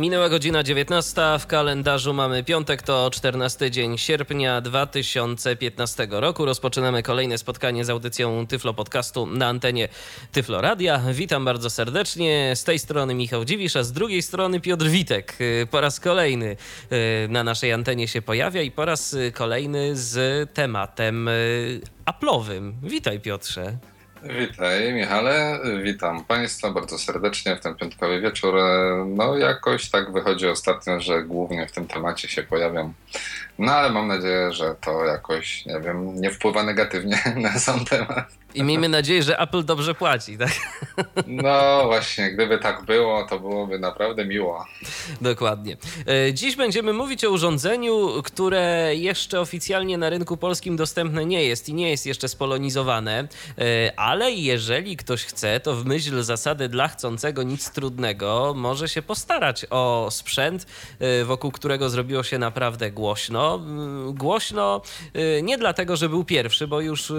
Minęła godzina 19, w kalendarzu mamy piątek, to 14 dzień sierpnia 2015 roku. Rozpoczynamy kolejne spotkanie z audycją Tyflo Podcastu na antenie Tyflo Radia. Witam bardzo serdecznie. Z tej strony Michał Dziwisz, a z drugiej strony Piotr Witek. Po raz kolejny y, na naszej antenie się pojawia i po raz kolejny z tematem y, Apple'owym. Witaj Piotrze. Witaj Michale, witam Państwa bardzo serdecznie w ten piątkowy wieczór. No jakoś tak wychodzi ostatnio, że głównie w tym temacie się pojawiam. No ale mam nadzieję, że to jakoś, nie wiem, nie wpływa negatywnie na sam temat. I miejmy nadzieję, że Apple dobrze płaci, tak? No właśnie, gdyby tak było, to byłoby naprawdę miło. Dokładnie. E, dziś będziemy mówić o urządzeniu, które jeszcze oficjalnie na rynku polskim dostępne nie jest i nie jest jeszcze spolonizowane, e, ale jeżeli ktoś chce, to w myśl zasady dla chcącego nic trudnego może się postarać o sprzęt, e, wokół którego zrobiło się naprawdę głośno. Mm, głośno nie dlatego, że był pierwszy, bo już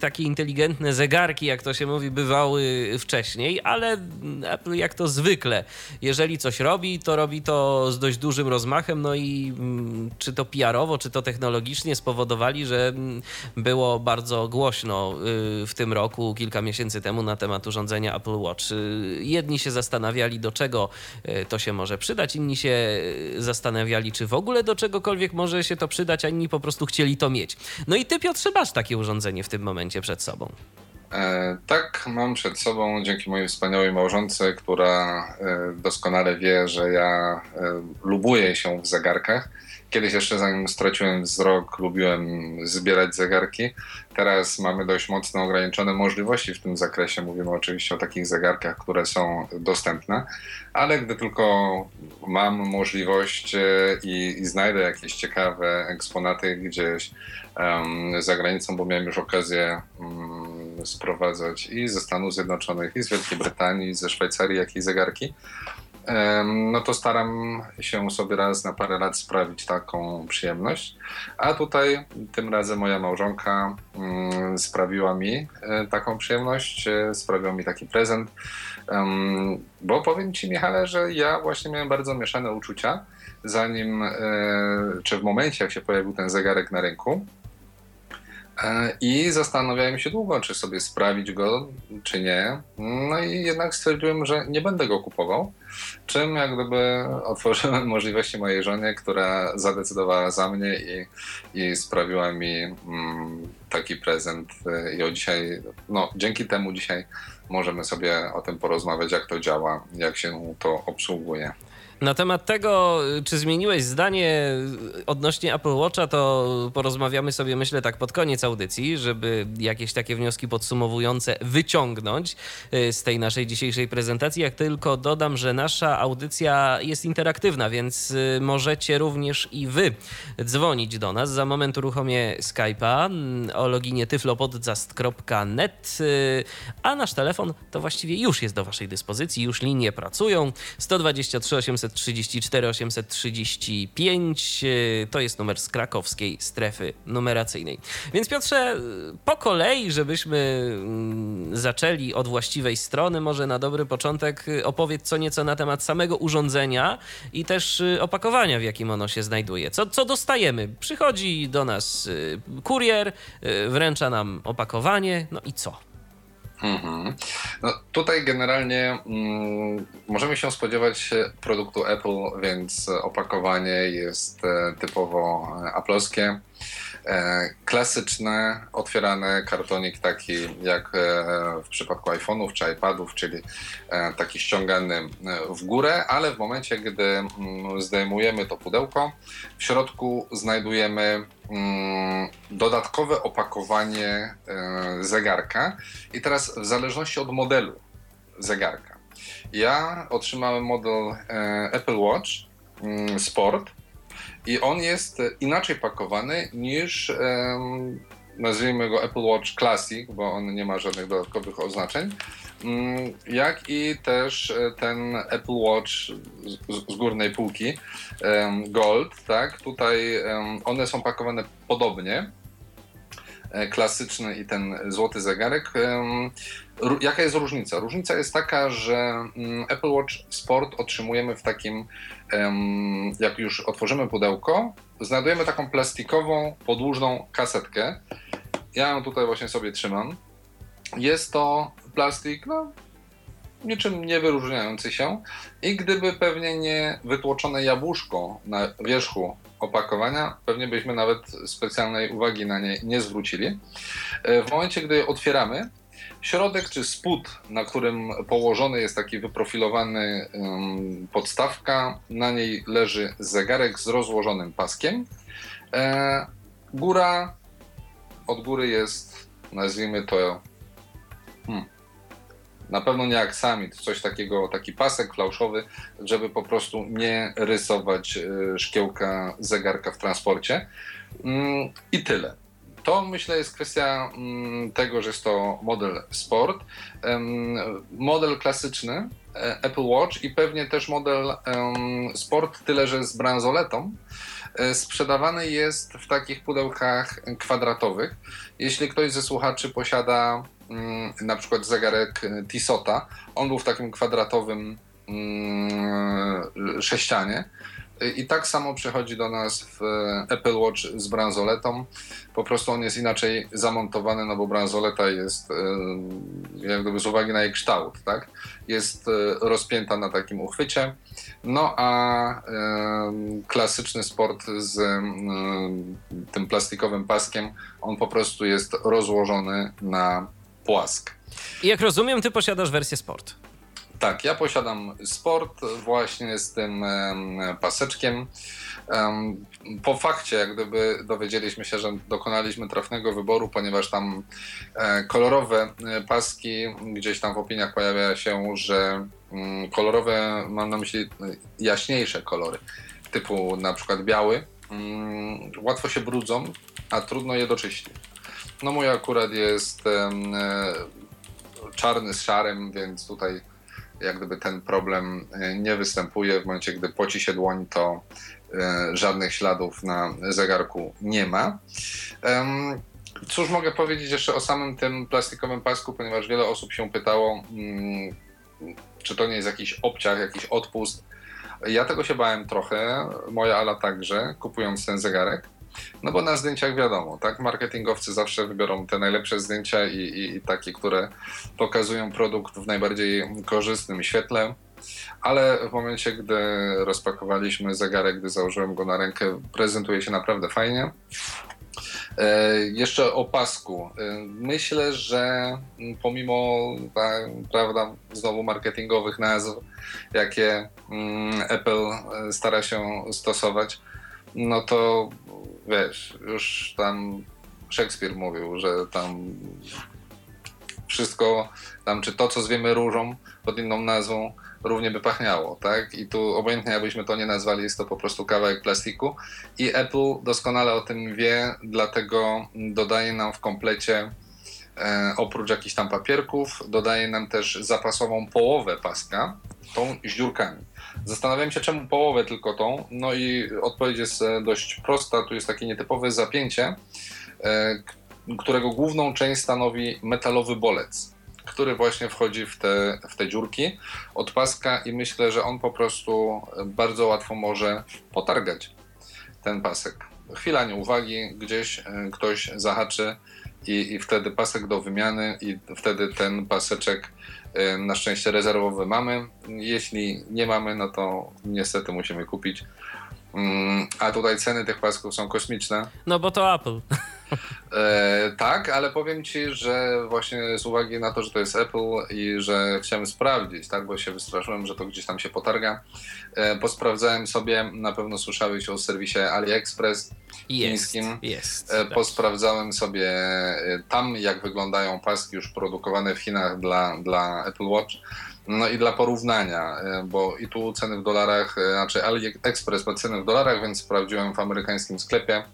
taki inteligentny inteligentne zegarki, jak to się mówi, bywały wcześniej, ale Apple jak to zwykle, jeżeli coś robi, to robi to z dość dużym rozmachem, no i mm, czy to PR-owo, czy to technologicznie spowodowali, że mm, było bardzo głośno y, w tym roku, kilka miesięcy temu na temat urządzenia Apple Watch. Y, jedni się zastanawiali, do czego y, to się może przydać, inni się zastanawiali, czy w ogóle do czegokolwiek może się to przydać, a inni po prostu chcieli to mieć. No i ty, Piotrze, masz takie urządzenie w tym momencie przed sobą. E, tak, mam przed sobą, dzięki mojej wspaniałej małżonce, która e, doskonale wie, że ja e, lubuję się w zegarkach. Kiedyś jeszcze zanim straciłem wzrok, lubiłem zbierać zegarki. Teraz mamy dość mocno ograniczone możliwości w tym zakresie. Mówimy oczywiście o takich zegarkach, które są dostępne, ale gdy tylko mam możliwość i, i znajdę jakieś ciekawe eksponaty gdzieś um, za granicą, bo miałem już okazję um, sprowadzać i ze Stanów Zjednoczonych, i z Wielkiej Brytanii, i ze Szwajcarii jakieś zegarki, no to staram się sobie raz na parę lat sprawić taką przyjemność. A tutaj tym razem moja małżonka mm, sprawiła mi e, taką przyjemność, e, sprawiła mi taki prezent. Bo powiem Ci, Michale, że ja właśnie miałem bardzo mieszane uczucia, zanim, e, czy w momencie, jak się pojawił ten zegarek na rynku. E, I zastanawiałem się długo, czy sobie sprawić go, czy nie. No i jednak stwierdziłem, że nie będę go kupował. Czym jak gdyby otworzyłem możliwości mojej żonie, która zadecydowała za mnie i, i sprawiła mi mm, taki prezent. I o dzisiaj, no dzięki temu dzisiaj możemy sobie o tym porozmawiać, jak to działa, jak się to obsługuje. Na temat tego, czy zmieniłeś zdanie odnośnie Apple Watcha, to porozmawiamy sobie, myślę, tak pod koniec audycji, żeby jakieś takie wnioski podsumowujące wyciągnąć y, z tej naszej dzisiejszej prezentacji. Jak tylko dodam, że nasza audycja jest interaktywna, więc y, możecie również i wy dzwonić do nas. Za moment uruchomię Skype'a mm, o loginie tyflopodcast.net, y, a nasz telefon to właściwie już jest do waszej dyspozycji, już linie pracują. 123 800 834 835 to jest numer z krakowskiej strefy numeracyjnej. Więc Piotrze, po kolei, żebyśmy mm, zaczęli od właściwej strony, może na dobry początek opowiedz co nieco na temat samego urządzenia i też y, opakowania, w jakim ono się znajduje. Co, co dostajemy? Przychodzi do nas y, kurier, y, wręcza nam opakowanie, no i co? Mhm. No, tutaj generalnie mm, możemy się spodziewać produktu Apple, więc opakowanie jest e, typowo e, aploskie. E, klasyczne, otwierany kartonik taki jak e, w przypadku iPhone'ów czy iPadów, czyli e, taki ściągany w górę, ale w momencie, gdy mm, zdejmujemy to pudełko, w środku znajdujemy mm, dodatkowe opakowanie zegarka i teraz w zależności od modelu zegarka. Ja otrzymałem model Apple Watch mm, Sport i on jest inaczej pakowany niż nazwijmy go Apple Watch Classic, bo on nie ma żadnych dodatkowych oznaczeń. mm, jak i też ten Apple Watch z, z górnej półki Gold, tak? Tutaj one są pakowane podobnie. E, klasyczny i ten złoty zegarek. Jaka jest różnica? Różnica jest taka, że mm, Apple Watch Sport otrzymujemy w takim, jak już otworzymy pudełko, znajdujemy taką plastikową, podłużną kasetkę. Ja ją tutaj właśnie sobie trzymam. Jest to plastik, no, niczym nie wyróżniający się i gdyby pewnie nie wytłoczone jabłuszko na wierzchu opakowania, pewnie byśmy nawet specjalnej uwagi na nie nie zwrócili. E, w momencie, gdy otwieramy, środek czy spód, na którym położony jest taki wyprofilowany podstawka, na niej leży zegarek z rozłożonym paskiem. E, góra, od góry jest, nazwijmy to, hmm, na pewno nie aksamit, coś takiego, taki pasek flauszowy, żeby po prostu nie rysować e, szkiełka zegarka w transporcie. Mm, I tyle. To myślę jest kwestia mm, tego, że jest to model sport, model klasyczny e, Apple Watch i pewnie też model sport, tyle że z bransoletą. E, sprzedawany jest w takich pudełkach kwadratowych. Jeśli ktoś ze słuchaczy posiada Mm, na przykład zegarek Tissota, on był w takim kwadratowym mm, sześcianie. I tak samo przychodzi do nas w Apple Watch z bransoletą. Po prostu on jest inaczej zamontowany, no bo bransoleta jest, e, jak gdyby z uwagi na jej kształt, tak? Jest e, rozpięta na takim uchwycie. No a klasyczny sport z tym plastikowym paskiem, on po prostu jest rozłożony na płask. I jak rozumiem, ty posiadasz wersję sport. Tak, ja posiadam sport właśnie z tym paseczkiem. Po fakcie, jak gdyby dowiedzieliśmy się, że dokonaliśmy trafnego wyboru, ponieważ tam e, kolorowe e, paski, gdzieś tam w opiniach pojawia się, że mm, kolorowe, mam na myśli jaśniejsze kolory, typu na przykład biały, mm, łatwo się brudzą, a trudno je doczyścić. No mój akurat jest e, czarny z szarym, więc tutaj jak gdyby ten problem e, nie występuje. W momencie, gdy poci się dłoń, to e, żadnych śladów na zegarku nie ma. Cóż mogę powiedzieć jeszcze o samym tym plastikowym pasku, ponieważ wiele osób się pytało, mm, czy to nie jest jakiś obciach, jakiś odpust. Ja tego się bałem trochę, moja Ala także, kupując ten zegarek. No bo na zdjęciach wiadomo, tak? Marketingowcy zawsze wybiorą te najlepsze zdjęcia i, i, i takie, które pokazują produkt w najbardziej korzystnym świetle. Ale w momencie, gdy rozpakowaliśmy zegarek, gdy założyłem go na rękę, prezentuje się naprawdę fajnie. E, jeszcze o pasku. E, myślę, że pomimo prawda, znowu marketingowych nazw, jakie mm, Apple e, stara się stosować, no to wiesz, już tam Szekspir mówił, że tam wszystko, tam czy to, co zwiemy różą pod inną nazwą, równie by pachniało, tak? I tu obojętnie jakbyśmy to nie nazwali, jest to po prostu kawałek plastiku i Apple doskonale o tym wie, dlatego dodaje nam w komplecie e, oprócz jakichś tam papierków, dodaje nam też zapasową połowę paska, tą z dziurkami. Zastanawiałem się, czemu połowę tylko tą. No i odpowiedź jest e, dość prosta. Tu jest takie nietypowe zapięcie, e, którego główną część stanowi metalowy bolec, który właśnie wchodzi w te, w te dziurki od paska i myślę, że on po prostu bardzo łatwo może potargać ten pasek. Chwila nieuwagi, gdzieś e, ktoś zahaczy i, i wtedy pasek do wymiany i wtedy ten paseczek na szczęście rezerwowy mamy. Jeśli nie mamy, no to niestety musimy kupić. Mm, a tutaj ceny tych pasków są kosmiczne. No bo to Apple. E, tak, ale powiem ci, że właśnie z uwagi na to, że to jest Apple i że chciałem sprawdzić, tak, bo się wystraszyłem, że to gdzieś tam się potarga. E, posprawdzałem sobie, na pewno słyszałeś o serwisie AliExpress jest, chińskim. Jest. E, posprawdzałem sobie e, tam, jak wyglądają paski już produkowane w Chinach dla, dla Apple Watch. No i dla porównania, e, bo i tu ceny w dolarach, znaczy AliExpress ma ceny w dolarach, więc sprawdziłem w amerykańskim sklepie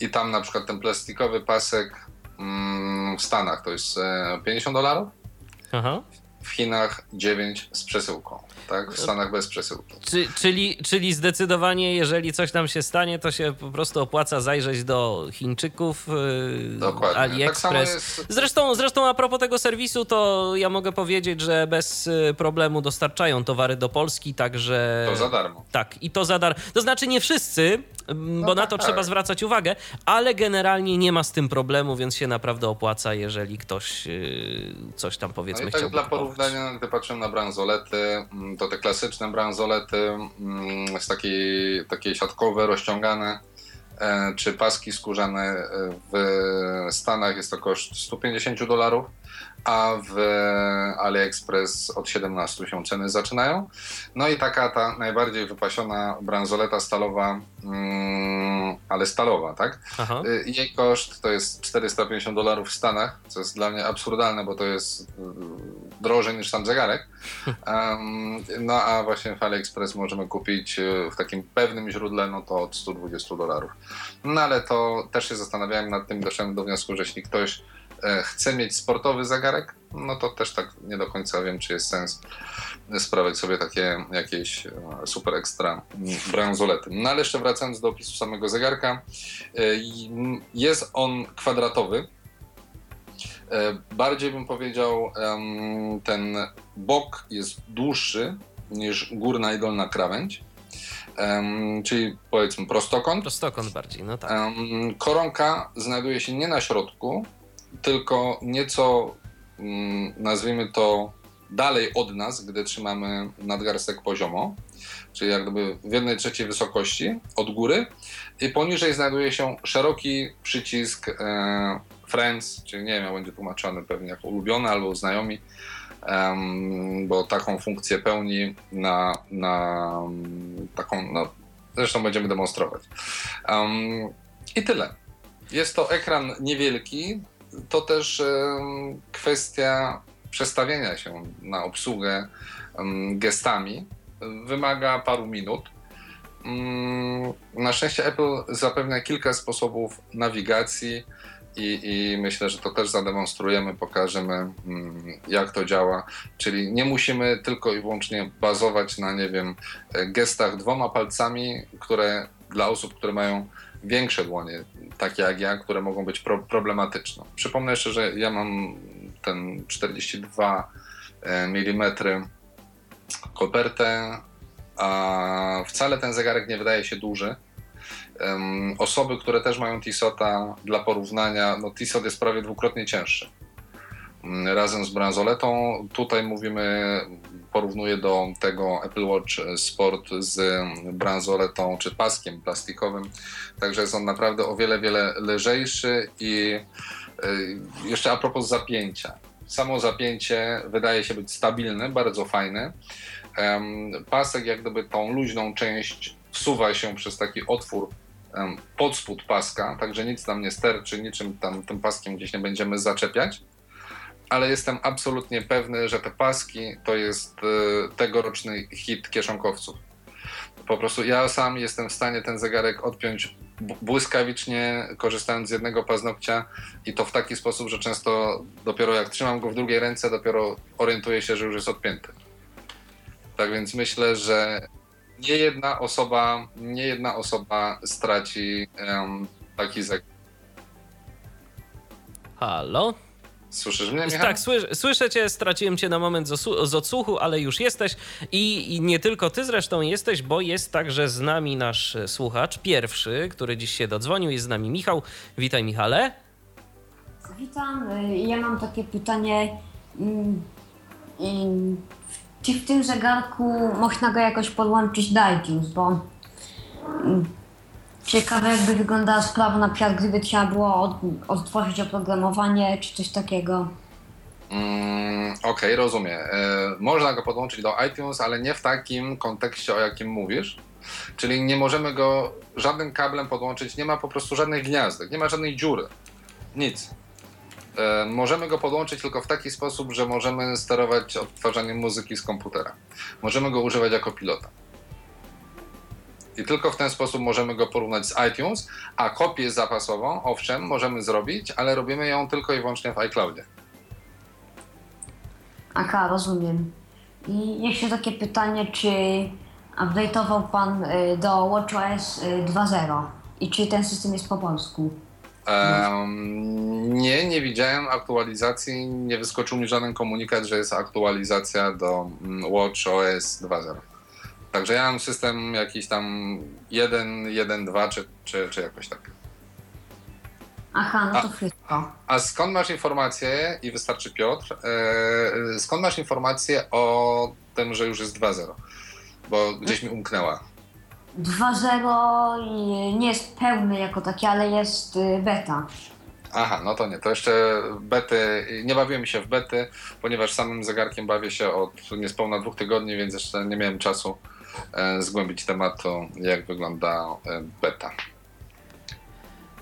i tam na przykład ten plastikowy pasek mm, w Stanach to jest 50 dolarów. Aha. w Chinach 9 z przesyłką, tak? W Stanach bez przesyłki. Czy, czyli, czyli zdecydowanie, jeżeli coś nam się stanie, to się po prostu opłaca zajrzeć do Chińczyków, yy, Dokładnie. Tak AliExpress. jest- Zresztą, zresztą a propos tego serwisu, to ja mogę powiedzieć, że bez y, problemu dostarczają towary do Polski, także... To za darmo. Tak, i to za darmo. To znaczy nie wszyscy, m, bo na tak, to tak. trzeba zwracać uwagę, ale generalnie nie ma z tym problemu, więc się naprawdę opłaca, jeżeli ktoś yy, coś tam No powiedzmy i tak chciałby dla porównania, gdy patrzymy na bransolety, mm, to te klasyczne bransolety mm, z takiej, takiej siatkowe, rozciągane, e, czy paski skórzane e, w Stanach jest to koszt 150 dolarów, a w AliExpress od 17 się ceny zaczynają. No i taka ta najbardziej wypasiona bransoleta stalowa, mm, ale stalowa, tak? Aha. Y, Jej koszt to jest 450 dolarów w Stanach, co jest dla mnie absurdalne, bo to jest y, drożej niż sam zegarek. No a właśnie w AliExpress możemy kupić y, w takim pewnym źródle, no to od 120 dolarów. No ale to też się zastanawiałem nad tym, doszedłem do wniosku, że jeśli ktoś e, chce mieć sportowy zegarek, no to też tak nie do końca wiem, czy jest sens sprawiać sobie takie jakieś e, super ekstra bransolety. No ale jeszcze wracając do opisu samego zegarka, e, jest on kwadratowy. Bardziej bym powiedział, ten bok jest dłuższy niż górna i dolna krawędź, em, czyli powiedzmy prostokąt. Prostokąt bardziej, no tak. Em, Koronka znajduje się nie na środku, tylko nieco, mm, nazwijmy to, dalej od nas, gdy trzymamy nadgarstek poziomo, czyli jak gdyby w jednej trzeciej wysokości od góry i poniżej znajduje się szeroki przycisk e, Friends, czyli nie wiem, będzie tłumaczony pewnie jako ulubiony albo znajomi, em, bo taką funkcję pełni na, na taką, no, zresztą będziemy demonstrować. Em, I tyle. Jest to ekran niewielki, to też kwestia przestawienia się na obsługę gestami wymaga paru minut. Mm, Na szczęście Apple zapewnia kilka sposobów nawigacji i, i myślę, że to też zademonstrujemy, pokażemy mm, jak to działa. Czyli nie musimy tylko i wyłącznie bazować na, nie wiem, gestach dwoma palcami, które dla osób, które mają większe dłonie, takie jak ja, które mogą być pro, problematyczne. Przypomnę jeszcze, że ja mam ten 42 mm kopertę, a wcale ten zegarek nie wydaje się duży. Em, Osoby, które też mają Tissota, dla porównania, no Tissot jest prawie dwukrotnie cięższy. Mm, Razem z bransoletą, tutaj mówimy, porównuję do tego Apple Watch Sport z bransoletą czy paskiem plastikowym, także jest on naprawdę o wiele, wiele lżejszy i y, jeszcze a propos zapięcia. Samo zapięcie wydaje się być stabilne, bardzo fajne. Pasek jak gdyby tą luźną część wsuwa się przez taki otwór pod spód paska, także nic nam nie sterczy, niczym tam tym paskiem gdzieś nie będziemy zaczepiać. Ale jestem absolutnie pewny, że te paski to jest y, tegoroczny hit kieszonkowców. Po prostu ja sam jestem w stanie ten zegarek odpiąć błyskawicznie, korzystając z jednego paznokcia i to w taki sposób, że często dopiero jak trzymam go w drugiej ręce, dopiero orientuję się, że już jest odpięty. Tak więc myślę, że nie jedna osoba, nie jedna osoba straci em, taki zegarek. Halo? Słyszysz mnie, Michał? Tak, słyszę, słyszę cię, straciłem cię na moment z, z odsłuchu, ale już jesteś I, i nie tylko ty zresztą jesteś, bo jest także z nami nasz słuchacz, pierwszy, który dziś się dodzwonił, jest z nami Michał. Witaj Michale. Witam. Ja mam takie pytanie. mm, Czy w tym zegarku można go jakoś podłączyć do iTunes? Bo ym, ciekawe jakby wyglądała sprawa na przykład gdyby trzeba było od, odtworzyć oprogramowanie czy coś takiego. Mm, Okej, rozumiem. E, można go podłączyć do iTunes, ale nie w takim kontekście, o jakim mówisz. Czyli nie możemy go żadnym kablem podłączyć, nie ma po prostu żadnych gniazdek, nie ma żadnej dziury. Nic. E, możemy go podłączyć tylko w taki sposób, że możemy sterować odtwarzaniem muzyki z komputera. Możemy go używać jako pilota. I tylko w ten sposób możemy go porównać z iTunes, a kopię zapasową, owszem, możemy zrobić, ale robimy ją tylko i wyłącznie w iCloudzie. Aha, rozumiem. I jeszcze takie pytanie, czy update'ował Pan y, do WatchOS y, 2.0 i czy ten system jest po polsku? Um, nie, nie widziałem aktualizacji, nie wyskoczył mi żaden komunikat, że jest aktualizacja do mm, Watch OS 2.0. Także ja mam system jakiś tam 1, 1, 2 czy, czy, czy jakoś tak. Aha, no to wszystko. A skąd masz informację, i wystarczy Piotr, e, skąd masz informację o tym, że już jest 2.0? Bo gdzieś mi umknęła. 2.0 y, nie jest pełny jako taki, ale jest y, beta. Aha, no to nie, to jeszcze bety, nie bawiłem się w bety, ponieważ samym zegarkiem bawię się od niespełna dwóch tygodni, więc jeszcze nie miałem czasu zgłębić tematu, jak wygląda e, beta.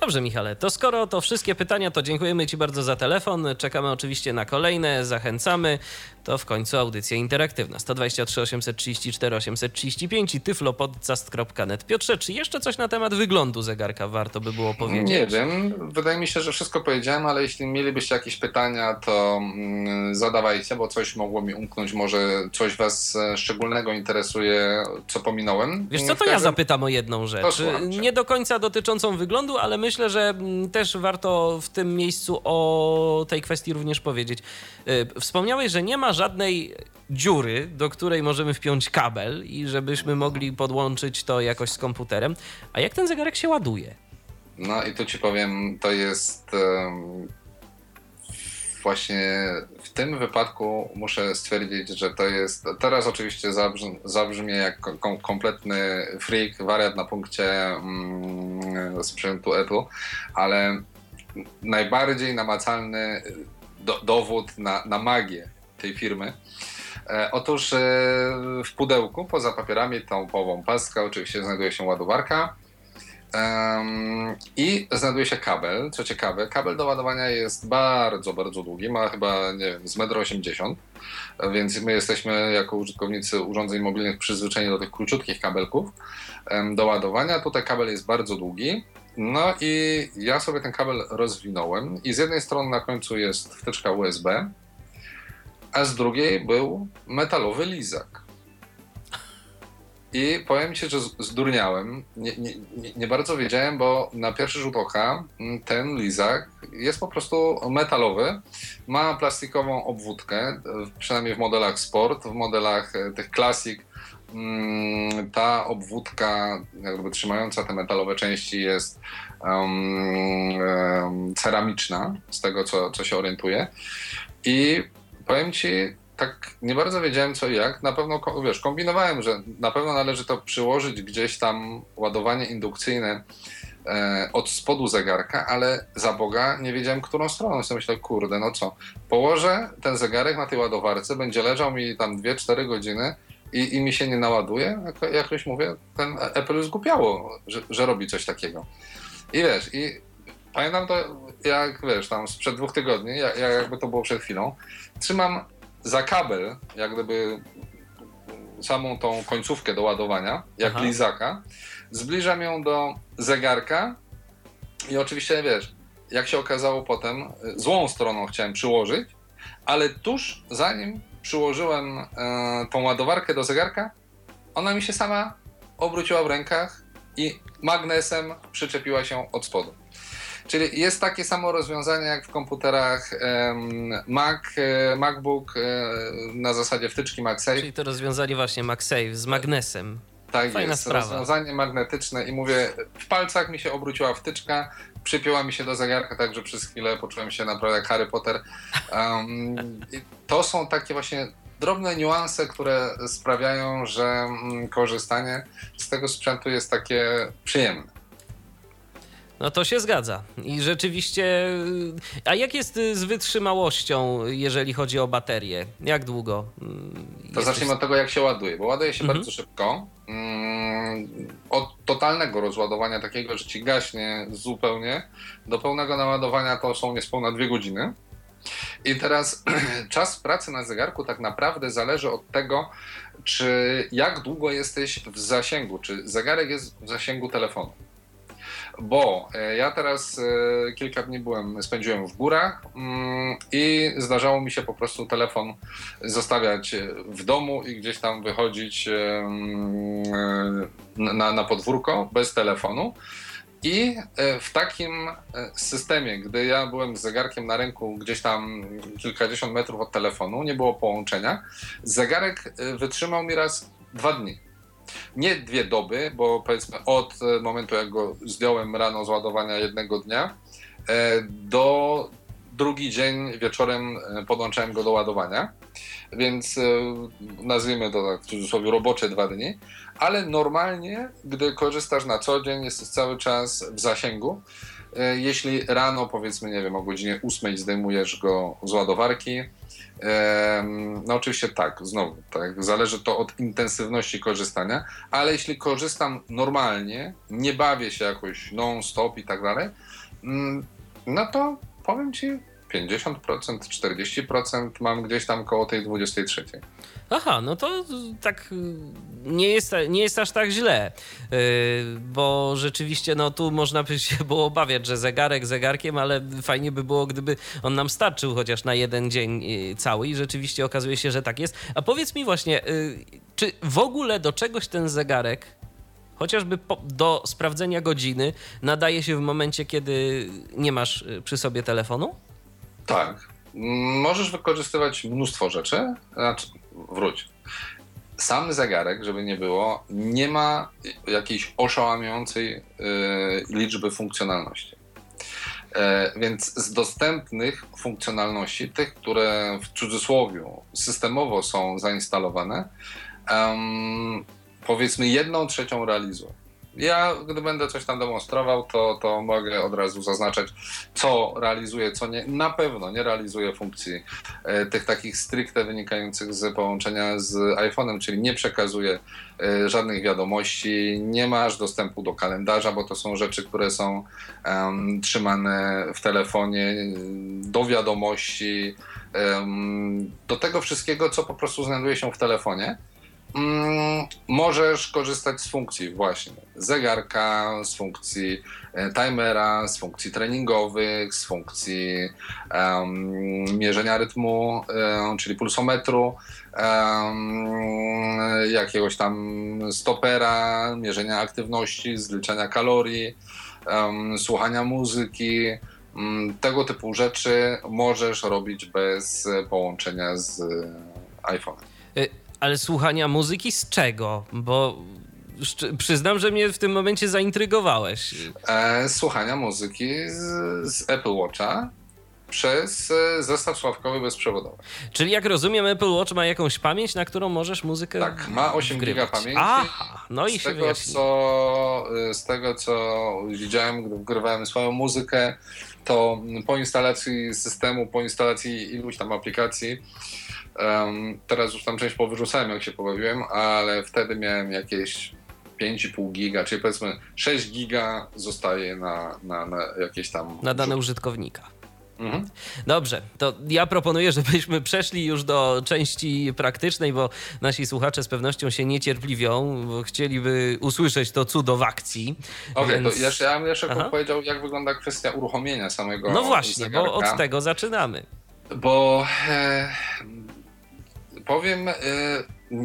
Dobrze, Michale, to skoro to wszystkie pytania, to dziękujemy Ci bardzo za telefon. Czekamy oczywiście na kolejne, zachęcamy. To w końcu audycja interaktywna. 123 834 835 i tyflopodcast.net. Piotrze, czy jeszcze coś na temat wyglądu zegarka warto by było powiedzieć? Nie wiem, wydaje mi się, że wszystko powiedziałem, ale jeśli mielibyście jakieś pytania, to mm, zadawajcie, bo coś mogło mi umknąć, może coś Was e, szczególnego interesuje, co pominąłem. Wiesz co, to ja zapytam o jedną rzecz. Nie do końca dotyczącą wyglądu, ale myślę, że mm, też warto w tym miejscu o tej kwestii również powiedzieć. Y, Wspomniałeś, że nie ma żadnej dziury, do której możemy wpiąć kabel i żebyśmy mogli podłączyć to jakoś z komputerem. A jak ten zegarek się ładuje? No i tu ci powiem, to jest em, właśnie w tym wypadku muszę stwierdzić, że to jest. Teraz oczywiście zabrzmi, jak kom, kompletny freak, wariat na punkcie mm, sprzętu Apple, ale najbardziej namacalny do, dowód na, na magię tej firmy. E, Otóż e, w pudełku poza papierami, tą połową paskę, oczywiście znajduje się ładowarka. I znajduje się kabel. Co ciekawe, kabel do ładowania jest bardzo, bardzo długi. Ma chyba, nie wiem, z 1,80 m. Więc my jesteśmy jako użytkownicy urządzeń mobilnych przyzwyczajeni do tych króciutkich kabelków do ładowania. Tutaj kabel jest bardzo długi. No i ja sobie ten kabel rozwinąłem i z jednej strony na końcu jest wtyczka USB, a z drugiej był metalowy lizak. I powiem Ci, że zdurniałem. Nie, nie, nie- bardzo wiedziałem, bo na pierwszy rzut oka ten lizak jest po prostu metalowy. Ma plastikową obwódkę, przynajmniej w modelach sport, w modelach e, tych classic. mm, Ta obwódka, jakby trzymająca te metalowe części, jest em, ceramiczna, z tego co, co się orientuję. I powiem ci, tak nie bardzo wiedziałem co i jak. Na pewno, wiesz, kombinowałem, że na pewno należy to przyłożyć gdzieś tam ładowanie indukcyjne e, od spodu zegarka, ale za Boga nie wiedziałem, którą stroną. Sobie myślę, kurde, no co, położę ten zegarek na tej ładowarce, będzie leżał mi tam 2-4 godziny i, i mi się nie naładuje. Jak, jakoś mówię, ten Apple już zgłupiało, że, że robi coś takiego. I wiesz, i pamiętam to, jak wiesz, tam sprzed dwóch tygodni, jak, jakby to było przed chwilą, trzymam za kabel, jak gdyby samą tą końcówkę do ładowania, jak Aha. lizaka, zbliżam ją do zegarka i oczywiście, wiesz, jak się okazało potem, złą stroną chciałem przyłożyć, ale tuż zanim przyłożyłem e, tą ładowarkę do zegarka, ona mi się sama obróciła w rękach i magnesem przyczepiła się od spodu. Czyli jest takie samo rozwiązanie jak w komputerach Mac, e, MacBook e, na zasadzie wtyczki MagSafe. Czyli to rozwiązanie właśnie MagSafe z magnesem. Tak Fajna jest, sprawa. rozwiązanie magnetyczne i mówię, w palcach mi się obróciła wtyczka, przypięła mi się do zegarka, także przez chwilę poczułem się naprawdę jak Harry Potter. Um, i to są takie właśnie drobne niuanse, które sprawiają, że mm, korzystanie z tego sprzętu jest takie przyjemne. No to się zgadza. I rzeczywiście. A jak jest z wytrzymałością, jeżeli chodzi o baterię? Jak długo? mm, To jesteś- zacznijmy od tego, jak się ładuje, bo ładuje się Mhm. bardzo szybko. Mm, Od totalnego rozładowania, takiego, że ci gaśnie zupełnie, do pełnego naładowania to są niespełna dwie godziny. I teraz czas pracy na zegarku tak naprawdę zależy od tego, czy jak długo jesteś w zasięgu, czy zegarek jest w zasięgu telefonu. Bo e, ja teraz e, kilka dni byłem, spędziłem w górach mm, i zdarzało mi się po prostu telefon zostawiać w domu i gdzieś tam wychodzić mm, na, na podwórko bez telefonu. I w takim systemie, gdy ja byłem z zegarkiem na ręku gdzieś tam kilkadziesiąt metrów od telefonu, nie było połączenia, zegarek wytrzymał mi raz dwa dni nie dwie doby, bo powiedzmy od momentu, jak go zdjąłem rano z ładowania jednego dnia, e, do drugi dzień wieczorem e, podłączałem go do ładowania, więc e, nazwijmy to tak w cudzysłowie robocze dwa dni, ale normalnie, gdy korzystasz na co dzień, jesteś cały czas w zasięgu. Jeśli rano, powiedzmy, nie wiem, o godzinie 8 zdejmujesz go z ładowarki, no oczywiście tak, znowu, tak, zależy to od intensywności korzystania, ale jeśli korzystam normalnie, nie bawię się jakoś non-stop i tak dalej, mm, no to powiem Ci, 50%, 40% mam gdzieś tam koło tej 23. Aha, no to tak nie jest, nie jest aż tak źle, yy, bo rzeczywiście no tu można by się było obawiać, że zegarek zegarkiem, ale fajnie by było, gdyby on nam starczył chociaż na jeden dzień yy, cały i rzeczywiście okazuje się, że tak jest. A powiedz mi właśnie, czy w ogóle do czegoś ten zegarek chociażby po, do sprawdzenia godziny nadaje się w momencie, kiedy nie masz przy sobie telefonu? Tak. Możesz wykorzystywać mnóstwo rzeczy. Znaczy, wróć. Sam zegarek, żeby nie było, nie ma jakiejś oszałamiającej y, liczby funkcjonalności. E, więc z dostępnych funkcjonalności, tych, które w cudzysłowie systemowo są zainstalowane, powiedzmy jedną trzecią realizuje. Ja, gdy będę coś tam demonstrował, to, to mogę od razu zaznaczać, co realizuje, co nie. Na pewno nie realizuje funkcji e, tych takich stricte wynikających z połączenia z iPhone'em, czyli nie przekazuje e, żadnych wiadomości, nie masz dostępu do kalendarza, bo to są rzeczy, które są um, trzymane w telefonie, do wiadomości, do tego wszystkiego, co po prostu znajduje się w telefonie. Mm, możesz korzystać z funkcji właśnie zegarka, z funkcji e, timera, z funkcji treningowych, z funkcji um, mierzenia rytmu, um, czyli pulsometru, um, jakiegoś tam stopera, mierzenia aktywności, zliczania kalorii, słuchania muzyki. Mm, tego typu rzeczy możesz robić bez połączenia z iPhone'em. Ale słuchania muzyki z czego? Bo przyznam, że mnie w tym momencie zaintrygowałeś. E, słuchania muzyki z, z Apple Watcha przez e, zestaw sławkowy bezprzewodowy. Czyli jak rozumiem, Apple Watch ma jakąś pamięć, na którą możesz muzykę Tak, ma 8 giga pamięci. Aha, no i z się tego, co, e, Z tego, co widziałem, gdy wgrywałem swoją muzykę, to po instalacji systemu, po instalacji iluś tam aplikacji, Um, teraz już tam część powyrzucałem, jak się pobawiłem, ale wtedy miałem jakieś 5,5 giga, czyli powiedzmy 6 giga zostaje na, na, na jakieś tam. Na dane użytkownika. Mhm. Dobrze, to ja proponuję, żebyśmy przeszli już do części praktycznej, bo nasi słuchacze z pewnością się niecierpliwią, bo chcieliby usłyszeć to cudo w akcji. Okej, okay, więc... to jeszcze, ja bym jeszcze powiedział, jak wygląda kwestia uruchomienia samego No właśnie, zegarka. bo od tego zaczynamy. Bo e, powiem, e,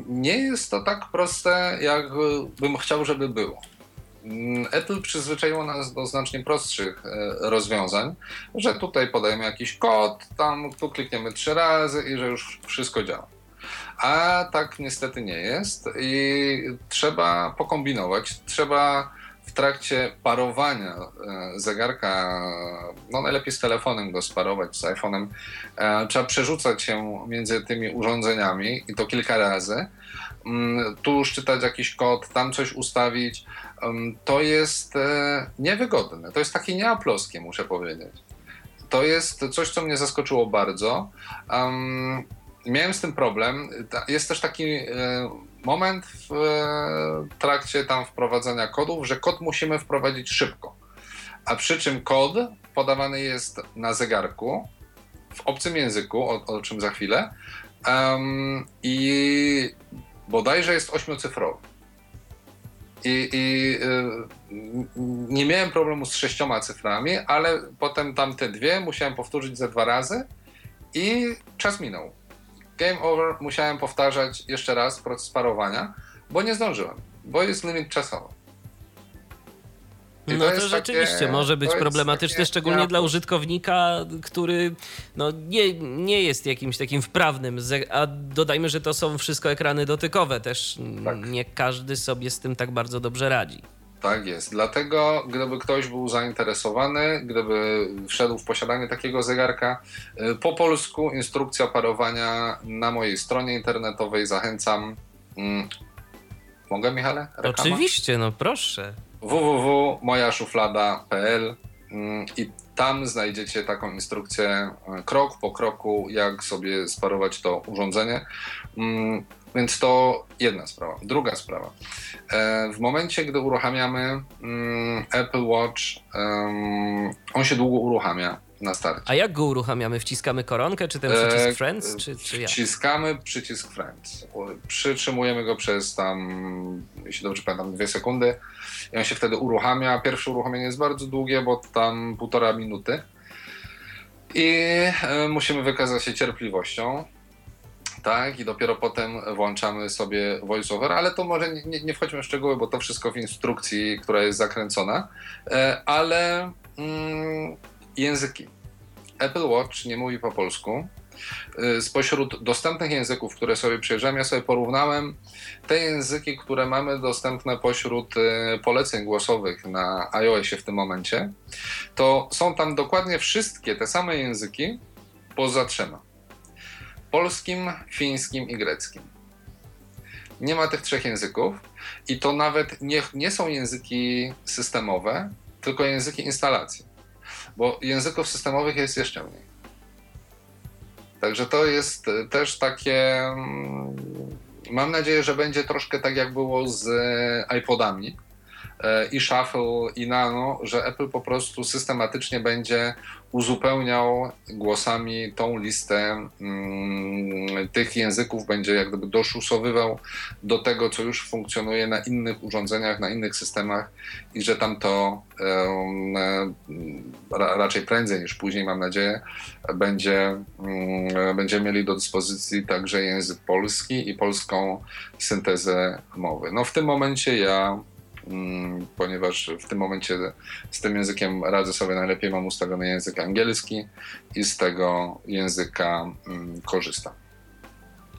nie jest to tak proste, jak bym chciał, żeby było. Mm, Apple przyzwyczaiło nas do znacznie prostszych e, rozwiązań, że tutaj podajemy jakiś kod, tam tu klikniemy trzy razy i że już wszystko działa. A tak niestety nie jest i trzeba pokombinować, trzeba w trakcie parowania e, zegarka, no najlepiej z telefonem go sparować, z iPhone'em, e, trzeba przerzucać się między tymi urządzeniami i to kilka razy. Mm, tu szczytać jakiś kod, tam coś ustawić. To jest e, niewygodne. To jest takie nieaploskie, muszę powiedzieć. To jest coś, co mnie zaskoczyło bardzo. Miałem z tym problem. Jest też taki moment w e, trakcie tam wprowadzania kodów, że kod musimy wprowadzić szybko. A przy czym kod podawany jest na zegarku w obcym języku, o, o czym za chwilę, um, i bodajże jest ośmiocyfrowy. I, i y, nie miałem problemu z sześcioma cyframi, ale potem tamte dwie musiałem powtórzyć ze dwa razy i czas minął. Game over, musiałem powtarzać jeszcze raz proces parowania, bo nie zdążyłem, bo jest limit czasowy. I no to, to rzeczywiście takie, może być problematyczne, takie, szczególnie ja... dla użytkownika, który no, nie, nie jest jakimś takim wprawnym, a dodajmy, że to są wszystko ekrany dotykowe, też tak. nie każdy sobie z tym tak bardzo dobrze radzi. Tak jest. Dlatego, gdyby ktoś był zainteresowany, gdyby wszedł w posiadanie takiego zegarka, y, po polsku instrukcja parowania na mojej stronie internetowej zachęcam. Mm, mogę, Michale? Reklama? Oczywiście, no proszę www.mojaszuflada.pl mm, i tam znajdziecie taką instrukcję e, krok po kroku, jak sobie sparować to urządzenie. Mm, więc to jedna sprawa. Druga sprawa. E, w momencie, gdy uruchamiamy mm, Apple Watch, on się długo uruchamia na starcie. A jak go uruchamiamy? Wciskamy koronkę, czy ten przycisk e, Friends, czy, czy? Wciskamy przycisk Friends. Przytrzymujemy go przez tam, jeśli dobrze pamiętam, dwie sekundy i on się wtedy uruchamia. Pierwsze uruchomienie jest bardzo długie, bo tam półtora minuty. I e, musimy wykazać się cierpliwością. Tak, i dopiero potem włączamy sobie voiceover, ale to może nie, nie wchodźmy w szczegóły, bo to wszystko w instrukcji, która jest zakręcona. E, ale mm, języki. Apple Watch nie mówi po polsku. Y, spośród dostępnych języków, które sobie przejrzałem, ja sobie porównałem te języki, które mamy dostępne pośród y, poleceń głosowych na iOSie w tym momencie, to są tam dokładnie wszystkie te same języki poza trzema. Polskim, fińskim i greckim. Nie ma tych trzech języków i to nawet nie, nie są języki systemowe, tylko języki instalacji bo języków systemowych jest jeszcze mniej. Także to jest też takie. Mm, mam nadzieję, że będzie troszkę tak, jak było z iPodami E, i Shuffle, i Nano, że Apple po prostu systematycznie będzie uzupełniał głosami tą listę mm, tych języków, będzie jak gdyby doszusowywał do tego, co już funkcjonuje na innych urządzeniach, na innych systemach i że tam to e, raczej prędzej niż później, mam nadzieję, będzie, mm, będziemy mieli do dyspozycji także język polski i polską syntezę mowy. No w tym momencie ja ponieważ w tym momencie z tym językiem radzę sobie najlepiej, mam ustawiony język angielski i z tego języka mm, korzystam.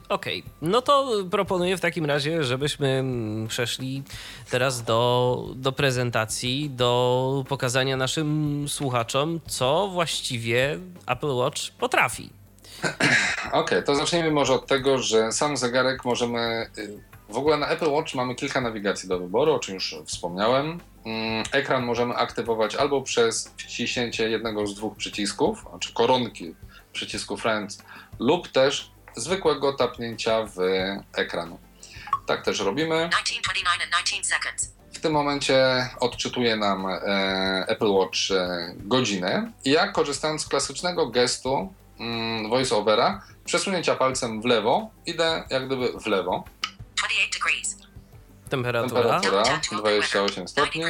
Okej, okay. no to proponuję w takim razie, żebyśmy mm, przeszli teraz do, do prezentacji, do pokazania naszym słuchaczom, co właściwie Apple Watch potrafi. Okej, okay, to zacznijmy może od tego, że sam zegarek możemy y, w ogóle na Apple Watch mamy kilka nawigacji do wyboru, o czym już wspomniałem. Mm, ekran możemy aktywować albo przez wciśnięcie jednego z dwóch przycisków, znaczy koronki przycisku Friends, lub też zwykłego tapnięcia w ekran. Tak też robimy. W tym momencie odczytuje nam e, Apple Watch e, godzinę. I ja korzystając z klasycznego gestu mm, voice-overa, przesunięcia palcem w lewo, idę jak gdyby w lewo. Temperatura. Temperatura 28 stopni.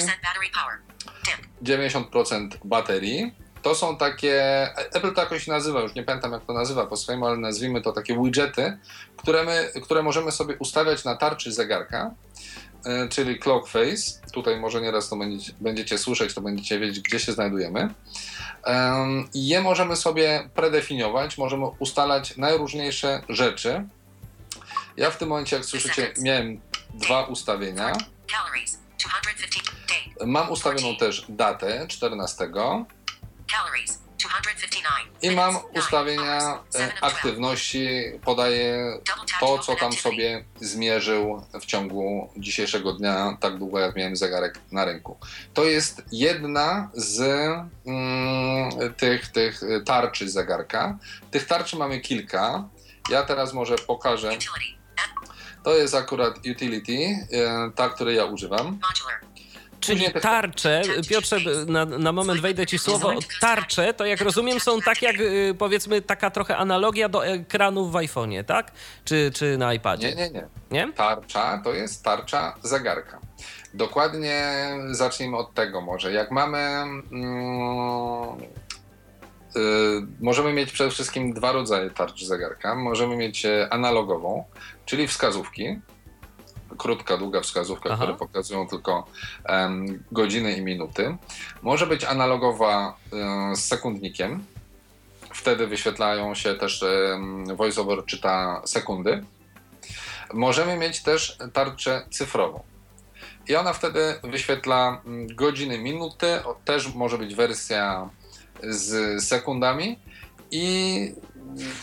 90% baterii. To są takie, Apple to jakoś nazywa, już nie pamiętam jak to nazywa po swojemu, ale nazwijmy to takie widgety, które, my, które możemy sobie ustawiać na tarczy zegarka, e, czyli clock face. Tutaj może nieraz to będziecie, będziecie słyszeć, to będziecie wiedzieć, gdzie się znajdujemy. I je możemy sobie predefiniować, możemy ustalać najróżniejsze rzeczy, ja w tym momencie, jak słyszycie, miałem dwa ustawienia. Mam ustawioną też datę 14. I mam ustawienia e, aktywności, podaję to, co tam sobie zmierzył w ciągu dzisiejszego dnia, tak długo jak miałem zegarek na ręku. To jest jedna z mm, tych, tych tarczy zegarka. Tych tarczy mamy kilka. Ja teraz może pokażę. To jest akurat utility, e, ta, której ja używam. Czyli tarcze, Piotrze, na, na moment wejdę ci słowo, tarcze to jak rozumiem są tak jak y, powiedzmy taka trochę analogia do ekranów w iPhone'ie, tak? Czy, czy na iPadzie? Nie, nie, nie, nie. Tarcza to jest tarcza zegarka. Dokładnie zacznijmy od tego może. Jak mamy. Mm, y, możemy mieć przede wszystkim dwa rodzaje tarcz zegarka. Możemy mieć e, analogową, czyli wskazówki. Krótka, długa wskazówka, Aha. które pokazują tylko em, godziny i minuty. Może być analogowa e, z sekundnikiem. Wtedy wyświetlają się też, em, voiceover czyta sekundy. Możemy mieć też tarczę cyfrową. I ona wtedy wyświetla mm, godziny, minuty. Też może być wersja z sekundami. I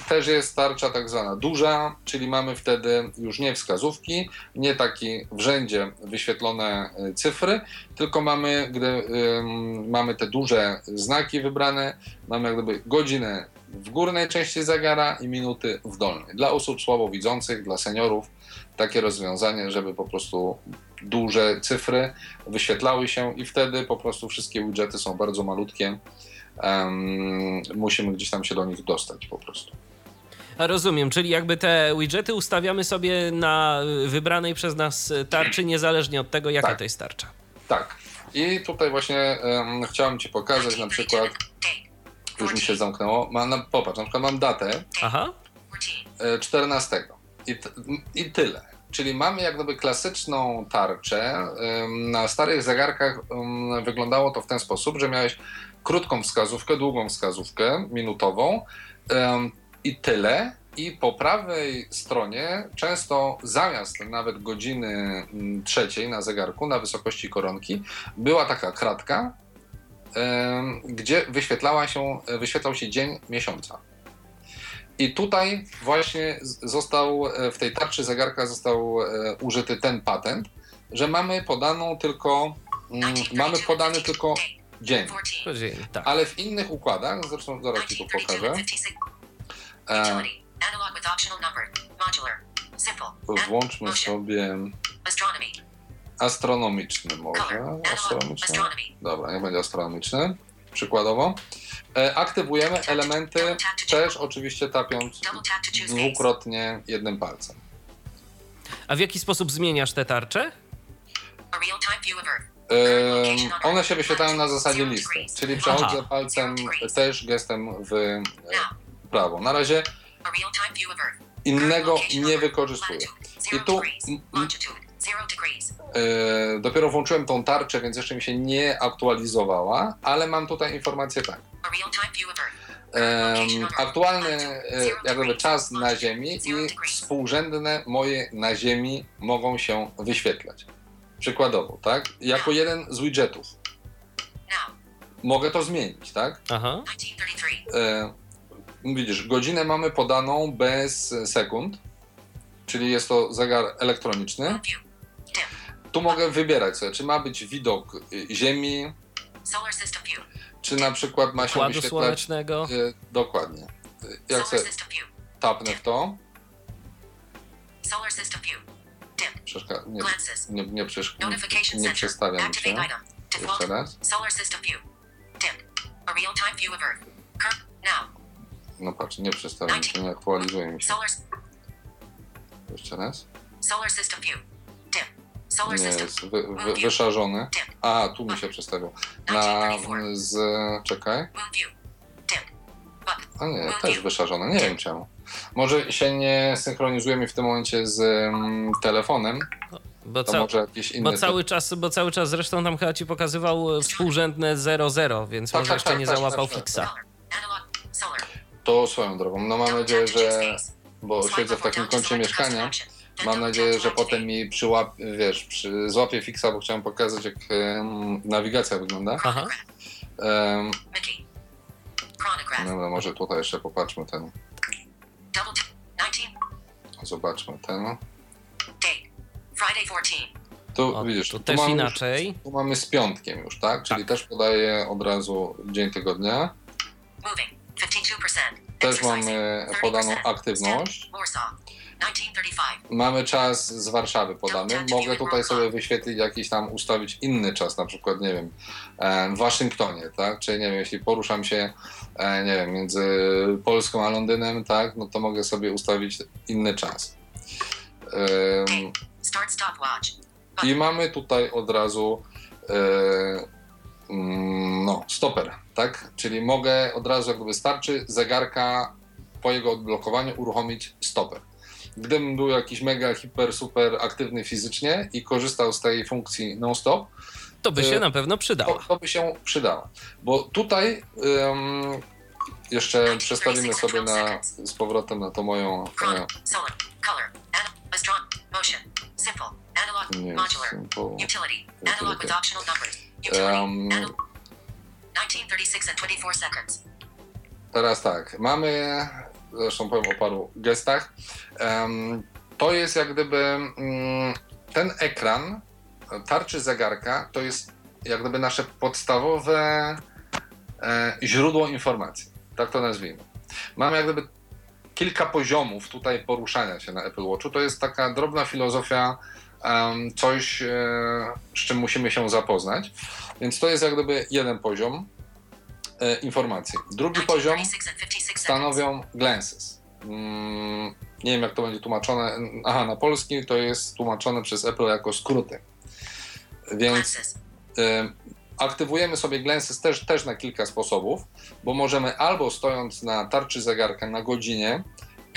też jest tarcza tak zwana duża, czyli mamy wtedy już nie wskazówki, nie taki w rzędzie wyświetlone y, cyfry, tylko mamy, gdy ym, mamy te duże znaki wybrane, mamy jak gdyby godzinę w górnej części zegara i minuty w dolnej. Dla osób słabowidzących, dla seniorów takie rozwiązanie, żeby po prostu duże cyfry wyświetlały się i wtedy po prostu wszystkie widgety są bardzo malutkie. Em, musimy gdzieś tam się do nich dostać po prostu. Rozumiem, czyli jakby te widgety ustawiamy sobie na wybranej przez nas tarczy, niezależnie od tego, jaka Tak. to jest tarcza. Tak. I tutaj właśnie em, chciałem Ci pokazać na przykład, już mi się zamknęło, ma, na, popatrz, na przykład mam datę Aha, e, 14 i, t, i tyle. Czyli mamy jak gdyby klasyczną tarczę. Em, Na starych zegarkach em, wyglądało to w ten sposób, że miałeś krótką wskazówkę, długą wskazówkę minutową i tyle. I po prawej stronie często zamiast nawet godziny mm, trzeciej na zegarku na wysokości koronki była taka kratka, gdzie wyświetlała się, wyświetlał się dzień miesiąca. I tutaj właśnie został, e, w tej tarczy zegarka został e, użyty ten patent, że mamy podaną tylko, mm, mamy podany tylko dzień. to dzień, tak. Ale w innych układach, zresztą zaraz Ci to pokażę, e, włączmy sobie astronomiczny może, astronomiczny, dobra, niech będzie astronomiczny, przykładowo. E, Aktywujemy elementy też oczywiście tapiąc dwukrotnie jednym palcem. A w jaki sposób zmieniasz te tarcze? Em, one się wyświetlają na zasadzie listy, czyli przechodzę Aha. palcem też gestem w e, prawo. Na razie innego nie wykorzystuję. I tu e, dopiero włączyłem tą tarczę, więc jeszcze mi się nie aktualizowała, ale mam tutaj informację tak. Aktualny e, jak gdyby czas na Ziemi i współrzędne moje na Ziemi mogą się wyświetlać. Przykładowo, tak? Jako jeden z widgetów. Mogę to zmienić, tak? Aha, E, widzisz, godzinę mamy podaną bez sekund, czyli jest to zegar elektroniczny. Tu mogę wybierać sobie, czy ma być widok y, Ziemi, czy na przykład ma się układu wyświetlać. słonecznego. y, dokładnie. Y, Jak sobie tapnę w to, przeszka- nie, nie, nie, przesz- nie, przestawiam się. Jeszcze raz. Solar System View. Dim. A real-time view of Earth. Cur- now. No patrz, nie przestawiam się, nie aktualizuje mi się. Jeszcze raz. solar System View. Dim. Solar Nie, jest wy, wy, wyszarzony. A, tu mi się przestawił. Na z. czekaj. A nie, też wyszarzone. Nie wiem czemu. Może się nie synchronizuje mi w tym momencie z mm, telefonem, Bo, to ca- bo, cały czas, bo cały czas zresztą tam chyba ci pokazywał e, współrzędne 00, więc Tak, może tak, jeszcze tak, nie tak, załapał tak, tak. fixa. To swoją drogą. No mam nadzieję, że. Bo siedzę w takim kącie mieszkania. Mam nadzieję, że potem mi przyłap, wiesz, przy, złapie fixa, bo chciałem pokazać, jak em, nawigacja wygląda. Aha. Chronograph. no, no, może tutaj jeszcze popatrzmy ten. Double tap. 19. Zobaczmy ten. Date. Friday 14. Tu O, widzisz, tu tu też mamy, już, inaczej. tu mamy z piątkiem już, tak? Czyli też podaje od razu dzień tygodnia. Moving. 52%. Też mamy 30%. podaną aktywność. Warsaw. 1935. Mamy czas z Warszawy podany. Mogę tutaj sobie wyświetlić jakiś tam, ustawić inny czas, na przykład, nie wiem, e, w Waszyngtonie, tak? Czy nie wiem, jeśli poruszam się, e, nie wiem, między Polską a Londynem, tak? No to mogę sobie ustawić inny czas. I mamy tutaj od razu e, mm, no, stoper, tak? Czyli mogę od razu, jak wystarczy, zegarka po jego odblokowaniu uruchomić stoper. Gdybym był jakiś mega, hiper, super aktywny fizycznie i korzystał z tej funkcji non-stop, To by się na pewno to, przydała. to by się przydało. Bo tutaj ym, jeszcze przestawimy sobie na, z powrotem na to moją. Chrono. Solar. Color. Ana- Astron. Motion. Simple. Analog. nie, Modular. simple. Utility. Analog with optional numbers. Um, Utility. Anal- 1936 and 24 seconds. Teraz tak, mamy, zresztą powiem o paru gestach. To jest jak gdyby mm, ten ekran tarczy zegarka, to jest jak gdyby nasze podstawowe e, źródło informacji. Tak to nazwijmy. Mamy jak gdyby kilka poziomów tutaj poruszania się na Apple Watchu. To jest taka drobna filozofia, coś, e, z czym musimy się zapoznać. Więc to jest jak gdyby jeden poziom e, informacji. Drugi poziom 1936 and 56 seconds. stanowią glances. Mm, nie wiem, jak to będzie tłumaczone. Aha, na polski to jest tłumaczone przez Apple jako skróty. Więc y, aktywujemy sobie glances też, też na kilka sposobów, bo możemy albo stojąc na tarczy zegarka na godzinie,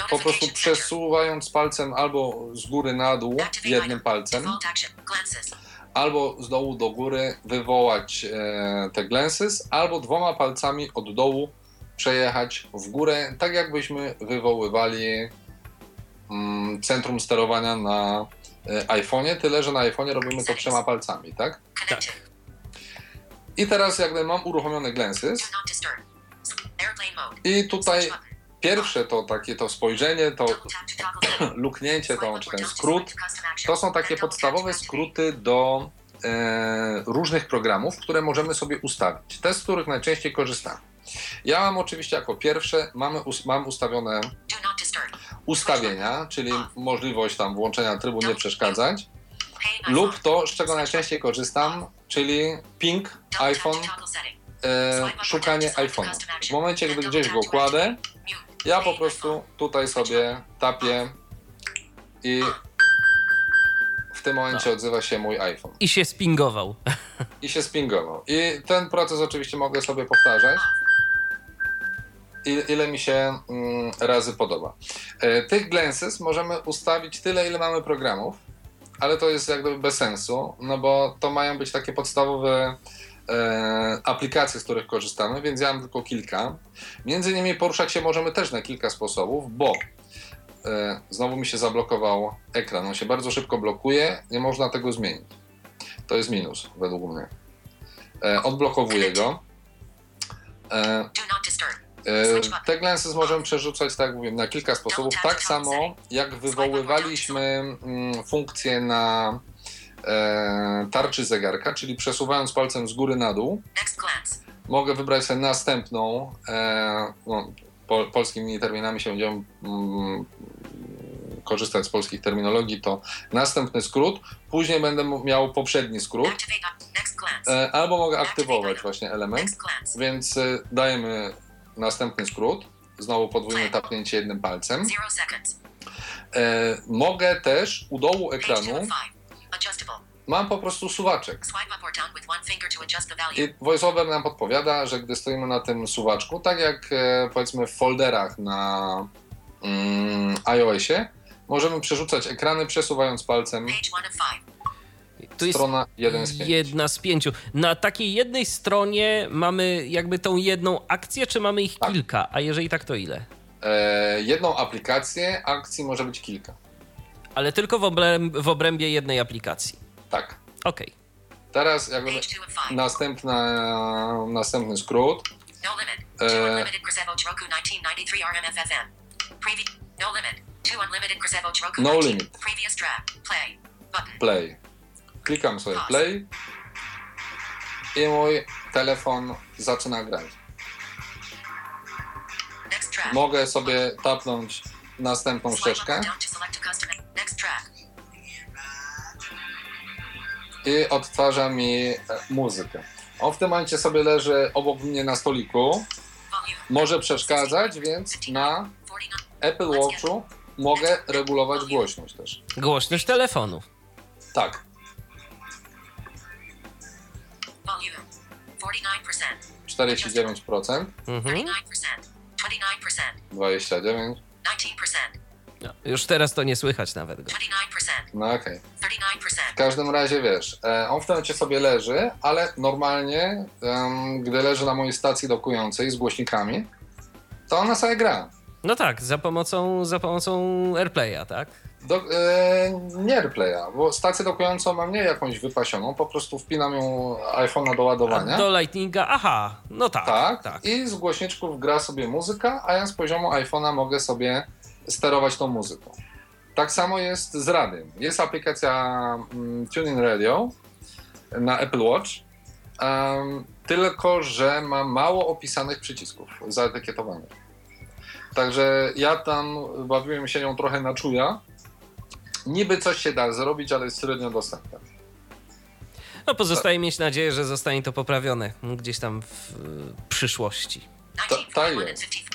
po prostu przesuwając palcem albo z góry na dół jednym palcem. Albo z dołu do góry wywołać e, te glances, albo dwoma palcami od dołu przejechać w górę, tak jakbyśmy wywoływali mm, centrum sterowania na e, iPhone'ie, tyle że na iPhone'ie robimy to trzema palcami, tak? Connected. I teraz jakby mam uruchomione glances i tutaj. Pierwsze to takie to spojrzenie, to luknięcie, to, czy ten skrót. To są takie podstawowe skróty do e, różnych programów, które możemy sobie ustawić. Te, z których najczęściej korzystamy. Ja mam oczywiście jako pierwsze, mamy, mam ustawione ustawienia, czyli możliwość tam włączenia trybu nie przeszkadzać, lub to, z czego najczęściej korzystam, czyli ping, iPhone, e, szukanie iPhone'a. W momencie, gdy gdzieś go kładę. Ja po prostu tutaj sobie tapię i w tym momencie odzywa się mój iPhone. I się spingował. i się spingował. I ten proces oczywiście mogę sobie powtarzać, i- ile mi się mm, razy podoba. E, Tych glances możemy ustawić tyle, ile mamy programów, ale to jest jakby bez sensu, no bo to mają być takie podstawowe e, aplikacje, z których korzystamy, więc ja mam tylko kilka. Między innymi poruszać się możemy też na kilka sposobów, bo e, znowu mi się zablokował ekran. On się bardzo szybko blokuje, nie można tego zmienić. To jest minus według mnie. E, odblokowuję go. E, Te glances możemy przerzucać, tak jak mówię, na kilka sposobów. Tak samo jak wywoływaliśmy mm, funkcję na e, tarczy zegarka, czyli przesuwając palcem z góry na dół, mogę wybrać sobie następną, e, no, po, polskimi terminami się będziemy mm, korzystać z polskich terminologii, to następny skrót, później będę miał poprzedni skrót, e, albo mogę aktywować właśnie element. Więc y, dajemy następny skrót. Znowu podwójne tapnięcie jednym palcem. E, mogę też u dołu ekranu. Mam po prostu suwaczek. I VoiceOver nam podpowiada, że gdy stoimy na tym suwaczku, tak jak e, powiedzmy w folderach na mm, iOSie, możemy przerzucać ekrany przesuwając palcem. To jest strona 1 z 5. jedna z pięciu. Na takiej jednej stronie mamy jakby tą jedną akcję, czy mamy ich Tak. kilka? A jeżeli tak, to ile? E, jedną aplikację, akcji może być kilka. Ale tylko w, obręb, w obrębie jednej aplikacji. Tak. Okej. Teraz jakby następna, następny skrót. No limit. Two unlimited Krzevo Roku 1993 RMFFM. Previ- No limit. Two unlimited Roku No 19. limit. Previous track. Play. Button. play. Klikam sobie play i mój telefon zaczyna grać. Mogę sobie tapnąć następną ścieżkę i odtwarza mi e, muzykę. On w tym momencie sobie leży obok mnie na stoliku. Może przeszkadzać, więc na Apple Watchu mogę regulować głośność też. Głośność telefonu. Tak. 49%. 49%. Mhm. 29%. No, już teraz to nie słychać nawet go. 29%. No okej. 39%. W każdym razie wiesz, e, on w tym momencie sobie leży, ale normalnie, em, gdy leży na mojej stacji dokującej z głośnikami, to ona sobie gra. No tak, za pomocą, za pomocą AirPlaya, tak? Do, e, nie AirPlaya, bo stację dokującą mam nie jakąś wypasioną, po prostu wpinam ją iPhone'a do A ładowania. do Lightninga, aha, no tak, tak, tak. I z głośniczków gra sobie muzyka, a ja z poziomu iPhone'a mogę sobie sterować tą muzyką. Tak samo jest z radiem. Jest aplikacja mm, TuneIn Radio na Apple Watch, em, tylko że ma mało opisanych przycisków zaetykietowanych. Także ja tam bawiłem się nią trochę na czuja. Niby coś się da zrobić, ale jest średnio dostępne. No pozostaje mieć nadzieję, że zostanie to poprawione gdzieś tam w y, przyszłości. 1941 and 50.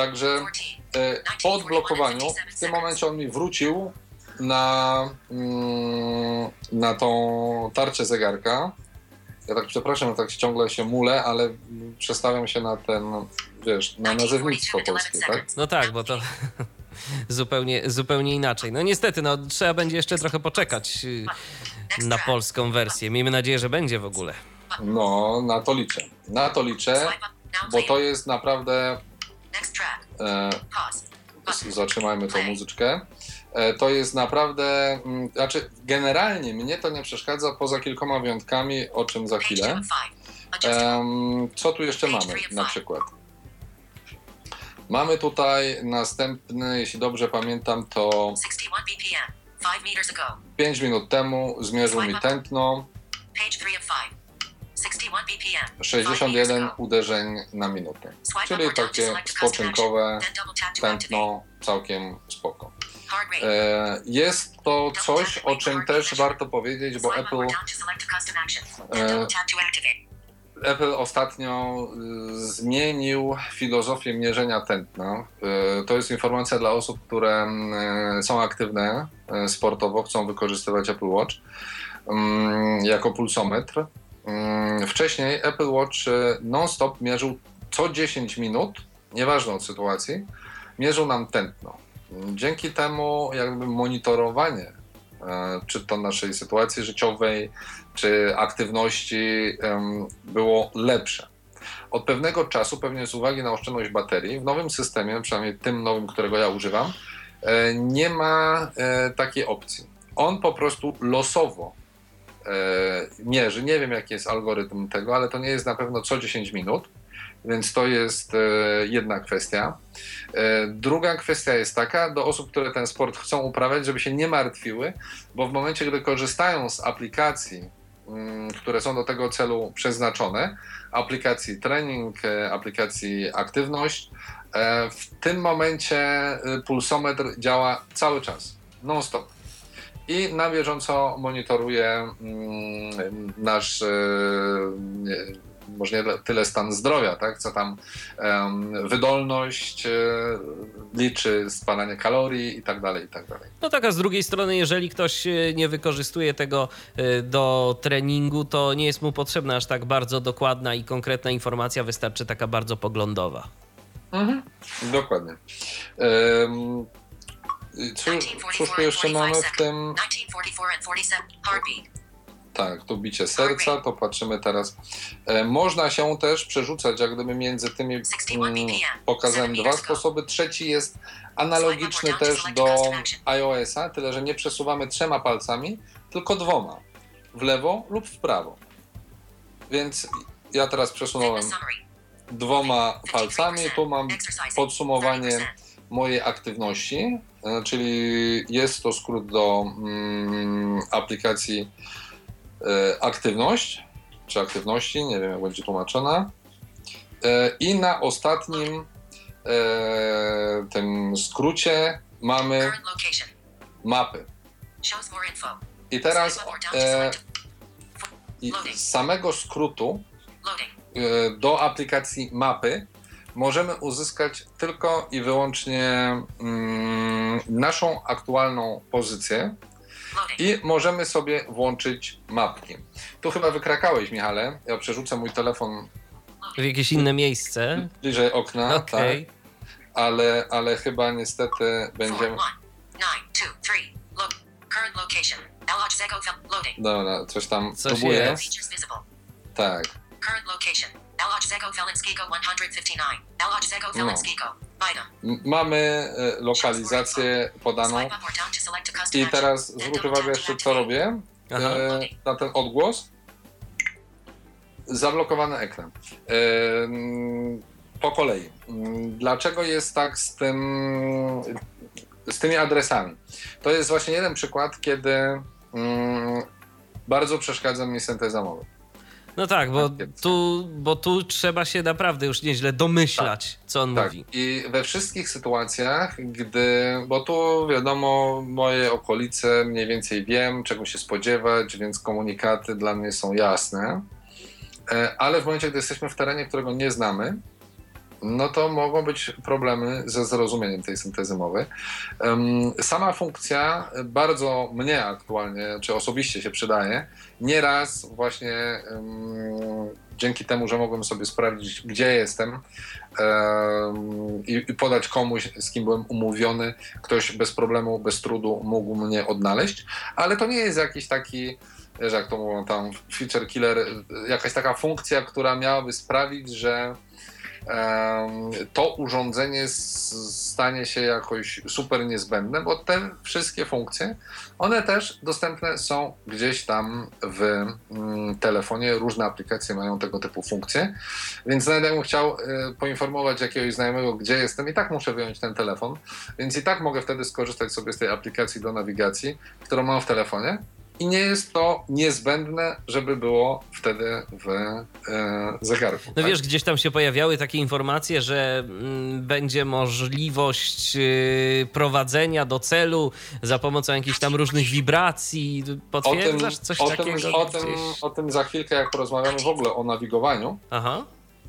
Także 14. e, po odblokowaniu w tym momencie on mi wrócił na, mm, na tą tarczę zegarka. Ja tak przepraszam, tak ciągle się mulę, ale przestawiam się na ten, wiesz, na nazewnictwo polskie, tak? No tak, bo to zupełnie, zupełnie inaczej. No niestety, no trzeba będzie jeszcze trochę poczekać y, na polską wersję. Miejmy nadzieję, że będzie w ogóle. No, na to liczę. Na to liczę, bo to jest naprawdę. E, zatrzymajmy tą muzyczkę. E, To jest naprawdę, mm, znaczy generalnie mnie to nie przeszkadza poza kilkoma wyjątkami, o czym za chwilę. Co tu jeszcze mamy na przykład? Mamy tutaj następny, jeśli dobrze pamiętam, to 61 BPM. 5 meters ago. 5 minut temu zmierzył mi tętno Page 3 of 5. 61 BPM. Five meters 61 ago. uderzeń na minutę. Czyli takie spoczynkowe tętno, całkiem spoko. E, Jest to coś, o czym też warto powiedzieć, bo Apple E. Apple ostatnio y, zmienił filozofię mierzenia tętna. Y, To jest informacja dla osób, które y, są aktywne sportowo, chcą wykorzystywać Apple Watch mm, jako pulsometr. Mm, Wcześniej Apple Watch y, non-stop mierzył co 10 minut, nieważne od sytuacji, mierzył nam tętno. Dzięki temu jakby monitorowanie e, czy to naszej sytuacji życiowej, czy aktywności było lepsze. Od pewnego czasu, pewnie z uwagi na oszczędność baterii, w nowym systemie, przynajmniej tym nowym, którego ja używam, e, nie ma e, takiej opcji. On po prostu losowo e, mierzy. Nie wiem, jaki jest algorytm tego, ale to nie jest na pewno co 10 minut, więc to jest e, jedna kwestia. E, Druga kwestia jest taka, do osób, które ten sport chcą uprawiać, żeby się nie martwiły, bo w momencie, gdy korzystają z aplikacji, mm, które są do tego celu przeznaczone, aplikacji trening, e, aplikacji aktywność, e, w tym momencie e, pulsometr działa cały czas, non-stop. I na bieżąco monitoruje mm, nasz, e, może nie tyle stan zdrowia, tak, co tam wydolność, e, liczy spalanie kalorii i tak dalej, i tak dalej. No tak, a z drugiej strony, jeżeli ktoś e, nie wykorzystuje tego do treningu, to nie jest mu potrzebna aż tak bardzo dokładna i konkretna informacja, wystarczy taka bardzo poglądowa. Dokładnie. Em, co, cóż tu jeszcze mamy w tym? 1944 and 47. Heartbeat. Tak, tu bicie serca, to patrzymy teraz. E, można się też przerzucać, jak gdyby między tymi mm, pokazałem dwa sposoby. Trzeci jest analogiczny też do iOS-a, tyle że nie przesuwamy trzema palcami, tylko dwoma. W lewo lub w prawo. Więc ja teraz przesunąłem dwoma palcami. Tu mam 53%. Exercising. podsumowanie 30%. mojej aktywności, czyli jest to skrót do mm, aplikacji e, aktywność, czy aktywności, nie wiem jak będzie tłumaczona. E, I na ostatnim e, tym skrócie mamy mapy. I teraz e, i z samego skrótu e, do aplikacji mapy możemy uzyskać tylko i wyłącznie mm, naszą aktualną pozycję. I możemy sobie włączyć mapki. Tu chyba wykrakałeś, Michale. Ja przerzucę mój telefon W jakieś inne miejsce. bliżej okna, Okej. tak, ale, ale chyba niestety będziemy... Dobra, coś tam Coś próbuję. Tak. Current location. Elodge Zego Felinskigo 159. Elodge Zego No. Mamy e, lokalizację podaną. I teraz zwróć uwagę jeszcze, co robię Aha. e, na ten odgłos. Zablokowany ekran. E, po kolei. Dlaczego jest tak z tym, z tymi adresami? To jest właśnie jeden przykład, kiedy mm, bardzo przeszkadza mi synteza mowy. No tak, bo Tak tu, bo tu trzeba się naprawdę już nieźle domyślać, co on Tak. mówi. I we wszystkich sytuacjach, gdy, bo tu wiadomo, moje okolice mniej więcej wiem, czego się spodziewać, więc komunikaty dla mnie są jasne. E, Ale w momencie, gdy jesteśmy w terenie, którego nie znamy, no to mogą być problemy ze zrozumieniem tej syntezy mowy. Sama funkcja bardzo mnie aktualnie, czy osobiście się przydaje. Nieraz właśnie dzięki temu, że mogłem sobie sprawdzić, gdzie jestem em, i, podać komuś, z kim byłem umówiony, ktoś bez problemu, bez trudu mógł mnie odnaleźć, ale to nie jest jakiś taki, jak to mówią tam, feature killer, jakaś taka funkcja, która miałaby sprawić, że to urządzenie stanie się jakoś super niezbędne, bo te wszystkie funkcje, one też dostępne są gdzieś tam w mm, telefonie. Różne aplikacje mają tego typu funkcje, więc nawet jakbym chciał e, poinformować jakiegoś znajomego, gdzie jestem, i tak muszę wyjąć ten telefon, więc i tak mogę wtedy skorzystać sobie z tej aplikacji do nawigacji, którą mam w telefonie. I nie jest to niezbędne, żeby było wtedy w e, zegarku. No tak? wiesz, gdzieś tam się pojawiały takie informacje, że mm, będzie możliwość y, prowadzenia do celu za pomocą jakichś tam różnych wibracji. o tym, Potwierdzasz coś o, takiego? tym, o, tym, o tym za chwilkę, jak porozmawiamy w ogóle o nawigowaniu. Aha.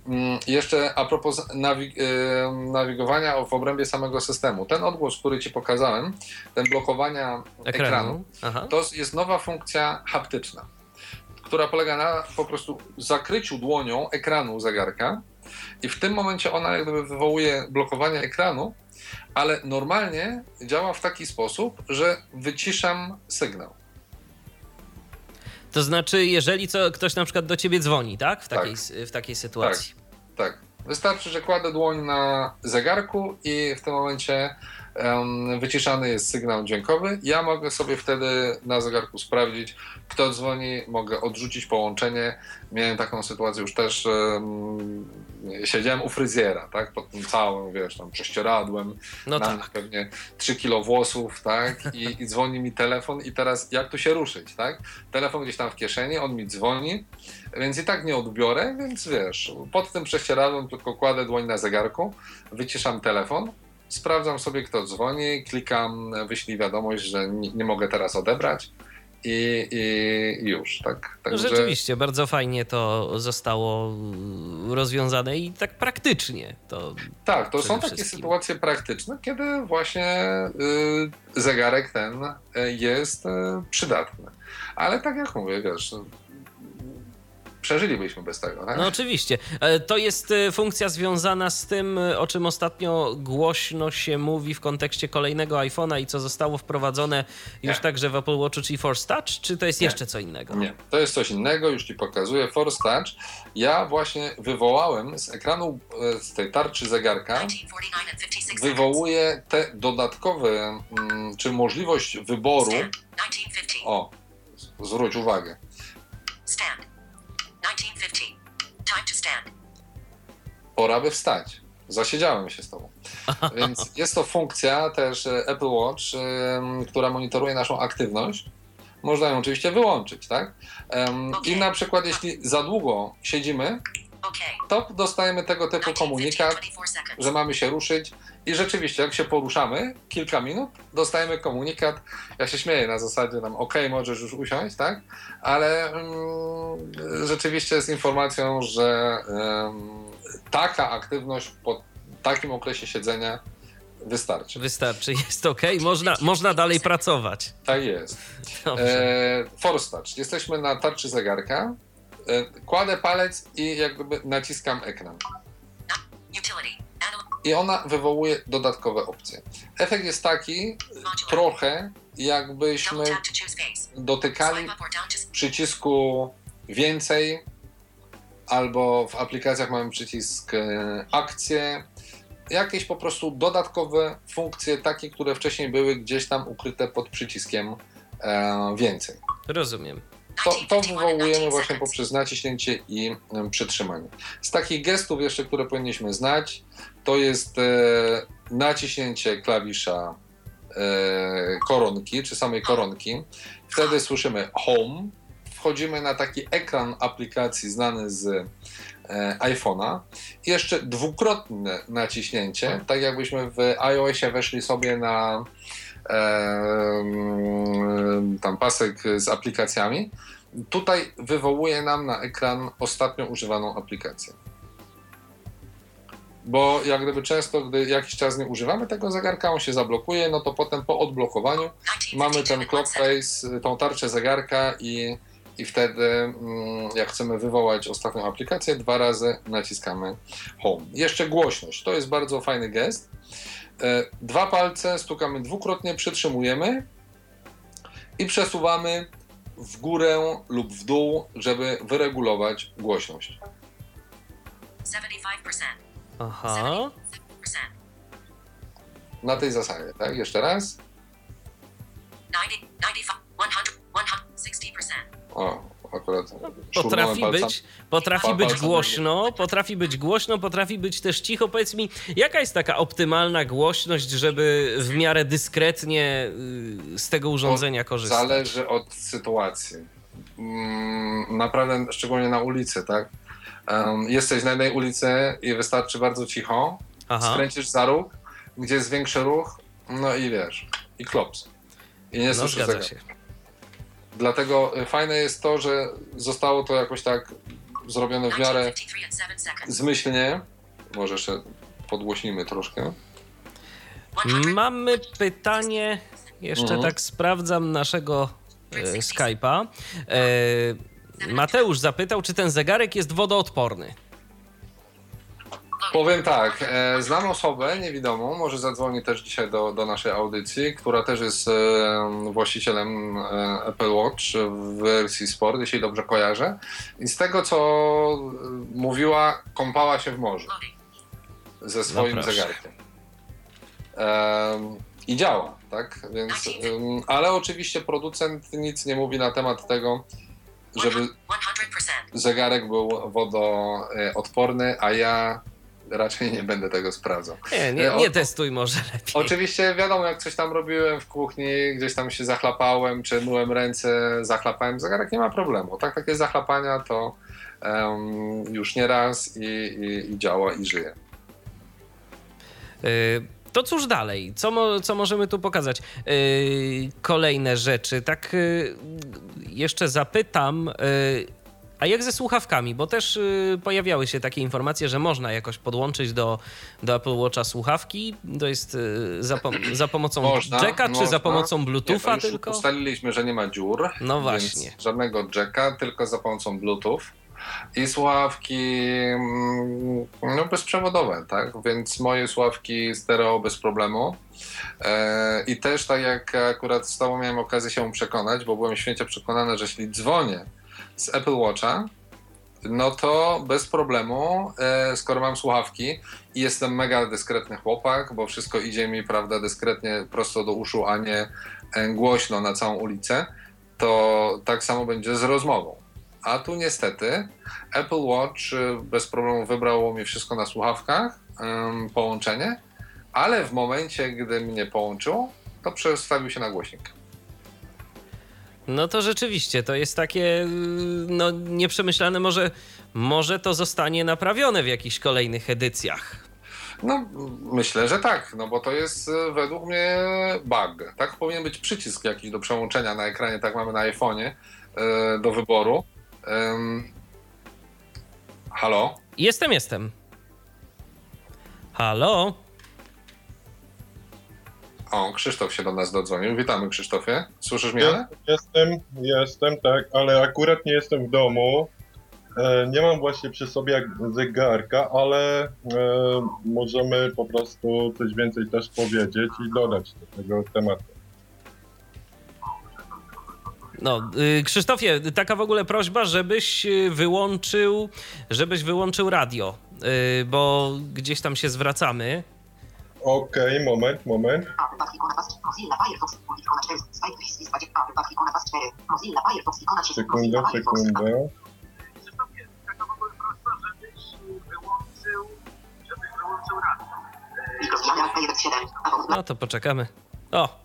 Mm, Jeszcze a propos nawi- y, nawigowania w obrębie samego systemu. Ten odgłos, który Ci pokazałem, ten blokowania Ekranu. ekranu, to jest nowa funkcja haptyczna, która polega na po prostu zakryciu dłonią ekranu zegarka i w tym momencie ona jak gdyby wywołuje blokowanie ekranu, ale normalnie działa w taki sposób, że wyciszam sygnał. To znaczy, jeżeli co, ktoś na przykład do ciebie dzwoni, tak? W Tak. takiej, w takiej sytuacji. Tak. Wystarczy, że kładę dłoń na zegarku i w tym momencie wyciszany jest sygnał dźwiękowy. Ja mogę sobie wtedy na zegarku sprawdzić, kto dzwoni, mogę odrzucić połączenie. Miałem taką sytuację już też. em, siedziałem u fryzjera, tak? Pod tym całym, wiesz, tam prześcieradłem. No tak. pewnie 3 kilo włosów, tak? I, I dzwoni mi telefon i teraz jak tu się ruszyć, tak? Telefon gdzieś tam w kieszeni, on mi dzwoni, więc i tak nie odbiorę, więc wiesz, pod tym prześcieradłem tylko kładę dłoń na zegarku, wyciszam telefon, sprawdzam sobie kto dzwoni, klikam wyślij wiadomość, że nie, nie mogę teraz odebrać i, i już, tak? No Także- rzeczywiście, bardzo fajnie to zostało y, rozwiązane i tak praktycznie to Tak, to są takie wszystkim. sytuacje praktyczne, kiedy właśnie y, zegarek ten y, jest y, przydatny. Ale tak jak mówię, wiesz, przeżylibyśmy bez tego, tak? No oczywiście. E, To jest e, funkcja związana z tym, e, o czym ostatnio głośno się mówi w kontekście kolejnego iPhone'a i co zostało wprowadzone już Nie. także w Apple Watchu czy Force Touch, czy to jest Nie. jeszcze co innego? Nie, to jest coś innego, już Ci pokazuję. Force Touch. Ja właśnie wywołałem z ekranu, z tej tarczy zegarka, 1949 and 56 seconds. wywołuję te dodatkowe, mm, czy możliwość wyboru. Stand. 1950. O, zwróć uwagę. Stand. 1950. Time to stand. pora by wstać. Zasiedziałem się z tobą. Więc jest to funkcja też e, Apple Watch, em, która monitoruje naszą aktywność. Można ją oczywiście wyłączyć, tak? I na przykład jeśli za długo siedzimy, to dostajemy tego typu 1950. komunikat, 24 seconds. że mamy się ruszyć. I rzeczywiście, jak się poruszamy kilka minut, dostajemy komunikat. Ja się śmieję na zasadzie tam, ok, możesz już usiąść, tak? Ale mm, rzeczywiście z informacją, że taka aktywność po takim okresie siedzenia Wystarczy. Wystarczy, jest ok, można, można dalej pracować. Tak jest. E, force touch. Jesteśmy na tarczy zegarka. E, kładę palec i jakby naciskam ekran. Utility. I ona wywołuje dodatkowe opcje. Efekt jest taki, trochę jakbyśmy dotykali przycisku więcej, albo w aplikacjach mamy przycisk e, akcje. Jakieś po prostu dodatkowe funkcje, takie, które wcześniej były gdzieś tam ukryte pod przyciskiem e, więcej. Rozumiem. To, to 1951 and wywołujemy 19 właśnie poprzez naciśnięcie i przytrzymanie. Z takich gestów jeszcze, które powinniśmy znać, to jest e, naciśnięcie klawisza e, koronki, czy samej koronki. Wtedy słyszymy home. Wchodzimy na taki ekran aplikacji znany z e, iPhone'a. Jeszcze dwukrotne naciśnięcie, tak jakbyśmy w iOSie weszli sobie na e, mm, tam pasek z aplikacjami. Tutaj wywołuje nam na ekran ostatnio używaną aplikację. Bo jak gdyby często, gdy jakiś czas nie używamy tego zegarka, on się zablokuje, no to potem po odblokowaniu mamy 1952 ten clock face, tą tarczę zegarka i, i wtedy mm, jak chcemy wywołać ostatnią aplikację, dwa razy naciskamy home. Jeszcze głośność, to jest bardzo fajny gest. E, Dwa palce stukamy dwukrotnie, przytrzymujemy i przesuwamy w górę lub w dół, żeby wyregulować głośność. 75%. Aha. 77%. Na tej zasadzie, tak? Jeszcze raz. 90, 95, 100, 100, 60%. O, akurat Potrafi szurnąłem palcem. być, potrafi być głośno, potrafi być głośno, potrafi być też cicho. Powiedz mi, jaka jest taka optymalna głośność, żeby w miarę dyskretnie y, z tego urządzenia korzystać? Zależy od sytuacji. Mm, Naprawdę, szczególnie na ulicy, tak? Em, Jesteś na jednej ulicy i wystarczy bardzo cicho, Aha. skręcisz za róg, gdzie jest większy ruch, no i wiesz, i klops. I nie No słyszysz zegarka. się. Dlatego y, fajne jest to, że zostało to jakoś tak zrobione w miarę 1953 and 7 seconds. zmyślnie. Może jeszcze podgłośnimy troszkę. 100. Mamy pytanie, jeszcze Mhm. tak sprawdzam naszego e, Skype'a. E, Mateusz zapytał, czy ten zegarek jest wodoodporny. Powiem tak, e, znam osobę niewidomą, może zadzwoni też dzisiaj do, do naszej audycji, która też jest e, właścicielem e, Apple Watch w wersji Sport, jeśli dobrze kojarzę. I z tego, co mówiła, kąpała się w morzu ze swoim No zegarkiem. Em, I działa, tak? Więc, ale oczywiście producent nic nie mówi na temat tego, żeby 100%. zegarek był wodoodporny, a ja raczej nie będę tego sprawdzał. Nie, nie, E, nie o- testuj może lepiej. Oczywiście wiadomo, jak coś tam robiłem w kuchni, gdzieś tam się zachlapałem, czy myłem ręce, zachlapałem zegarek, nie ma problemu. Tak, takie zachlapania to em, już nie raz i, i, i działa i żyje. Y, To cóż dalej? Co, mo, co możemy tu pokazać? Y, Kolejne rzeczy. Tak y, jeszcze zapytam, y, a jak ze słuchawkami? Bo też y, pojawiały się takie informacje, że można jakoś podłączyć do, do Apple Watcha słuchawki. To jest y, za, za pomocą Można, jacka, czy można. za pomocą Nie, to Bluetootha już tylko? Ustaliliśmy, że nie ma dziur. No właśnie. Żadnego jacka, tylko za pomocą Bluetooth. I słuchawki mm, no, bezprzewodowe, tak? Więc moje słuchawki stereo bez problemu. E, I też tak jak akurat z Tobą miałem okazję się przekonać, bo byłem święcie przekonany, że jeśli dzwonię z Apple Watcha, no to bez problemu, e, skoro mam słuchawki i jestem mega dyskretny chłopak, bo wszystko idzie mi, prawda, dyskretnie prosto do uszu, a nie e, głośno na całą ulicę, to tak samo będzie z rozmową. A tu niestety Apple Watch e, bez problemu wybrało mi wszystko na słuchawkach, połączenie, ale w momencie, gdy mnie połączyło, to przestawił się na głośnik. No to rzeczywiście, to jest takie y, no, nieprzemyślane. Może, może to zostanie naprawione w jakichś kolejnych edycjach. No, myślę, że tak, no bo to jest e, według mnie bug. Tak powinien być przycisk jakiś do przełączenia na ekranie, tak mamy na iPhone'ie do wyboru. Em, Halo? Jestem, jestem. Halo? O, Krzysztof się do nas dodzwonił. Witamy Krzysztofie. Słyszysz mnie? Jestem, jestem, tak, ale akurat nie jestem w domu. E, nie mam właśnie przy sobie zegarka, ale e, możemy po prostu coś więcej też powiedzieć i dodać do tego tematu. No, y, Krzysztofie, taka w ogóle prośba, żebyś y, wyłączył, żebyś wyłączył radio, y, bo gdzieś tam się zwracamy. Okej, moment, moment. Apple ikona pas Mozilla Firefox ikona 4 Skype list list budget Apple ikona pas 4 Mozilla Firefox ikona 3 Sekundę, Mozilla Firefox sekundę. Krzysztofie, taka w ogóle prośba, żebyś wyłączył, żebyś wyłączył radio. Mikrofon Player 7 Apple No to poczekamy. O!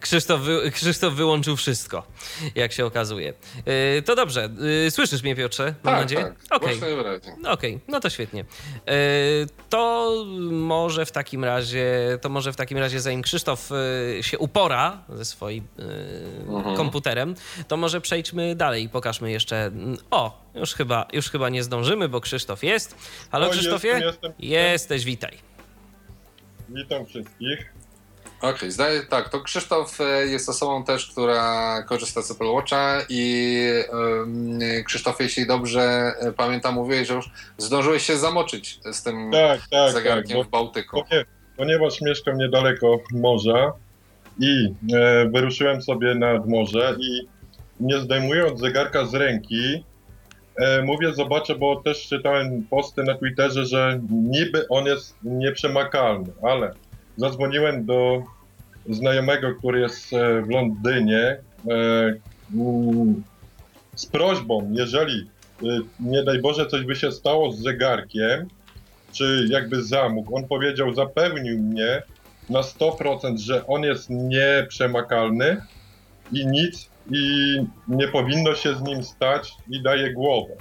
Krzysztof, wy, Krzysztof wyłączył wszystko, jak się okazuje. Y, to dobrze. Y, słyszysz mnie, Piotrze? Mam Tak, nadzieję. tak. Okej. Wyraźnie. No to świetnie. E, To może w takim razie, to może w takim razie, zanim Krzysztof się upora ze swoim Mhm. komputerem, to może przejdźmy dalej i pokażmy jeszcze. O, już chyba, już chyba nie zdążymy, bo Krzysztof jest. Halo O, Krzysztofie? jestem, jestem. Jesteś, witaj. Witam wszystkich. Okej, zdaje tak. To Krzysztof e, jest osobą też, która korzysta z Apple Watcha i um, Krzysztof, jeśli dobrze e, pamiętam, mówiłeś, że już zdążyłeś się zamoczyć z tym Tak, tak, tak, zegarkiem bo w Bałtyku. Ponie- ponieważ mieszkam niedaleko morza i e, wyruszyłem sobie nad morze i nie zdejmując zegarka z ręki, e, mówię, zobaczę, bo też czytałem posty na Twitterze, że niby on jest nieprzemakalny, ale zadzwoniłem do znajomego, który jest e, w Londynie e, z prośbą, jeżeli e, nie daj Boże coś by się stało z zegarkiem, czy jakby zamógł. On powiedział, zapewnił mnie na 100%, że on jest nieprzemakalny i nic i nie powinno się z nim stać i daje głowę.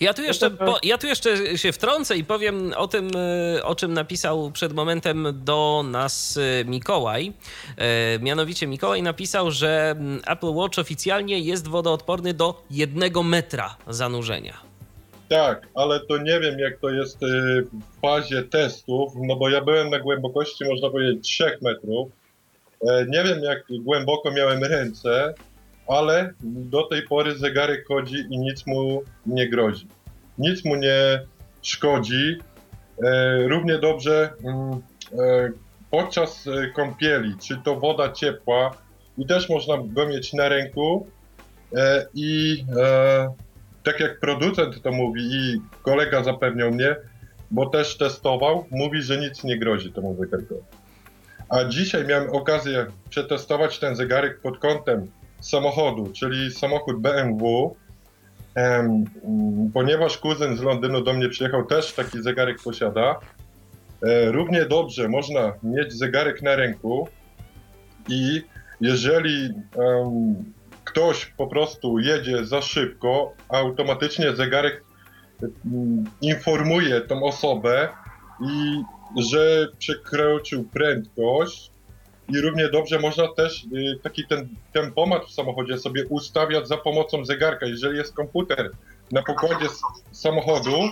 Ja tu, jeszcze, po, ja tu jeszcze się wtrącę i powiem o tym, e, o czym napisał przed momentem do nas e, Mikołaj. E, Mianowicie Mikołaj napisał, że mm, Apple Watch oficjalnie jest wodoodporny do jednego metra zanurzenia. Tak, ale to nie wiem jak to jest w fazie testów, no bo ja byłem na głębokości można powiedzieć 3 metrów. Nie wiem jak głęboko miałem ręce, ale do tej pory zegarek chodzi i nic mu nie grozi. Nic mu nie szkodzi. E, Równie dobrze mm, e, podczas e, kąpieli, czy to woda ciepła, i też można go mieć na ręku i tak jak producent to mówi i kolega zapewniał mnie, bo też testował, mówi, że nic nie grozi temu zegarkowi. A dzisiaj miałem okazję przetestować ten zegarek pod kątem samochodu, czyli samochód BMW. Ponieważ kuzyn z Londynu do mnie przyjechał, też taki zegarek posiada. E, równie dobrze można mieć zegarek na ręku i jeżeli ktoś po prostu jedzie za szybko, automatycznie zegarek mm, informuje tą osobę i że przekroczył prędkość i równie dobrze można też y, taki ten tempomat w samochodzie sobie ustawiać za pomocą zegarka. Jeżeli jest komputer na pokładzie samochodu,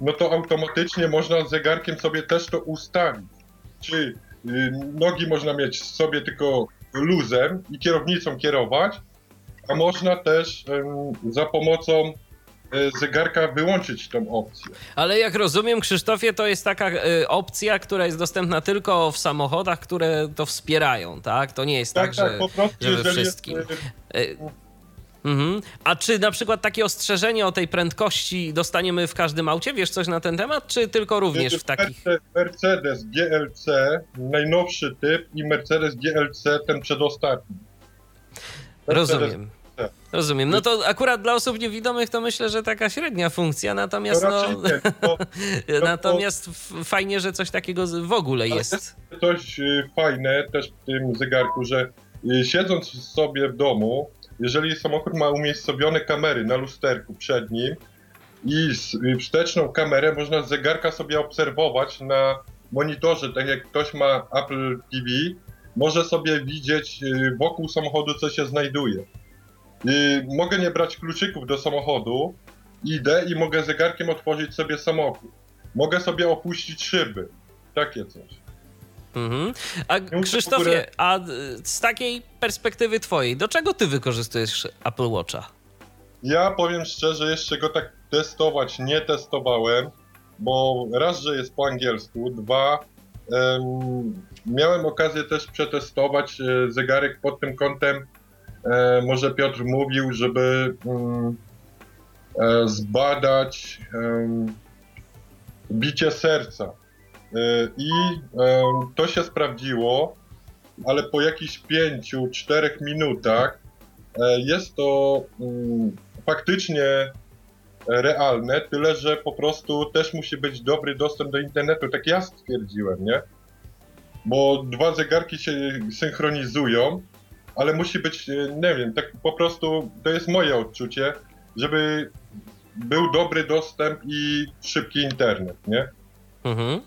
no to automatycznie można zegarkiem sobie też to ustawić. Czy y, nogi można mieć sobie tylko luzem i kierownicą kierować, a można też za pomocą zegarka wyłączyć tą opcję. Ale jak rozumiem, Krzysztofie, to jest taka e, opcja, która jest dostępna tylko w samochodach, które to wspierają, tak? To nie jest tak, Tak, tak, że, po prostu że we jest, wszystkim. e, E, Mhm. A czy na przykład takie ostrzeżenie o tej prędkości dostaniemy w każdym aucie? Wiesz coś na ten temat, czy tylko również w takich? Merce- Mercedes GLC, najnowszy typ i Mercedes GLC, ten przedostatni. Mercedes- Rozumiem. Tak. Rozumiem. No to akurat dla osób niewidomych to myślę, że taka średnia funkcja, To natomiast no, nie, to natomiast f- fajnie, że coś takiego w ogóle Ale jest. coś y, fajne też w tym zegarku, że y, siedząc sobie w domu, jeżeli samochód ma umiejscowione kamery na lusterku przed nim i y, wsteczną kamerę można z zegarka sobie obserwować na monitorze, tak jak ktoś ma Apple TV, może sobie widzieć wokół samochodu, co się znajduje. Y, Mogę nie brać kluczyków do samochodu, idę i mogę zegarkiem otworzyć sobie samochód. Mogę sobie opuścić szyby. Takie coś. Mhm. A Krzysztofie, a y, z takiej perspektywy twojej, do czego ty wykorzystujesz Apple Watcha? Ja powiem szczerze, jeszcze go tak testować nie testowałem, bo raz, że jest po angielsku, dwa, em, miałem okazję też przetestować e, zegarek pod tym kątem, może Piotr mówił, żeby mm, e, zbadać bicie serca. E, I to się sprawdziło, ale po jakichś pięciu, czterech minutach e, jest to mm, faktycznie realne, tyle że po prostu też musi być dobry dostęp do internetu. Tak ja stwierdziłem, nie? Bo dwa zegarki się synchronizują, ale musi być, e, nie wiem, tak po prostu to jest moje odczucie, żeby był dobry dostęp i szybki internet, nie? Mhm.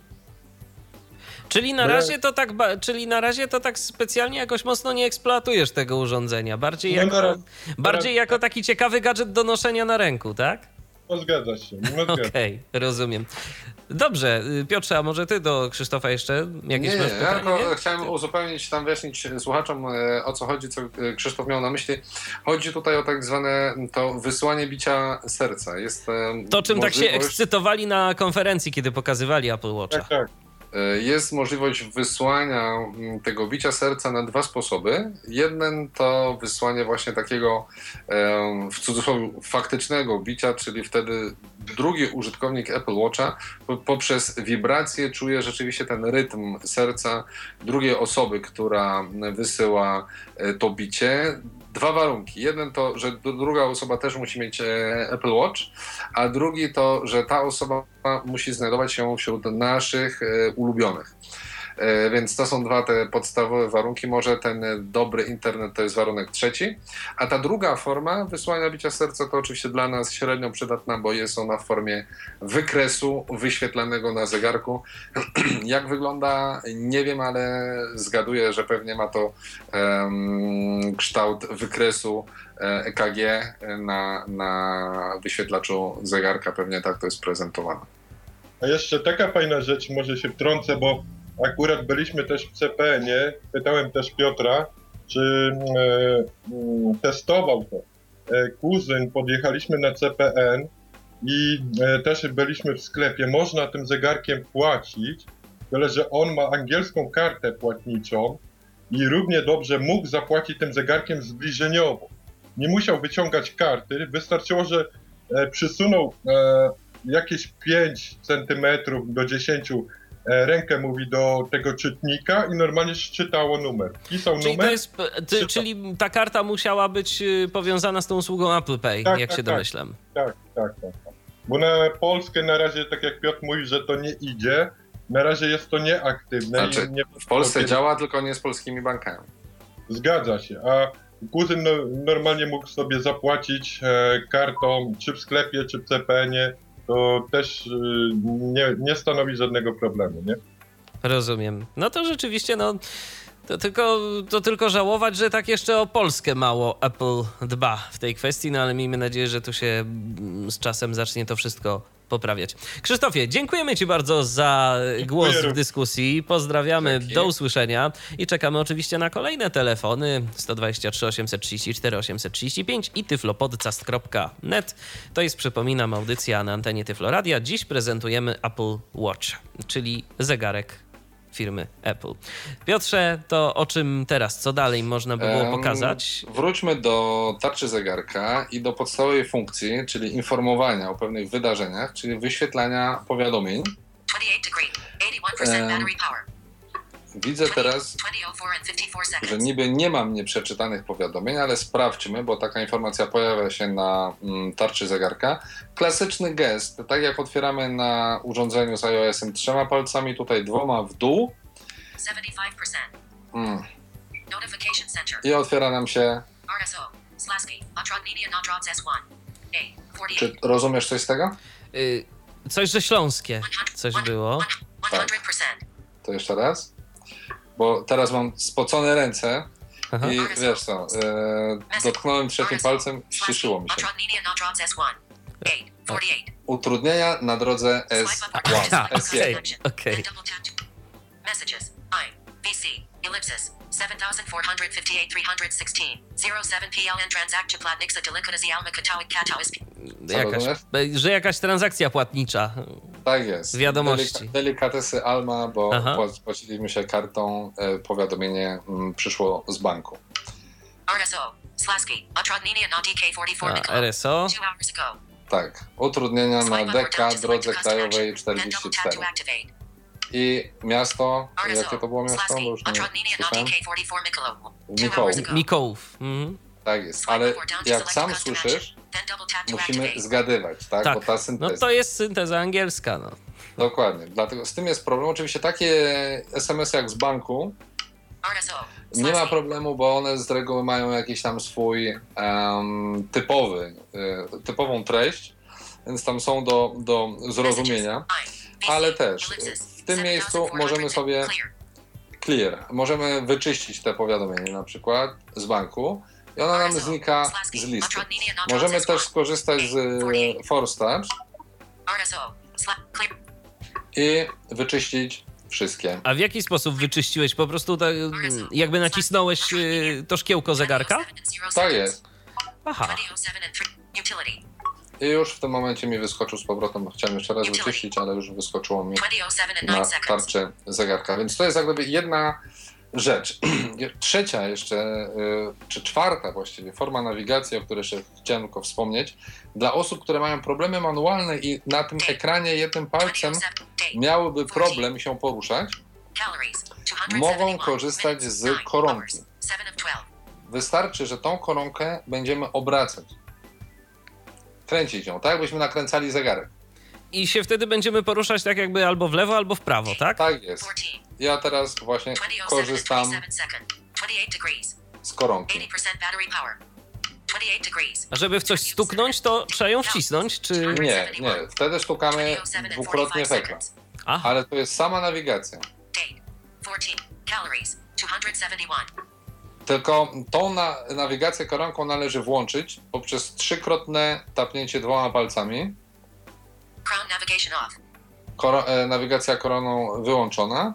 Czyli na No razie to tak, czyli na razie to tak specjalnie jakoś mocno nie eksploatujesz tego urządzenia. Bardziej No jako, na raz- bardziej jako taki ciekawy gadżet do noszenia na ręku, tak? No zgadza się, no. Okej, rozumiem. Dobrze, Piotrze, a może ty do Krzysztofa jeszcze jakieś Nie, masz nie, ja pytanie? tylko chciałem uzupełnić, tam wyjaśnić słuchaczom e, o co chodzi, co e, Krzysztof miał na myśli. Chodzi tutaj o tak zwane to wysłanie bicia serca. Jest e, To czym tak się możliwość- ekscytowali na konferencji, kiedy pokazywali Apple Watcha. Tak, tak. E, Jest możliwość wysłania mm, tego bicia serca na dwa sposoby. Jeden to wysłanie właśnie takiego w cudzysłowie faktycznego bicia, czyli wtedy drugi użytkownik Apple Watcha po- poprzez wibrację czuje rzeczywiście ten rytm serca drugiej osoby, która wysyła e, to bicie. Dwa warunki. Jeden to, że druga osoba też musi mieć e, Apple Watch, a drugi to, że ta osoba musi znajdować się wśród naszych e, ulubionych. E, Więc to są dwa te podstawowe warunki. Może ten e, dobry internet to jest warunek trzeci. A ta druga forma wysłania bicia serca to oczywiście dla nas średnio przydatna, bo jest ona w formie wykresu wyświetlanego na zegarku. Jak wygląda, nie wiem, ale zgaduję, że pewnie ma to em, kształt wykresu e, EKG na, na wyświetlaczu zegarka. Pewnie tak to jest prezentowane. A jeszcze taka fajna rzecz, może się wtrącę, bo akurat byliśmy też w CPN-ie, pytałem też Piotra, czy e, mm, testował to. E, kuzyn, podjechaliśmy na CPN i e, też byliśmy w sklepie. Można tym zegarkiem płacić, tyle że on ma angielską kartę płatniczą i równie dobrze mógł zapłacić tym zegarkiem zbliżeniowo. Nie musiał wyciągać karty, wystarczyło, że e, przysunął e, jakieś 5 centymetrów do 10 e, rękę mówi do tego czytnika i normalnie czytało numer. Pisał Czyli, numer. to jest, p- ty, czyli ta karta musiała być y, powiązana z tą usługą Apple Pay, Tak, jak tak, się tak. domyślam. Tak, tak, tak, tak. Bo na Polskę na razie, tak jak Piotr mówi, że to nie idzie, na razie jest to nieaktywne. Znaczy, i nie, W Polsce działa, tylko nie z polskimi bankami. Zgadza się. A kuzyn no, normalnie mógł sobie zapłacić e, kartą, czy w sklepie, czy w CPN-ie. To też e, nie, nie stanowi żadnego problemu, nie? Rozumiem. No to rzeczywiście, no. To tylko, to tylko żałować, że tak jeszcze o Polskę mało Apple dba w tej kwestii, no ale miejmy nadzieję, że tu się mm, z czasem zacznie to wszystko poprawiać. Krzysztofie, dziękujemy Ci bardzo za głos w również. dyskusji. Pozdrawiamy, Dzięki. do usłyszenia i czekamy oczywiście na kolejne telefony 123 834 835 i tyflopodcast.net. To jest, przypominam, audycja na antenie Tyfloradia. Dziś prezentujemy Apple Watch, czyli zegarek firmy Apple. Piotrze, to o czym teraz? Co dalej można by było pokazać? Wróćmy do tarczy zegarka i do podstawowej funkcji, czyli informowania o pewnych wydarzeniach, czyli wyświetlania powiadomień. 28 degree. 81% Um, battery power. Widzę teraz, 2004 and 54 że niby nie mam nieprzeczytanych powiadomień, ale sprawdźmy, bo taka informacja pojawia się na mm, tarczy zegarka. Klasyczny gest, tak jak otwieramy na urządzeniu z iOS-em trzema palcami, tutaj dwoma w dół 75%. mm, i otwiera nam się. RSO. Slasky. Atrod Media Not Drops S1. A. 48. Czy rozumiesz coś z tego? Y, coś, że śląskie coś było. 100%. To jeszcze raz. Bo teraz mam spocone ręce Aha. i wiesz co, e, dotknąłem trzecim palcem, ściszyło mi się. Atrod Media Not Drops S1. A. 48. Utrudnienia na drodze Swipe up or S1, down to A, select S1. okej, connection. okej. Then double tap to- Messages. I. Ellipsis. 7458 316. 07 PLN z alma katałik katałis. Jakaś, że jakaś transakcja płatnicza. Tak jest. Wiadomości. Delika- delikatesy Alma, bo Aha. pła- płaciliśmy się kartą, e, powiadomienie mm, przyszło z banku. RSO. Slaski. Utrudnienia na DK44 A, Miklo. RSO. Tak, utrudnienia na DK drodze krajowej action, then double tap 44. I miasto, RSO. jakie to było miasto? Bo już nie Utrudnienia na słyszałem. DK44 Miklo. Two Mikołów. Mikołów. Mhm. Tak jest, ale jak sam słyszysz, musimy zgadywać, tak? Tak. Bo ta No synteza. to jest synteza angielska. No. Dokładnie. Dlatego z tym jest problem. Oczywiście takie SMS jak z banku nie ma problemu, bo one z reguły mają jakiś tam swój em, typowy, e, typową treść, więc tam są do, do zrozumienia. Ale też tym miejscu możemy sobie Clear. Możemy wyczyścić te powiadomienie na przykład z banku i ona nam znika z listy. Możemy też skorzystać z e, Force Touch i wyczyścić wszystkie. A w jaki sposób wyczyściłeś? Po prostu tak, mm, jakby nacisnąłeś y, to szkiełko zegarka? Tak jest. Aha. I już w tym momencie mi wyskoczył z powrotem. Chciałem jeszcze raz wyczyścić, ale już wyskoczyło mi 2007 and na 9 seconds. tarczę zegarka. Więc to jest jak gdyby jedna rzecz. Trzecia jeszcze, y, czy czwarta właściwie, forma nawigacji, o której jeszcze chciałem tylko wspomnieć. Dla osób, które mają problemy manualne i na tym ekranie jednym palcem 2007 date. miałyby problem się poruszać. Mogą 271 korzystać z koronki. hours, 7 of 12. wystarczy, że tą koronkę będziemy obracać. Kręcić ją, tak jakbyśmy nakręcali zegarek. I się wtedy będziemy poruszać tak jakby albo w lewo, albo w prawo, tak? Tak jest. 14. Ja teraz właśnie 2007 korzystam 27 second. 28 degrees. z koronki. 80% battery power. 28 degrees. A żeby w coś stuknąć, to trzeba ją wcisnąć, czy... Nie, nie. Wtedy stukamy 27 and dwukrotnie 45 w ekran. Aha. Ale to jest sama nawigacja. Date. 14. Calories. 271. Tylko tą na, nawigację koronką należy włączyć poprzez trzykrotne tapnięcie dwoma palcami. Crown navigation off. Koro, e, nawigacja koroną wyłączona.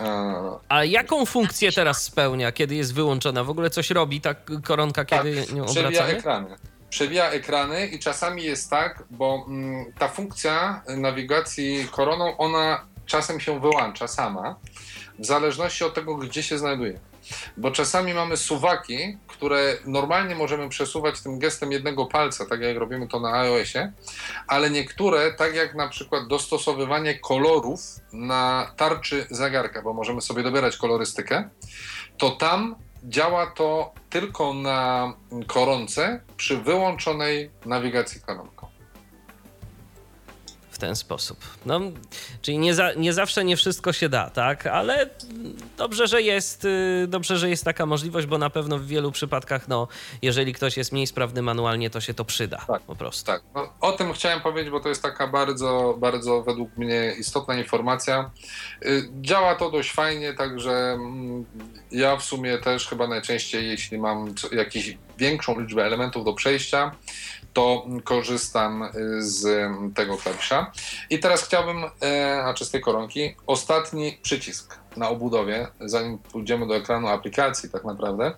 E, A jaką funkcję teraz spełnia, kiedy jest wyłączona? W ogóle coś robi ta koronka, kiedy tak, nią przewija ekrany. Przewija ekrany i czasami jest tak, bo mm, ta funkcja nawigacji koroną, ona czasem się wyłącza sama, w zależności od tego, gdzie się znajduje. Bo czasami mamy suwaki, które normalnie możemy przesuwać tym gestem jednego palca, tak jak robimy to na iOSie, ale niektóre, tak jak na przykład dostosowywanie kolorów na tarczy zegarka, bo możemy sobie dobierać kolorystykę, to tam działa to tylko na koronce przy wyłączonej nawigacji koronką. W ten sposób. No, czyli nie, za, nie zawsze nie wszystko się da, tak? Ale dobrze, że jest, y, dobrze, że jest taka możliwość, bo na pewno w wielu przypadkach, no, jeżeli ktoś jest mniej sprawny manualnie, to się to przyda Tak. po prostu. Tak, no, o tym chciałem powiedzieć, bo to jest taka bardzo, bardzo według mnie istotna informacja. Y, Działa to dość fajnie, także mm, ja w sumie też chyba najczęściej, jeśli mam jakiś większą liczbę elementów do przejścia, to korzystam y, z tego klawisza. I teraz chciałbym, e, a czy z tej koronki, ostatni przycisk na obudowie, zanim pójdziemy do ekranu aplikacji tak naprawdę,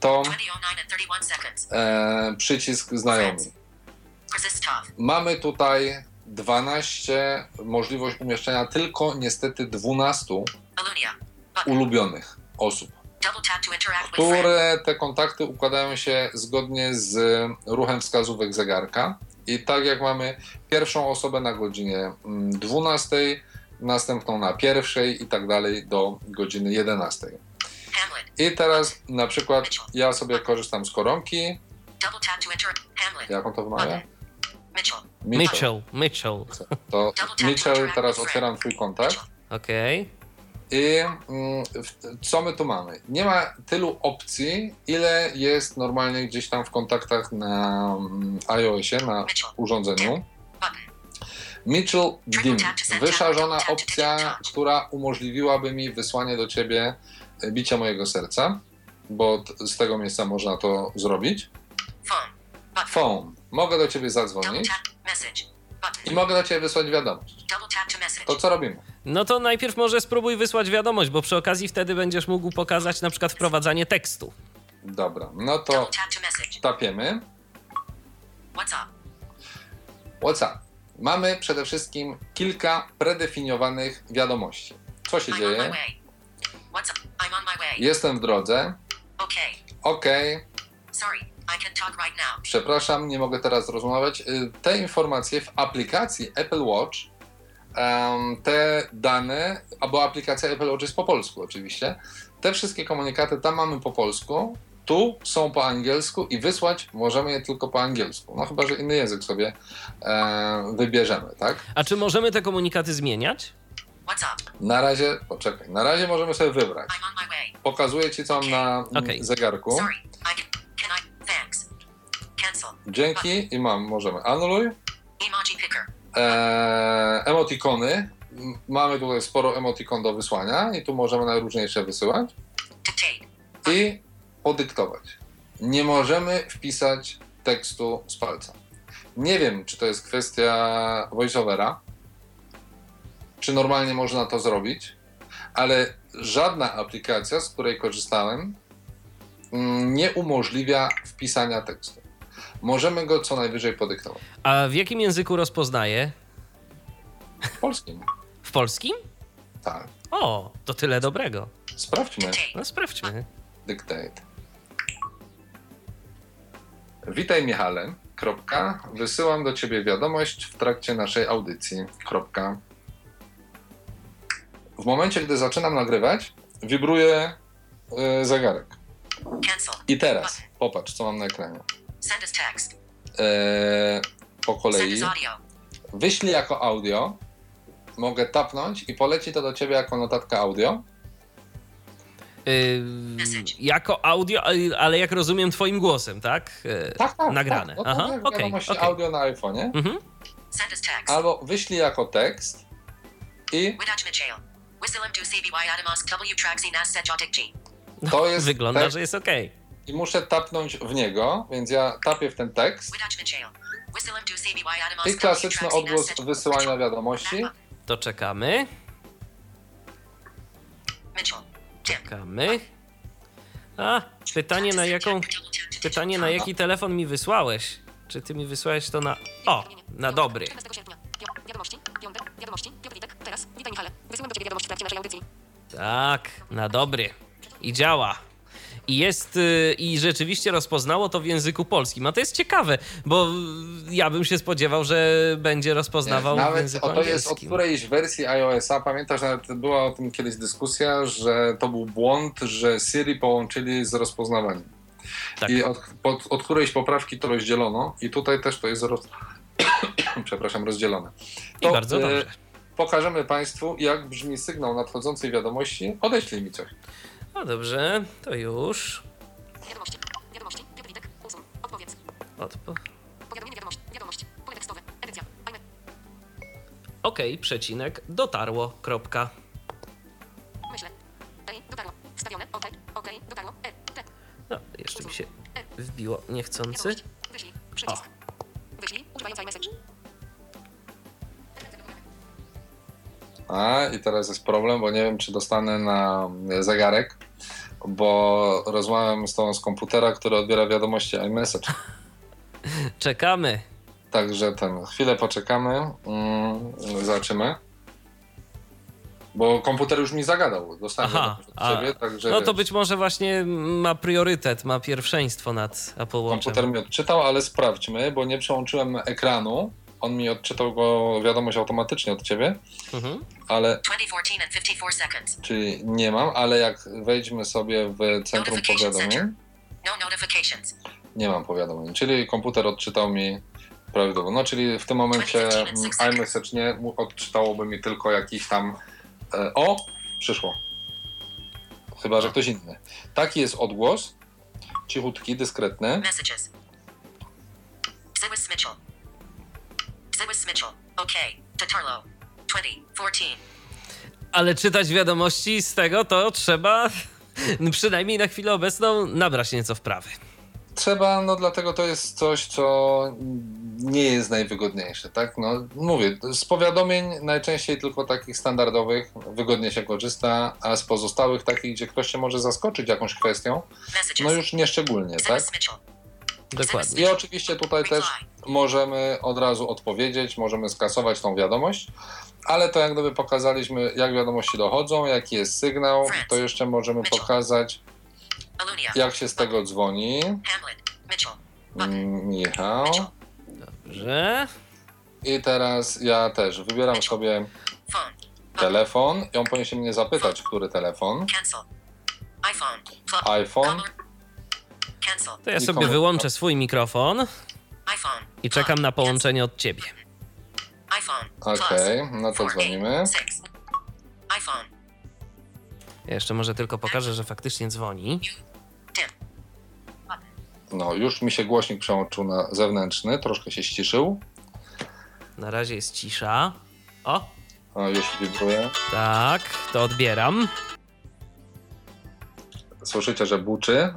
to 2009 and 31 seconds. e, przycisk znajomi. Mamy tutaj 12, możliwość umieszczenia tylko niestety 12 Alunia. Button. ulubionych osób, Które te kontakty układają się zgodnie z ruchem wskazówek zegarka. I tak jak mamy pierwszą osobę na godzinie mm, 12, następną na pierwszej i tak dalej do godziny 11. Hamlet. I teraz na przykład ja sobie korzystam z koronki. Jak on to wymawia? Mitchell. Mitchell, Mitchell. To Mitchell, teraz otwieram twój kontakt. Okej. I mm, co my tu mamy? Nie ma tylu opcji, ile jest normalnie gdzieś tam w kontaktach na mm, iOSie, na urządzeniu. Button. Mitchell Dim, wyszarzona opcja, która umożliwiłaby mi wysłanie do ciebie e, bicia mojego serca, bo z tego miejsca można to zrobić. Phone. Mogę do ciebie zadzwonić i mogę do ciebie wysłać wiadomość. To co robimy? No to najpierw może spróbuj wysłać wiadomość, bo przy okazji wtedy będziesz mógł pokazać na przykład wprowadzanie tekstu. Dobra, no to tapiemy. What's up? What's up? Mamy przede wszystkim kilka predefiniowanych wiadomości. Co się I'm dzieje? way. What's up? I'm on my way. Jestem w drodze. Okay. Okej, Sorry, I can talk right now. przepraszam, nie mogę teraz rozmawiać. Y, Te informacje w aplikacji Apple Watch, te dane, albo aplikacja Apple Watch jest po polsku oczywiście, te wszystkie komunikaty tam mamy po polsku, tu są po angielsku i wysłać możemy je tylko po angielsku. No chyba, że inny język sobie e, wybierzemy, tak? A czy możemy te komunikaty zmieniać? Na razie, poczekaj, na razie możemy sobie wybrać. Pokazuję ci, co mam na Okej. zegarku. Sorry, I can. Can I? Thanks. Cancel. Dzięki i mam, możemy anuluj. Emoji picker. Eee, emotikony. Mamy tutaj sporo emotikon do wysłania i tu możemy najróżniejsze wysyłać. I podyktować. Nie możemy wpisać tekstu z palca. Nie wiem, czy to jest kwestia voiceovera, czy normalnie można to zrobić, ale żadna aplikacja, z której korzystałem, mm, nie umożliwia wpisania tekstu. Możemy go co najwyżej podyktować. A w jakim języku rozpoznaje? W polskim. W polskim? Tak. O, to tyle dobrego. Sprawdźmy. No sprawdźmy. Dictate. Witaj Michale. Kropka. Wysyłam do ciebie wiadomość w trakcie naszej audycji. Kropka. W momencie, gdy zaczynam nagrywać, wibruje y, zegarek. Cancel. I teraz popatrz, co mam na ekranie. Send as text. E, po Send kolei as audio. wyślij jako audio. Mogę tapnąć i poleci to do ciebie jako notatka audio. Yy, jako audio, ale- ale jak rozumiem twoim głosem, tak? Yy, Tak, tak. Nagrane. Tak, no Aha, jak okej, wiadomości okej. audio na iPhone'ie. Mhm. Send as text. Albo wyślij jako tekst i G. to jest Wygląda, że jest okej. I muszę tapnąć w niego, więc ja tapię w ten tekst i klasyczny odgłos wysyłania wiadomości. To czekamy, czekamy. A, pytanie na jaką, pytanie na jaki telefon mi wysłałeś? Czy ty mi wysłałeś to na, o, na dobry. 14 sierpnia. Wi- Wiadomości, piątek, wiadomości, Piotr Witek, teraz, witaj Michale. Wysyłam do Ciebie wiadomość w trakcie naszej audycji. Tak, na dobry. I działa. I jest, y, i rzeczywiście rozpoznało to w języku polskim. A to jest ciekawe, bo ja bym się spodziewał, że będzie rozpoznawał w Nawet języku o, to jest od angielskim. którejś wersji iOS-a. Pamiętasz, nawet była o tym kiedyś dyskusja, że to był błąd, że Siri połączyli z rozpoznawaniem. Tak. I od, pod, od którejś poprawki to rozdzielono i tutaj też to jest roz... Przepraszam, rozdzielone. I bardzo dobrze. Pokażemy Państwu, jak brzmi sygnał nadchodzącej wiadomości. Odeślij mi coś. No dobrze, to już. Wiadomości, wiadomości, Piotr Witek, usuń, odpowiedz. Odpo... Powiadomienie wiadomość, wiadomość, pole tekstowe, edycja, Okej, przecinek, dotarło, kropka. myślę. Ej, dotarło, wstawione, okej, okej, dotarło, e, t, No, jeszcze mi się wbiło niechcący. wyślij, przycisk. Wyślij, używając iMessage. A, i teraz jest problem, bo nie wiem, czy dostanę na zegarek, bo rozmawiam z tą z komputera, który odbiera wiadomości iMessage. Czekamy. Także ten, chwilę poczekamy, mm, zobaczymy. Bo komputer już mi zagadał, dostałem Aha, od ciebie, także No to być może właśnie ma priorytet, ma pierwszeństwo nad Apple Watchem. komputer mi odczytał, ale sprawdźmy, bo nie przełączyłem ekranu. On mi odczytał go wiadomość automatycznie od ciebie, Mhm. ale 2014 and 54 seconds. czyli nie mam, ale jak wejdźmy sobie w centrum powiadomień. No notifications. nie mam powiadomień, czyli komputer odczytał mi prawidłowo. No czyli w tym momencie iMessage nie odczytałoby mi tylko jakiś tam e, o, przyszło. Chyba, że ktoś inny. Taki jest odgłos, cichutki, dyskretny. Messages. Mitchell. Zewis Mitchell. Okay. Tatarlo. 2014. Ale czytać wiadomości z tego to trzeba przynajmniej na chwilę obecną nabrać nieco wprawy. Trzeba, no dlatego to jest coś, co nie jest najwygodniejszy, tak? No, mówię, z powiadomień najczęściej tylko takich standardowych wygodnie się korzysta, a z pozostałych takich, gdzie ktoś się może zaskoczyć jakąś kwestią, no już nie szczególnie, tak? Dokładnie. I oczywiście tutaj też możemy od razu odpowiedzieć, możemy skasować tą wiadomość, ale to jak gdyby pokazaliśmy, jak wiadomości dochodzą, jaki jest sygnał, to jeszcze możemy pokazać, jak się z tego dzwoni. Mm, Michał. Dobrze. I teraz ja też wybieram sobie telefon i on powinien się mnie zapytać, który telefon. IPhone. IPhone. To ja sobie wyłączę swój mikrofon i czekam na połączenie od ciebie. Okej, Plus. no to dzwonimy. Ja jeszcze może tylko pokażę, że faktycznie dzwoni. No, już mi się głośnik przełączył na zewnętrzny, troszkę się ściszył. Na razie jest cisza. O, O, już wibruje. tak, to odbieram. Słyszycie, że buczy.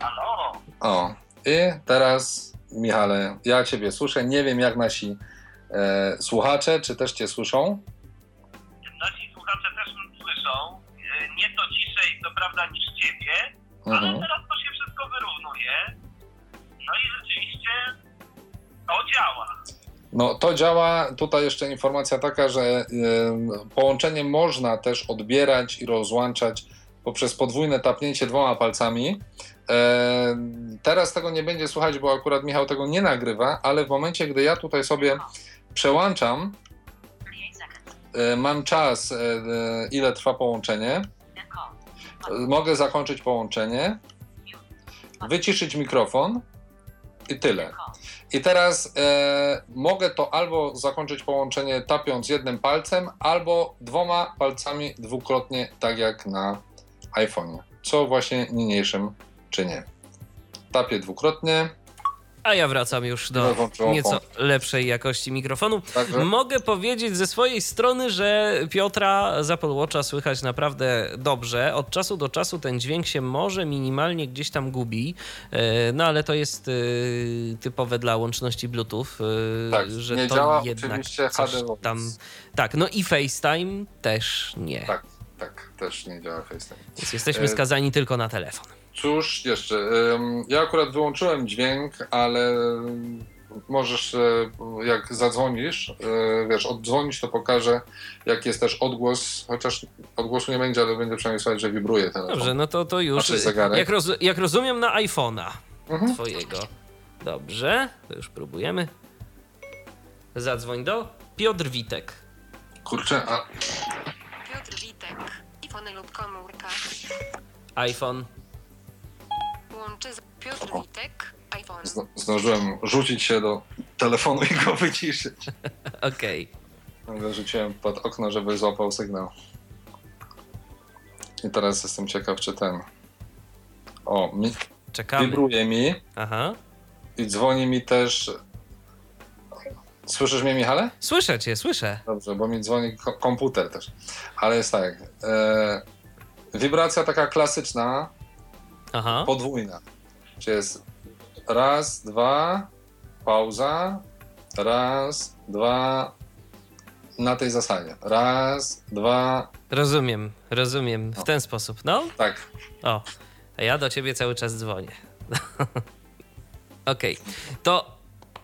Halo? O, i teraz, Michale, ja Ciebie słyszę. Nie wiem, jak nasi e, słuchacze, czy też Cię słyszą. Nasi słuchacze też mnie słyszą. E, Nieco ciszej, co prawda, niż ciebie, ale Mhm. teraz to się wszystko wyrównuje. No i rzeczywiście to działa. No, to działa. Tutaj jeszcze informacja taka, że e, połączenie można też odbierać i rozłączać poprzez podwójne tapnięcie dwoma palcami. Teraz tego nie będzie słuchać, bo akurat Michał tego nie nagrywa, ale w momencie, gdy ja tutaj sobie przełączam, 38 seconds. e, mam czas, e, e, ile trwa połączenie, mogę zakończyć połączenie, wyciszyć mikrofon i tyle. I teraz e, mogę to albo zakończyć połączenie tapiąc jednym palcem, albo dwoma palcami dwukrotnie, tak jak na iPhone'ie. Co właśnie niniejszym czynię. Tapię dwukrotnie. A ja wracam już do nieco lepszej jakości mikrofonu. Także Mogę powiedzieć ze swojej strony, że Piotra z Apple Watcha słychać naprawdę dobrze. Od czasu do czasu ten dźwięk się może minimalnie gdzieś tam gubi, e, no ale to jest e, typowe dla łączności Bluetooth, e, Tak, że nie to działa jednak coś tam... Tak, no i FaceTime też nie. tak, tak, też nie działa FaceTime. Więc jesteśmy E, skazani tylko na telefon. Cóż jeszcze? Ja akurat wyłączyłem dźwięk, ale możesz, e, jak zadzwonisz, e, wiesz, oddzwonić, to pokaże, jaki jest też odgłos, chociaż odgłosu nie będzie, ale będzie przynajmniej słychać, że wibruje telefon. Dobrze, no to, to już. Znaczy zegarek. Jak, roz, jak rozumiem, na iPhone'a Mhm. twojego. Dobrze, to już próbujemy. Zadzwoń do Piotr Witek. Kurczę, a Piotr Witek. iPhone lub komórka. iPhone. Łączy z Piotr Witek. iPhone. zdo- zdążyłem rzucić się do telefonu i go wyciszyć. Okej. Go rzuciłem pod okno, żeby złapał sygnał. I teraz jestem ciekaw, czy ten... O, mi... Czekamy. wibruje mi. Aha. I dzwoni mi też. Słyszysz mnie, Michale? Słyszę cię, słyszę. Dobrze, bo mi dzwoni ko- komputer też. Ale jest tak. E, wibracja taka klasyczna, Aha. podwójna. Czy jest raz, dwa, pauza, raz, dwa, na tej zasadzie. Raz, dwa, Rozumiem, rozumiem. W ten sposób. No, tak. o. A ja do ciebie cały czas dzwonię. Okej. To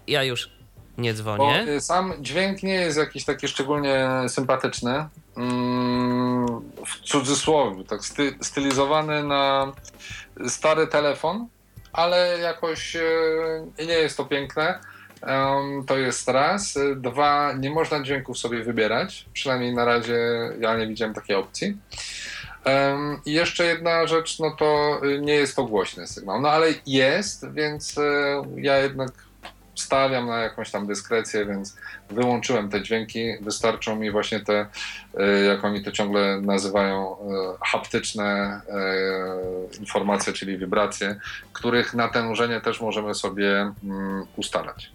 ja już nie Bo dzwonię. y, sam dźwięk nie jest jakiś taki szczególnie sympatyczny. Mm, w cudzysłowie, tak sty, stylizowany na stary telefon, ale jakoś e, nie jest to piękne. To jest raz. Dwa, nie można dźwięków sobie wybierać. Przynajmniej na razie ja nie widziałem takiej opcji. I jeszcze jedna rzecz, no to y, nie jest to głośny sygnał. No ale jest, więc e, ja jednak stawiam na jakąś tam dyskrecję, więc wyłączyłem te dźwięki. Wystarczą mi właśnie te, e, jak oni to ciągle nazywają, e, haptyczne e, informacje, czyli wibracje, których natężenie też możemy sobie mm, ustalać.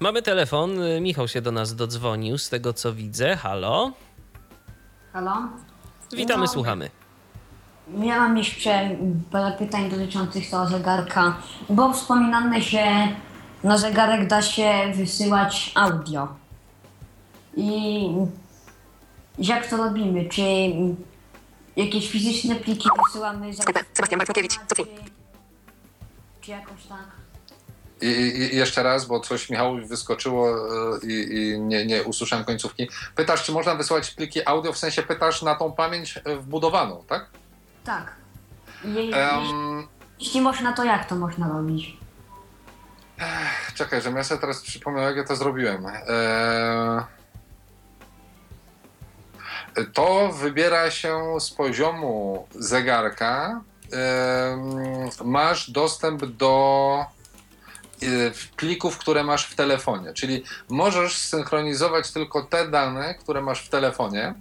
Mamy telefon. Michał się do nas dodzwonił, z tego co widzę. Halo? Halo? Witamy, No. słuchamy. Ja mam jeszcze parę pytań dotyczących tego zegarka, bo wspominane się na zegarek da się wysyłać audio. I jak to robimy? Czy jakieś fizyczne pliki wysyłamy za Sebastian Markowicz, czy, Sofi. czy jakoś tak? I, i, jeszcze raz, bo coś Michałowi wyskoczyło e, i, i nie, nie usłyszałem końcówki. Pytasz, czy można wysyłać pliki audio, w sensie pytasz na tą pamięć e, wbudowaną, tak? Tak. Je, Em, jeśli można, to jak to można robić? Czekaj, żebym ja sobie teraz przypomniał, jak ja to zrobiłem. E, to wybiera się z poziomu zegarka. Em, masz dostęp do e, plików, które masz w telefonie, czyli możesz synchronizować tylko te dane, które masz w telefonie.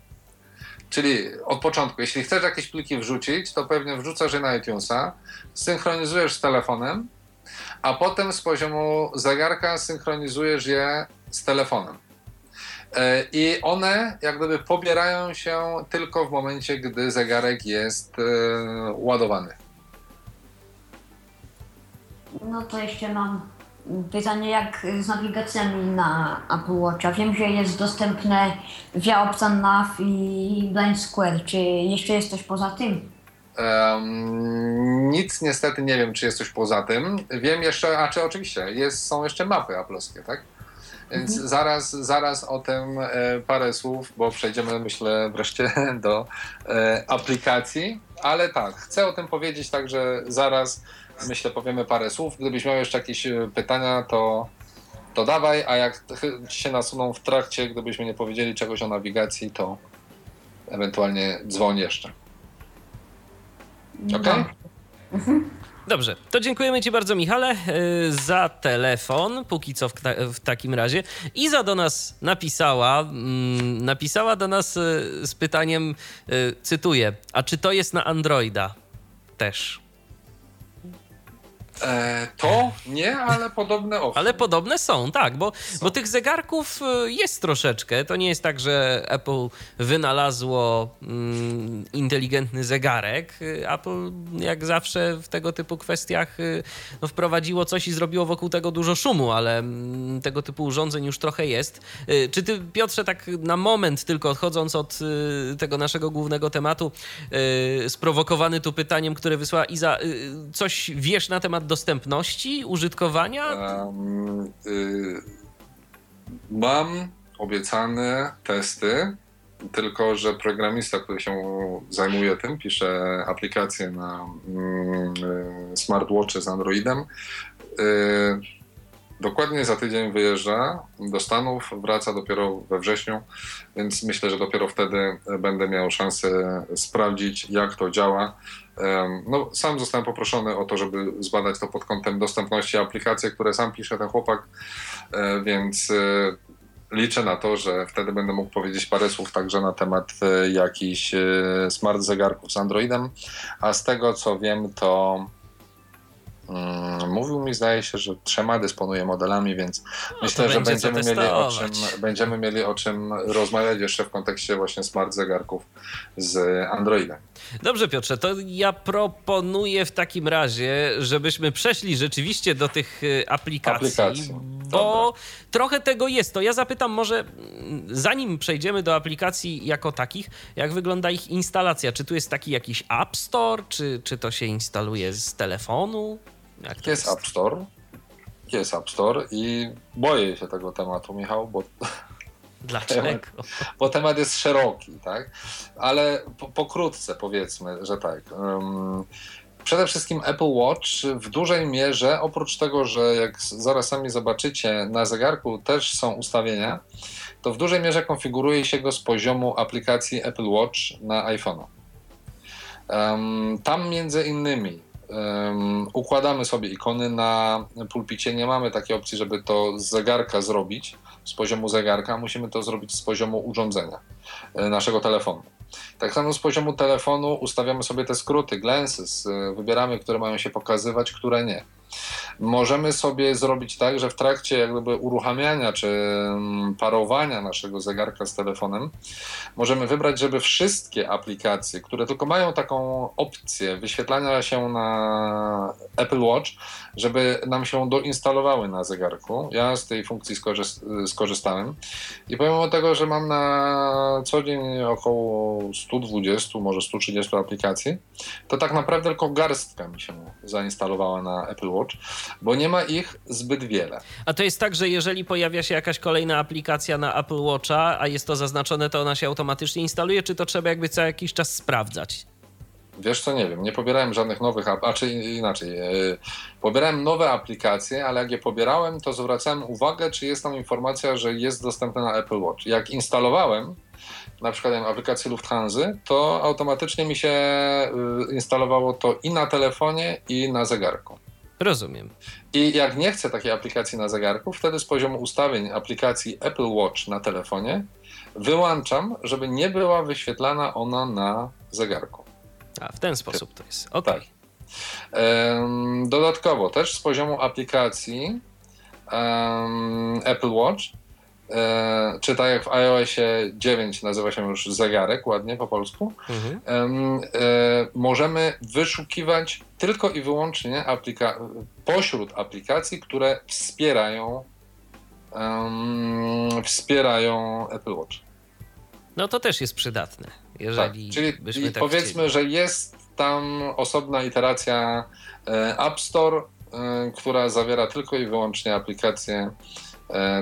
Czyli od początku, jeśli chcesz jakieś pliki wrzucić, to pewnie wrzucasz je na iTunesa, synchronizujesz z telefonem, a potem z poziomu zegarka synchronizujesz je z telefonem. E, I one jak gdyby pobierają się tylko w momencie, gdy zegarek jest e, ładowany. No to jeszcze mam pytanie, jak z nawigacjami na Apple Watcha. Wiem, że jest dostępne via Optan Nav i Blind Square. Czy jeszcze jest coś poza tym? Em, nic niestety nie wiem, czy jest coś poza tym. Wiem jeszcze, a czy oczywiście, jest, są jeszcze mapy aploskie, tak? Więc zaraz, zaraz o tym e, parę słów, bo przejdziemy myślę wreszcie do e, aplikacji. Ale tak, chcę o tym powiedzieć, także zaraz myślę powiemy parę słów. Gdybyś miał jeszcze jakieś e, pytania, to, to dawaj, a jak ci się nasuną w trakcie, gdybyśmy nie powiedzieli czegoś o nawigacji, to ewentualnie dzwoń jeszcze. Okej? Dobrze, to dziękujemy Ci bardzo, Michale, y, za telefon, póki co w, ta- w takim razie. Iza do nas napisała, mm, napisała do nas y, z pytaniem, y, cytuję, a czy to jest na Androida też? E, to nie, ale podobne owszem. Ale podobne są, tak, bo, bo tych zegarków y, jest troszeczkę. To nie jest tak, że Apple wynalazło mm, inteligentny zegarek. Y, Apple, jak zawsze w tego typu kwestiach, no, wprowadziło coś i zrobiło wokół tego dużo szumu, ale mm, tego typu urządzeń już trochę jest. Czy ty, Piotrze, tak na moment tylko odchodząc od tego naszego głównego tematu, sprowokowany tu pytaniem, które wysłała Iza, coś wiesz na temat dostępności, użytkowania? Em, y, mam obiecane testy, tylko że programista, który się zajmuje tym, pisze aplikację na mm, y, smartwatche z Androidem. y, Dokładnie za tydzień wyjeżdża do Stanów, wraca dopiero we wrześniu, więc myślę, że dopiero wtedy będę miał szansę sprawdzić, jak to działa. No, sam zostałem poproszony o to, żeby zbadać to pod kątem dostępności aplikacji, które sam pisze ten chłopak, e, więc e, liczę na to, że wtedy będę mógł powiedzieć parę słów także na temat e, jakichś smart zegarków z Androidem, a z tego co wiem, to mówił mi, zdaje się, że trzema dysponuje modelami, więc myślę, że No będzie co będziemy mieli, o czym, będziemy mieli o czym rozmawiać jeszcze w kontekście właśnie smart zegarków z Androidem. Dobrze, Piotrze, to ja proponuję w takim razie, żebyśmy przeszli rzeczywiście do tych y, aplikacji, Aplikacji. bo trochę tego jest. To ja zapytam może, mm, zanim przejdziemy do aplikacji jako takich, jak wygląda ich instalacja? Czy tu jest taki jakiś App Store, czy, czy to się instaluje z telefonu? Jak to Jest App Store. Jest App Store i boję się tego tematu, Michał, bo, Dlaczego? bo temat jest szeroki, tak? Ale po, pokrótce powiedzmy, że tak. Przede wszystkim Apple Watch w dużej mierze, oprócz tego, że jak zaraz sami zobaczycie, na zegarku też są ustawienia, to w dużej mierze konfiguruje się go z poziomu aplikacji Apple Watch na iPhone'u. Tam między innymi em, układamy sobie ikony na pulpicie. Nie mamy takiej opcji, żeby to z zegarka zrobić, z poziomu zegarka. Musimy to zrobić z poziomu urządzenia, e, naszego telefonu. Tak samo z poziomu telefonu ustawiamy sobie te skróty, glances, e, wybieramy, które mają się pokazywać, które nie. Możemy sobie zrobić tak, że w trakcie jak gdyby uruchamiania czy mm, parowania naszego zegarka z telefonem, możemy wybrać, żeby wszystkie aplikacje, które tylko mają taką opcję wyświetlania się na Apple Watch, żeby nam się doinstalowały na zegarku. Ja z tej funkcji skorzy- skorzystałem i pomimo tego, że mam na co dzień około 120, może 130 aplikacji, to tak naprawdę tylko garstka mi się zainstalowała na Apple Watch, bo nie ma ich zbyt wiele. A to jest tak, że jeżeli pojawia się jakaś kolejna aplikacja na Apple Watcha, a jest to zaznaczone, to ona się automatycznie instaluje, czy to trzeba jakby co jakiś czas sprawdzać? Wiesz co, nie wiem, nie pobierałem żadnych nowych, a czy inaczej, yy, pobierałem nowe aplikacje, ale jak je pobierałem, to zwracałem uwagę, czy jest tam informacja, że jest dostępna na Apple Watch. Jak instalowałem, na przykład wiem, aplikację Lufthansa, to automatycznie mi się yy, instalowało to i na telefonie, i na zegarku. Rozumiem. I jak nie chcę takiej aplikacji na zegarku, wtedy z poziomu ustawień aplikacji Apple Watch na telefonie wyłączam, żeby nie była wyświetlana ona na zegarku. A w ten sposób to jest. Okej. Tak. Dodatkowo też z poziomu aplikacji Apple Watch, e, czy tak jak w iOSie 9 nazywa się już zegarek, ładnie po polsku, Mhm. e, możemy wyszukiwać tylko i wyłącznie aplika- pośród aplikacji, które wspierają wspierają Apple Watch. No to też jest przydatne, jeżeli Tak, czyli byśmy tak powiedzmy, chcieli. że jest tam osobna iteracja e, App Store, e, która zawiera tylko i wyłącznie aplikacje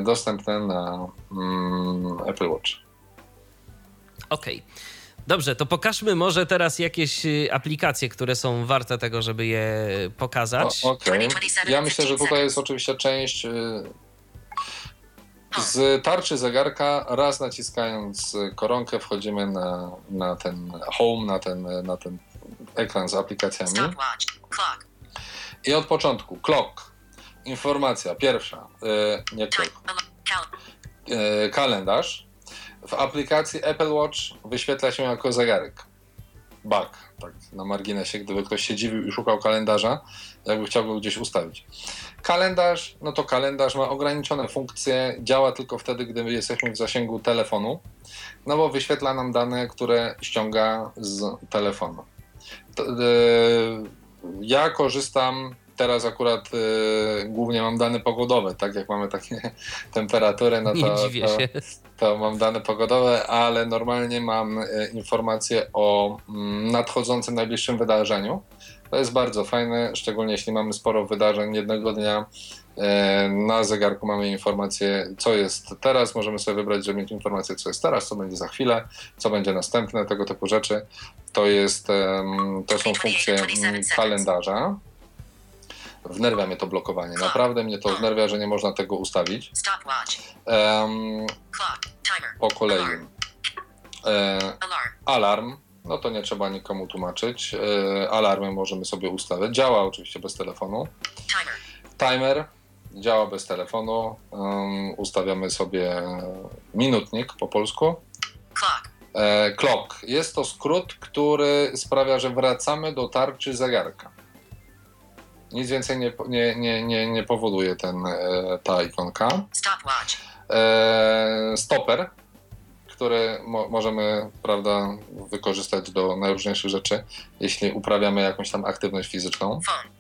dostępne na mm, Apple Watch. Okej. Dobrze, to pokażmy może teraz jakieś y, aplikacje, które są warte tego, żeby je pokazać. Okej. Ja myślę, że tutaj jest oczywiście część e, z tarczy zegarka. Raz naciskając koronkę wchodzimy na, na ten home, na ten, na ten ekran z aplikacjami. I od początku clock. Informacja pierwsza, e, nie. Cal- e, kalendarz. W aplikacji Apple Watch wyświetla się jako zegarek. Bug, tak na marginesie, gdyby ktoś się dziwił i szukał kalendarza, jakby chciał go gdzieś ustawić. Kalendarz, no to kalendarz ma ograniczone funkcje, działa tylko wtedy, gdy jesteśmy w zasięgu telefonu, no bo wyświetla nam dane, które ściąga z telefonu. E, ja korzystam teraz akurat e, głównie mam dane pogodowe, tak jak mamy takie temperatury, no Nie to, dziwię to, się. to mam dane pogodowe, ale normalnie mam e, informacje o mm, nadchodzącym najbliższym wydarzeniu. To jest bardzo fajne, szczególnie jeśli mamy sporo wydarzeń jednego dnia. e, Na zegarku mamy informację, co jest teraz. Możemy sobie wybrać, żeby mieć informację, co jest teraz, co będzie za chwilę, co będzie następne, tego typu rzeczy. To, jest, to są funkcje mm, kalendarza. Wnerwia mnie to blokowanie. Naprawdę mnie to wnerwia, że nie można tego ustawić. Timer. po kolei. E, Alarm. no to nie trzeba nikomu tłumaczyć. E, alarmy możemy sobie ustawiać. Działa oczywiście bez telefonu. Timer. Działa bez telefonu. Um, ustawiamy sobie minutnik po polsku. E, clock. Jest to skrót, który sprawia, że wracamy do tarczy zegarka. Nic więcej nie, nie, nie, nie, nie powoduje ten, e, ta ikonka. Stopwatch. e, stoper, który mo- możemy prawda, wykorzystać do najróżniejszych rzeczy, jeśli uprawiamy jakąś tam aktywność fizyczną. Phone.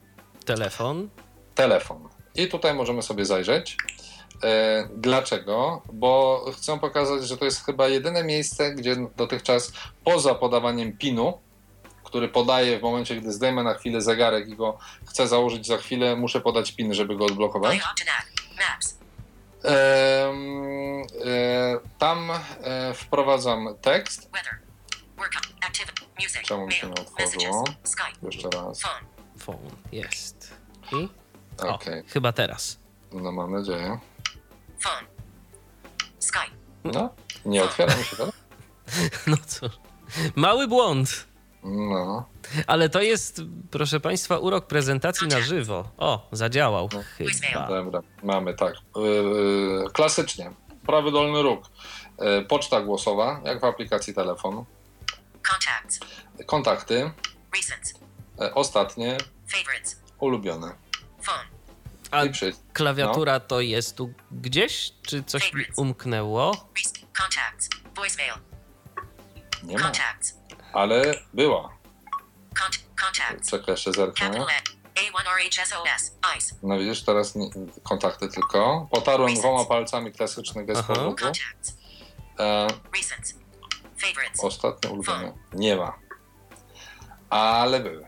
Telefon. Telefon. I tutaj możemy sobie zajrzeć. E, dlaczego? Bo chcę pokazać, że to jest chyba jedyne miejsce, gdzie dotychczas poza podawaniem PIN-u, który podaję w momencie, gdy zdejmę na chwilę zegarek i go chcę założyć za chwilę, muszę podać PIN, żeby go odblokować. E, tam e, wprowadzam tekst. Czemu mi się nie otworzyło? Jeszcze raz. Phone. Jest. I? O, Okej, chyba teraz. no mam nadzieję. Phone. Skype. No, nie otwiera mi się to? No cóż. Mały błąd. No, Ale to jest, proszę Państwa, urok prezentacji na żywo. O, zadziałał No. chyba. dobra, mamy tak. Yy, klasycznie, prawy dolny róg. Yy, poczta głosowa, jak w aplikacji telefon. Contacts. Kontakty, Recent. yy, ostatnie, Favorites. ulubione. Phone. A klawiatura to jest tu gdzieś? Czy coś mi umknęło? Contacts. Voicemail. Nie ma, Contacts. Ale była. Jeszcze zerknę. Capital N. A1RHSOS. ICE. No widzisz, teraz nie, kontakty tylko. Potarłem dwoma palcami klasyczny gest powrotu. E, ostatnie ulubione. Nie ma. Ale były.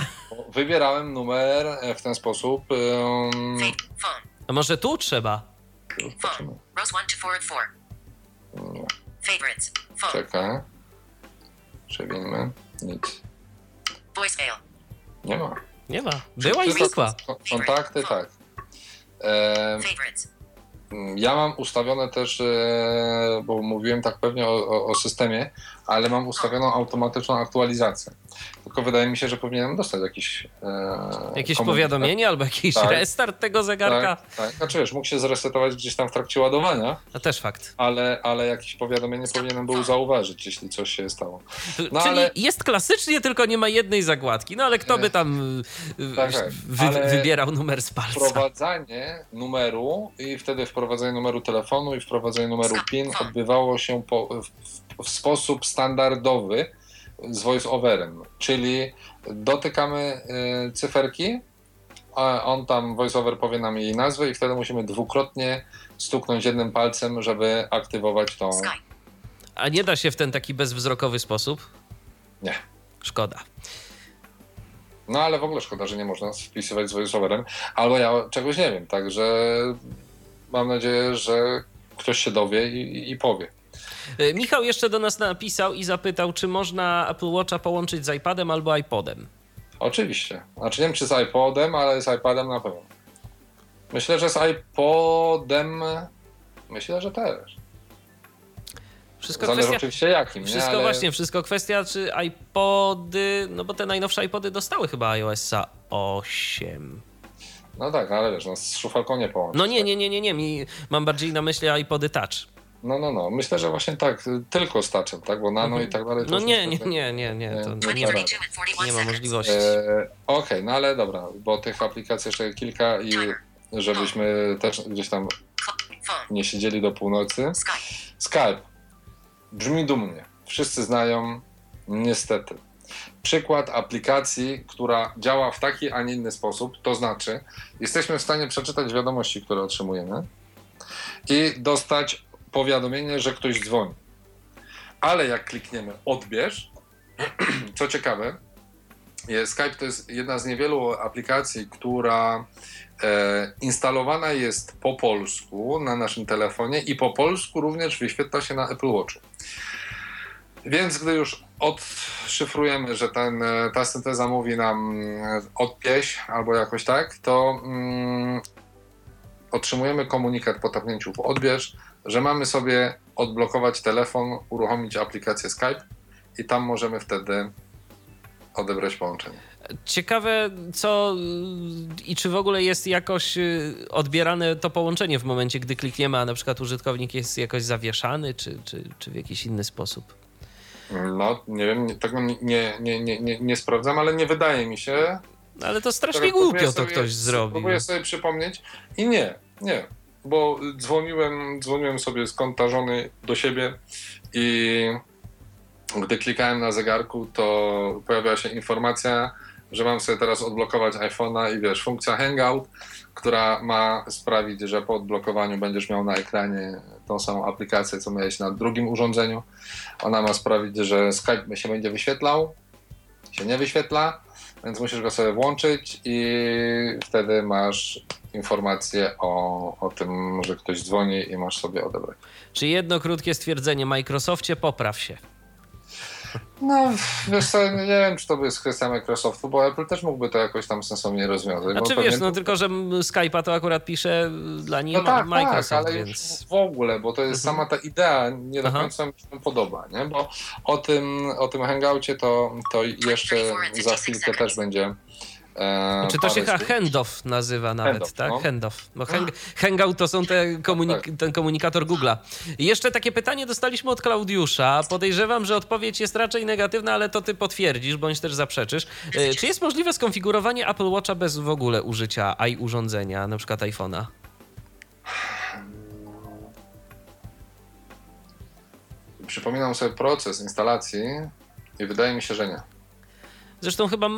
Wybierałem numer e, w ten sposób. Um. A może tu trzeba? Phone. Rows 1 to 4 of 4. Nie. Favorites. Phone. Czekaj. Przewieńmy. Nic. Nie ma. Nie ma. Była i znikła. ko- Kontakty, tak. E, Favorites. Ja mam ustawione też, e, bo mówiłem tak pewnie o, o systemie, ale mam ustawioną automatyczną aktualizację. Tylko wydaje mi się, że powinienem dostać jakiś. E, Jakieś komunikat. powiadomienie albo jakiś Tak. restart tego zegarka? Tak, tak. Znaczy wiesz, mógł się zresetować gdzieś tam w trakcie ładowania, A też fakt. ale, ale jakieś powiadomienie powinienem był zauważyć, jeśli coś się stało. No Czyli ale- jest klasycznie, tylko nie ma jednej zagładki. No ale kto by tam y, Tak, tak. wy, wybierał numer z palca? Wprowadzanie numeru i wtedy wprowadzenie numeru telefonu i wprowadzenie numeru PIN odbywało się po, w, w sposób standardowy z voice-overem, czyli dotykamy y, cyferki, a on tam voice-over powie nam jej nazwę i wtedy musimy dwukrotnie stuknąć jednym palcem, żeby aktywować tą... A nie da się w ten taki bezwzrokowy sposób? Nie. Szkoda. No ale w ogóle szkoda, że nie można wpisywać z voice-overem, albo ja czegoś nie wiem, także mam nadzieję, że ktoś się dowie i, i powie. Y, Michał jeszcze do nas napisał i zapytał, czy można Apple Watcha połączyć z iPadem albo iPodem. Oczywiście. Znaczy nie wiem, czy z iPodem, ale z iPadem na pewno. Myślę, że z iPodem. Myślę, że też. Wszystko Zależy kwestia, oczywiście jakim. nie? wszystko ale... właśnie, wszystko kwestia, czy iPody, no bo te najnowsze iPody dostały chyba iOS-a 8. No tak, ale wiesz, no, z szufalką nie połączyć. No nie, nie, nie, nie, nie, mi, mam bardziej na myśli iPody Touch. No, no, no. Myślę, że właśnie tak, tylko z touchem, tak? Bo nano i tak dalej. No nie, nie, nie, nie, nie, to Nie, ma, da 2032 and 41 nie ma seconds. możliwości. E, Okej, no ale dobra, bo tych aplikacji jeszcze kilka i żebyśmy też gdzieś tam nie siedzieli do północy. Skype. Skype. Brzmi dumnie. Wszyscy znają, niestety. Przykład aplikacji, która działa w taki, a nie inny sposób, to znaczy, jesteśmy w stanie przeczytać wiadomości, które otrzymujemy i dostać powiadomienie, że ktoś dzwoni. Ale jak klikniemy odbierz, co ciekawe, je- Skype to jest jedna z niewielu aplikacji, która e, instalowana jest po polsku na naszym telefonie i po polsku również wyświetla się na Apple Watchu. Więc gdy już odszyfrujemy, że ten, e, ta synteza mówi nam e, odpieś albo jakoś tak, to mm, otrzymujemy komunikat po tapnięciu w odbierz, że mamy sobie odblokować telefon, uruchomić aplikację Skype i tam możemy wtedy odebrać połączenie. Ciekawe, co i czy w ogóle jest jakoś y, odbierane to połączenie w momencie, gdy klikniemy, a na przykład użytkownik jest jakoś zawieszany, czy, czy, czy w jakiś inny sposób. No, nie wiem, tego nie, nie, nie, nie, nie sprawdzam, ale nie wydaje mi się. Ale to strasznie głupio to ktoś zrobił. Próbuję sobie przypomnieć i nie, nie, bo dzwoniłem, dzwoniłem sobie z konta żony do siebie i gdy klikałem na zegarku, to pojawiła się informacja, że mam sobie teraz odblokować iPhone'a i wiesz, funkcja Hangout, która ma sprawić, że po odblokowaniu będziesz miał na ekranie tą samą aplikację, co miałeś na drugim urządzeniu. Ona ma sprawić, że Skype się będzie wyświetlał, się nie wyświetla, więc musisz go sobie włączyć i wtedy masz informację o, o tym, że ktoś dzwoni i masz sobie odebrać. Czy jedno krótkie stwierdzenie, Microsoftie, popraw się. No, wiesz co, nie wiem, czy to jest kwestia Microsoftu, bo Apple też mógłby to jakoś tam sensownie rozwiązać. Znaczy wiesz, pewnie- no tylko, że Skype'a to akurat pisze dla niej No tak, Microsoft, tak, ale więc... już w ogóle, bo to jest Mhm. sama ta idea, nie do końca mi się podoba, nie? Bo o tym, o tym hangoucie to, to jeszcze za chwilkę też będzie E, Czy to się chyba handoff nazywa nawet, Handoff, tak? no. Handoff. Bo hang, hangout to są te komunik- tak. ten komunikator Google'a. Jeszcze takie pytanie dostaliśmy od Klaudiusza. Podejrzewam, że odpowiedź jest raczej negatywna, ale to ty potwierdzisz, bądź też zaprzeczysz. E, Czy jest możliwe skonfigurowanie Apple Watcha bez w ogóle użycia i urządzenia, na przykład iPhone'a? Przypominam sobie proces instalacji i wydaje mi się, że nie. Zresztą chyba.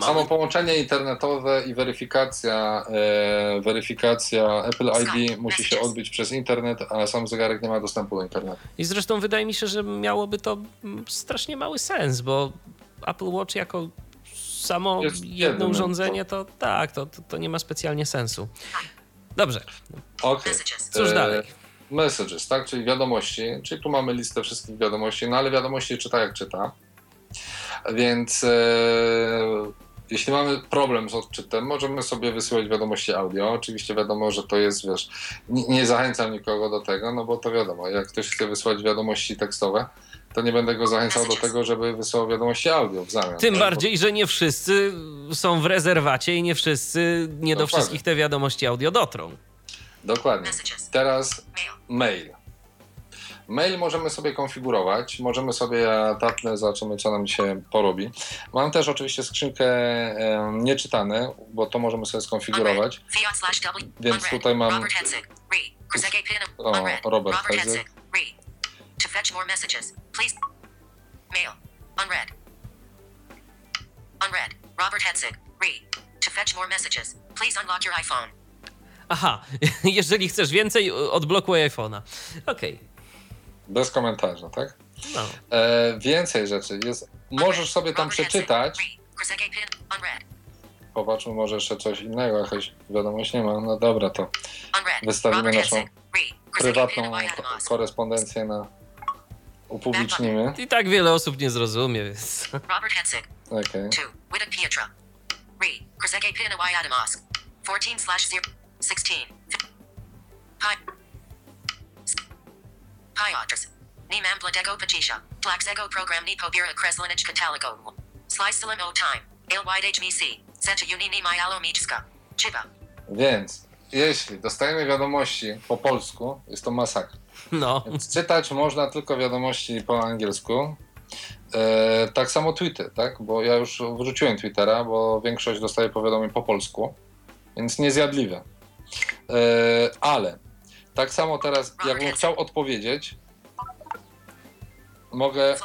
Samo połączenie internetowe i weryfikacja, e, weryfikacja Apple ID musi się odbyć przez internet, a sam zegarek nie ma dostępu do internetu. I zresztą wydaje mi się, że miałoby to strasznie mały sens, bo Apple Watch jako samo Jest jedno urządzenie, to tak, to, to, to nie ma specjalnie sensu. Dobrze. Messages. cóż E, dalej? Messages, tak? Czyli wiadomości, czyli tu mamy listę wszystkich wiadomości, no ale wiadomości czyta jak czyta. Więc e, jeśli mamy problem z odczytem, możemy sobie wysyłać wiadomości audio. Oczywiście wiadomo, że to jest, wiesz, nie, nie zachęcam nikogo do tego, no bo to wiadomo, jak ktoś chce wysłać wiadomości tekstowe, to nie będę go zachęcał do tego, żeby wysyłał wiadomości audio w zamian. Tym tak? Bo- bardziej, że nie wszyscy są w rezerwacie i nie wszyscy, nie do Dokładnie. wszystkich te wiadomości audio dotrą. Dokładnie. Teraz mail. Mail możemy sobie konfigurować, możemy sobie, ja tapnę, zobaczymy co nam się porobi. Mam też oczywiście skrzynkę e, nieczytane, bo to możemy sobie skonfigurować. Więc tutaj mam-. O. Robert. Read. To fetch more messages. Please. Mail. Unread. Unread. Robert Hetzig. Read. To fetch more messages. Please unlock your iPhone. Aha, jeżeli chcesz więcej, odblokuj iPhone'a. Okej, Bez komentarza, tak? no. E, więcej rzeczy jest. Możesz sobie tam przeczytać. Popatrzmy, może jeszcze coś innego, jakaś wiadomość nie ma. No dobra, to. Wystawimy naszą prywatną korespondencję na upublicznimy. I tak wiele osób nie zrozumie, więc... Robert Hetzig. Okej. 2. Witted Pietra. Re. Krzege Pin. Wyatt Moss. 14 slash 0. 16. Pi. Piotrs. Nimam Bladego Patisha. Plaxego Program Ni Pobira Kreslinich Kataligo. Slicelim O Time. Il Wide HVC. Zeta Unini Myalo Michska. Chiba. Więc jeśli dostajemy wiadomości po polsku, jest to masakra. No, Więc czytać można tylko wiadomości po angielsku. E, tak samo tweety, tak? Bo ja już wrzuciłem Twittera, bo większość dostaje powiadomień po polsku, więc niezjadliwe. E, ale tak samo teraz, jakbym chciał odpowiedzieć, mogę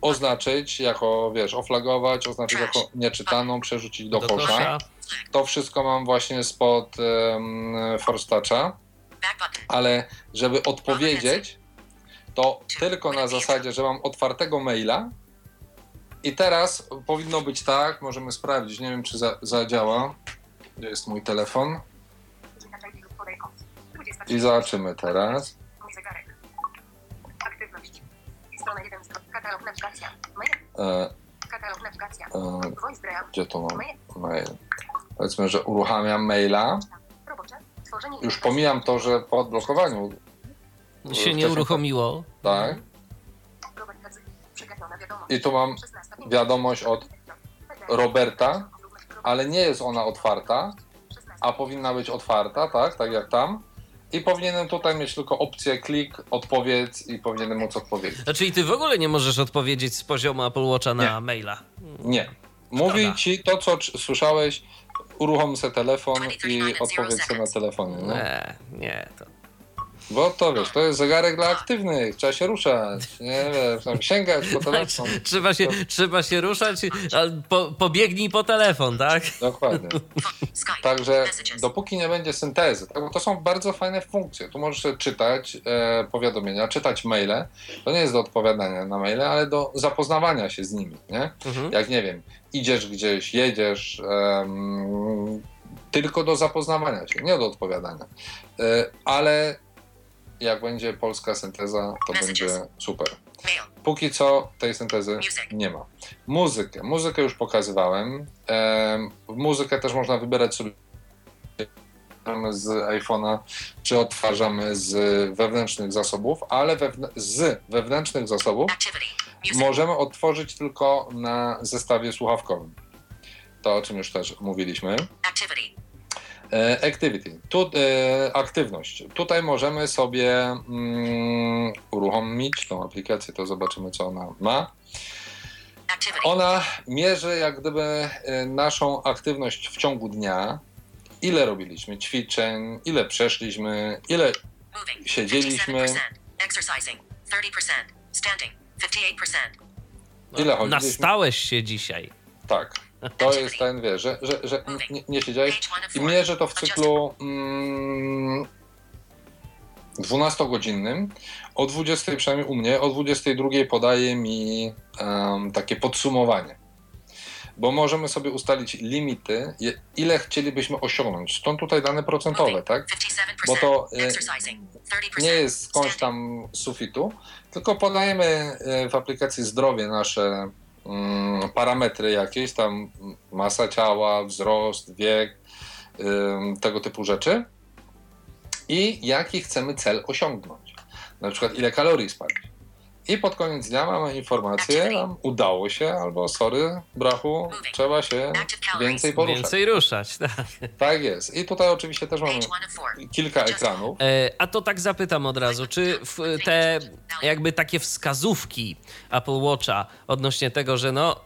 oznaczyć jako, wiesz, oflagować, oznaczyć jako nieczytaną, przerzucić do, kosza. To wszystko mam właśnie spod um, Forstacza. Ale żeby odpowiedzieć, to tylko na zasadzie, że mam otwartego maila. I teraz powinno być tak, możemy sprawdzić, nie wiem czy za, zadziała. Gdzie jest mój telefon? I zobaczymy teraz. Mój zegarek. Aktywność. Strona 1. Katalog nawigacja. Mail. E, Katalog nawigacja. e, Voice gdzie to mam? Mail. Mail. Powiedzmy, że uruchamiam maila. Już pomijam to, że po odblokowaniu, Się nie uruchomiło. tak? I tu mam 16. wiadomość od Roberta, ale nie jest ona otwarta, a powinna być otwarta, tak? Tak jak tam. I powinienem tutaj mieć tylko opcję klik, odpowiedz i powinienem móc odpowiedzieć. Znaczy i ty w ogóle nie możesz odpowiedzieć z poziomu Apple Watcha na Nie. maila. Nie. Mówi Szkoda. ci to, co słyszałeś, uruchom sobie telefon i odpowiedz sobie na telefonie. Nie? Nie, nie, to... Bo to wiesz, to jest zegarek dla aktywnych, trzeba się ruszać, nie wiesz, tam sięgać po telefon. Trzeba się, trzeba się ruszać, po, pobiegnij po telefon, tak? Dokładnie. Także dopóki nie będzie syntezy, tak, bo to są bardzo fajne funkcje. Tu możesz czytać e, powiadomienia, czytać maile. To nie jest do odpowiadania na maile, ale do zapoznawania się z nimi. Nie? Mhm. Jak nie wiem, idziesz gdzieś, jedziesz, tylko do zapoznawania się, nie do odpowiadania. E, ale jak będzie polska synteza, to Messages. będzie super. Póki co tej syntezy nie ma. Muzykę. Muzykę już pokazywałem. Em, muzykę też można wybierać sobie z iPhone'a, czy odtwarzamy z wewnętrznych zasobów, ale wewn- z wewnętrznych zasobów możemy odtworzyć tylko na zestawie słuchawkowym. to o czym już też mówiliśmy. Activity. E, Activity, tu, e, aktywność. Tutaj możemy sobie mm, uruchomić tą aplikację, to zobaczymy, co ona ma. Ona mierzy jak gdyby e, naszą aktywność w ciągu dnia, ile robiliśmy ćwiczeń, ile przeszliśmy, ile siedzieliśmy. 57%. Exercising. 30%. Standing. 58%. ile chodziliśmy. Nastałeś się dzisiaj. Tak, to jest ten, wiesz, że, że, że nie, nie siedziałeś i mierzę to w cyklu mm, 12-godzinnym. O 20, przynajmniej u mnie, o 22 podaje mi em, takie podsumowanie. Bo możemy sobie ustalić limity, ile chcielibyśmy osiągnąć. Stąd tutaj dane procentowe, tak? 57%. Bo to e, Exercising. 30%. nie jest skądś tam sufitu, tylko podajemy e, w aplikacji zdrowie nasze parametry jakieś, tam masa ciała, wzrost, wiek, tego typu rzeczy i jaki chcemy cel osiągnąć. Na przykład ile kalorii spalić. I pod koniec dnia mamy informację, nam udało się, albo sorry, brachu, trzeba się więcej poruszać. Więcej ruszać, tak. Tak jest. I tutaj oczywiście też mamy kilka ekranów. E, A to tak zapytam od razu, czy w te jakby takie wskazówki Apple Watcha odnośnie tego, że no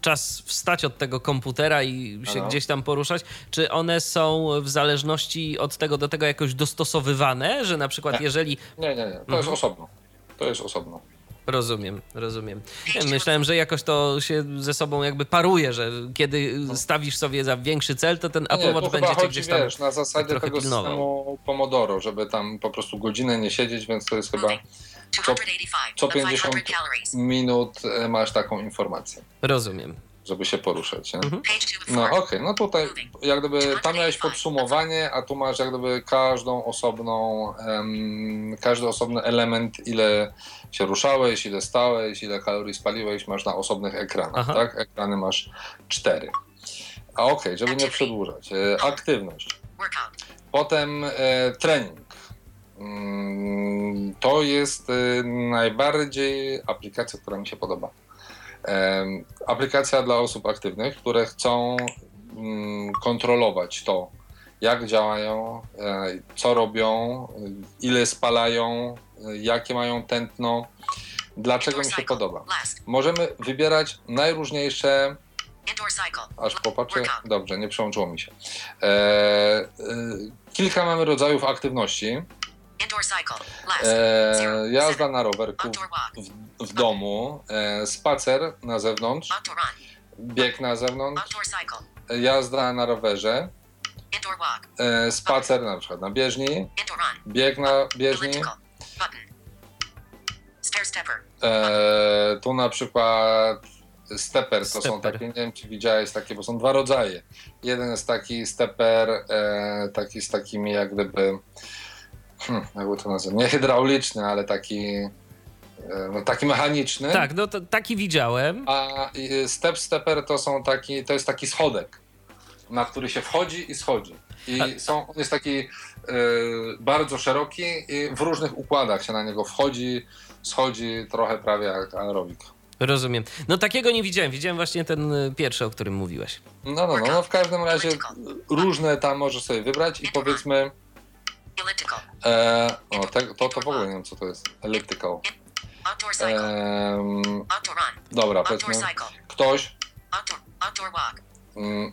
czas wstać od tego komputera i się Aha. gdzieś tam poruszać, czy one są w zależności od tego do tego jakoś dostosowywane, że na przykład Nie. jeżeli Nie, nie, nie. To Mhm. jest osobno. To jest osobno. Rozumiem, rozumiem. Myślałem, że jakoś to się ze sobą jakby paruje, że kiedy stawisz sobie za większy cel, to ten Apple Watch będzie cię gdzieś tam wiesz, na zasadzie trochę tego pilnował. systemu Pomodoro, żeby tam po prostu godzinę nie siedzieć, więc to jest chyba Moving. 285 co 500 50 calories. minut e, masz taką informację, Rozumiem. Żeby się poruszać. Nie? Mhm. Of No okej, no tutaj jak gdyby tam miałeś podsumowanie, a tu masz jak gdyby każdą osobną, em, każdy osobny element, ile się ruszałeś, ile stałeś, ile kalorii spaliłeś, masz na osobnych ekranach, Aha. tak? Ekrany masz cztery. A okej, żeby nie przedłużać. E, aktywność. Potem e, trening. Mm, To jest e, najbardziej aplikacja, która mi się podoba. Aplikacja dla osób aktywnych, które chcą mm, kontrolować to, jak działają, e, co robią, e, ile spalają, e, jakie mają tętno. Dlaczego mi się podoba? Możemy wybierać najróżniejsze. Aż popatrzę. Dobrze, nie przełączyło mi się. Kilka mamy rodzajów aktywności. E, jazda na rowerku w, w domu, e, spacer na zewnątrz, bieg na zewnątrz, e, jazda na rowerze, e, spacer na przykład na bieżni, bieg na bieżni. E, tu na przykład stepper to są Stepper. takie, nie wiem czy widziałeś takie, bo są dwa rodzaje. Jeden jest taki stepper, e, taki z takimi jak gdyby, hmm, jakby to nazwać, nie hydrauliczny, ale taki, e, no, taki mechaniczny. Tak, no to taki widziałem. A y, step stepper to są taki, to jest taki schodek, na który się wchodzi i schodzi. I są, on jest taki y, bardzo szeroki i w różnych układach się na niego wchodzi, schodzi trochę prawie jak aerobik. Rozumiem. No takiego nie widziałem. Widziałem właśnie ten pierwszy, o którym mówiłeś. No, no, no, no w każdym razie różne tam możesz sobie wybrać i powiedzmy, Elliptical. e, o, te, to, to w ogóle nie wiem co to jest, elliptical. Run. dobra, powiedzmy, ktoś, mm.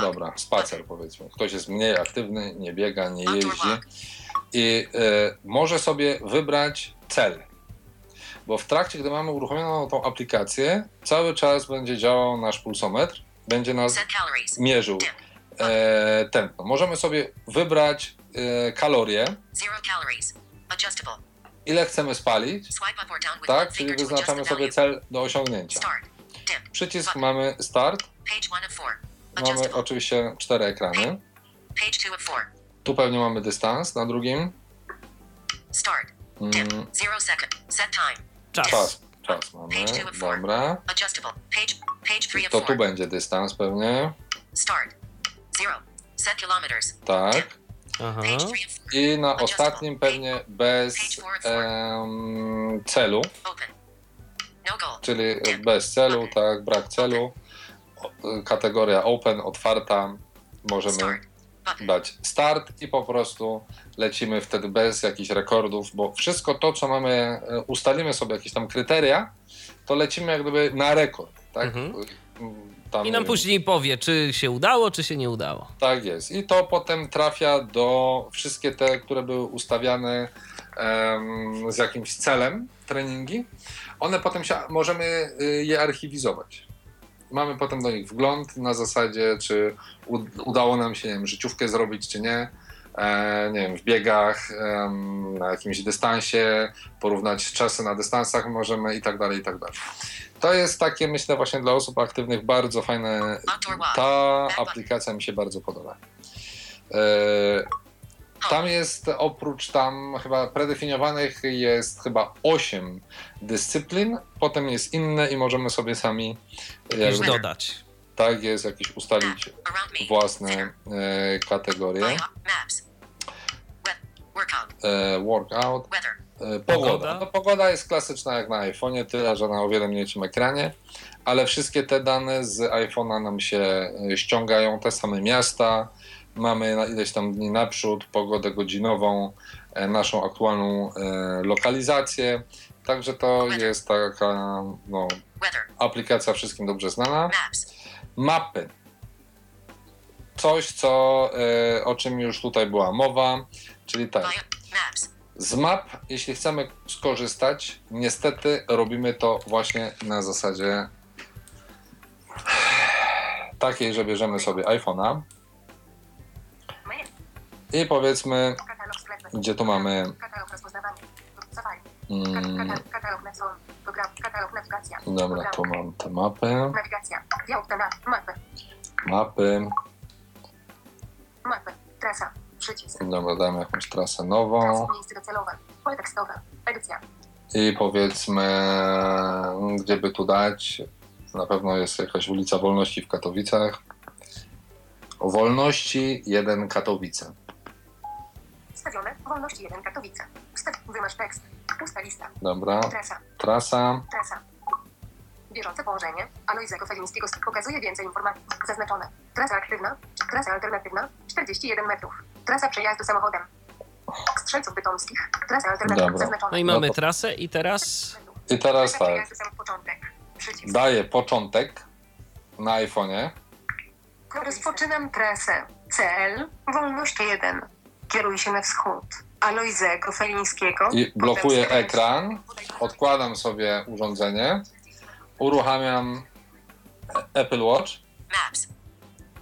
Dobra, spacer powiedzmy. Ktoś jest mniej aktywny, nie biega, nie jeździ i e, może sobie wybrać cel. Bo w trakcie, gdy mamy uruchomioną tą aplikację, cały czas będzie działał nasz pulsometr, będzie nas mierzył e, tętno. Możemy sobie wybrać e, kalorie, Zero calories. Adjustable. ile chcemy spalić, Swipe up or down with tak? Czyli wyznaczamy sobie cel do osiągnięcia. Przycisk Button. mamy start, Page one of four. mamy oczywiście cztery ekrany. Page two of four. Tu pewnie mamy dystans na drugim. Start. Mm. Zero second. Set time. Czas. Czas, czas mamy, dobra. To tu będzie dystans pewnie, Start. Zero. Set kilometers. Aha. tak. Four. I na ostatnim pewnie bez em, celu, Open. No czyli bez celu, tak, brak celu. o, kategoria open, otwarta. Możemy dać start i po prostu lecimy wtedy bez jakichś rekordów, bo wszystko to, co mamy, e, ustalimy sobie jakieś tam kryteria, to lecimy jak gdyby na rekord, tak? Mhm. Tam, I nam później powie, czy się udało, czy się nie udało. Tak jest. I to potem trafia do wszystkie te, które były ustawiane em, z jakimś celem treningi. One potem się, możemy y, je archiwizować. Mamy potem do nich wgląd na zasadzie, czy udało nam się nie wiem, życiówkę zrobić, czy nie. E, nie wiem, w biegach, na jakimś dystansie, porównać czasy na dystansach możemy i tak dalej, i tak dalej. To jest takie, myślę, właśnie dla osób aktywnych bardzo fajne. Ta aplikacja mi się bardzo podoba. E, tam jest oprócz tam chyba predefiniowanych jest chyba 8 dyscyplin, potem jest inne i możemy sobie sami Już jakby, dodać. Tak jest jakieś ustalić me. własne e, kategorie. Workout. E, e, pogoda. Pogoda. No, pogoda jest klasyczna jak na iPhone'ie, tyle, że na o wiele mniejszym ekranie, ale wszystkie te dane z iPhone'a nam się ściągają, te same miasta, mamy na ileś tam dni naprzód, pogodę godzinową, e, naszą aktualną e, lokalizację, także to jest taka no, aplikacja wszystkim dobrze znana. Mapy. Coś, co, e, o czym już tutaj była mowa, czyli tak. Z map, jeśli chcemy skorzystać, niestety robimy to właśnie na zasadzie takiej, że bierzemy sobie iPhone'a i powiedzmy, gdzie tu mamy. Mm, Katalog. Program. Katalog nawigacja. dobra, tu mam te mapy, Nawigacja. Dialog na mapy. mapy, Mapy. Trasa. Przycisk. dobra, damy jakąś trasę nową Trasa. Miejsce docelowe. Pole tekstowe. Edycja. i powiedzmy, gdzie by tu dać, na pewno jest jakaś ulica Wolności w Katowicach, Wolności 1 Katowice. Wstawione. Wolność 1 Katowice. Wstaw. Wymasz tekst. Pusta lista. Dobra, Trasa. trasa, Trasa. Bieżące położenie. Alojzego Felińskiego pokazuje więcej informacji. Zaznaczone. Trasa aktywna. Trasa alternatywna. 41 metrów. Trasa przejazdu samochodem. Strzelców bytomskich. Trasa alternatywna. Dobra. Zaznaczone. No i No mamy to- trasę i teraz i teraz Trasa tak. przejazdu sam początek. Przycisk. daję początek na iPhone'ie. Rozpoczynam trasę. Cel. Wolność 1. Kieruj się na wschód. Alojzego Felińskiego. i blokuję Potem ekran, odkładam sobie urządzenie, uruchamiam Apple Watch Maps.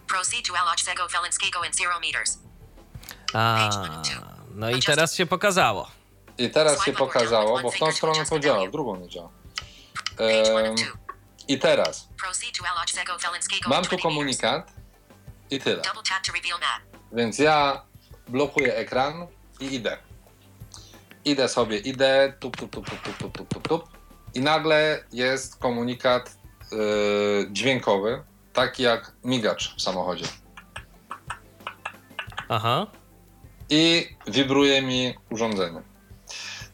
Proceed to Alojzego Felinskiego in zero meters. A, no i teraz się pokazało. i teraz się pokazało, bo w tą stronę to działa, w drugą nie działa. Two. I teraz Proceed to Alojzego Felinskiego mam tu 20 meters. komunikat i tyle. Double tap to reveal map. Więc ja blokuję ekran i idę. Idę sobie, idę, tup, tup, tup, tup, tup, tup, tup, tup. I nagle jest komunikat yy, dźwiękowy, taki jak migacz w samochodzie. Aha. I wibruje mi urządzenie.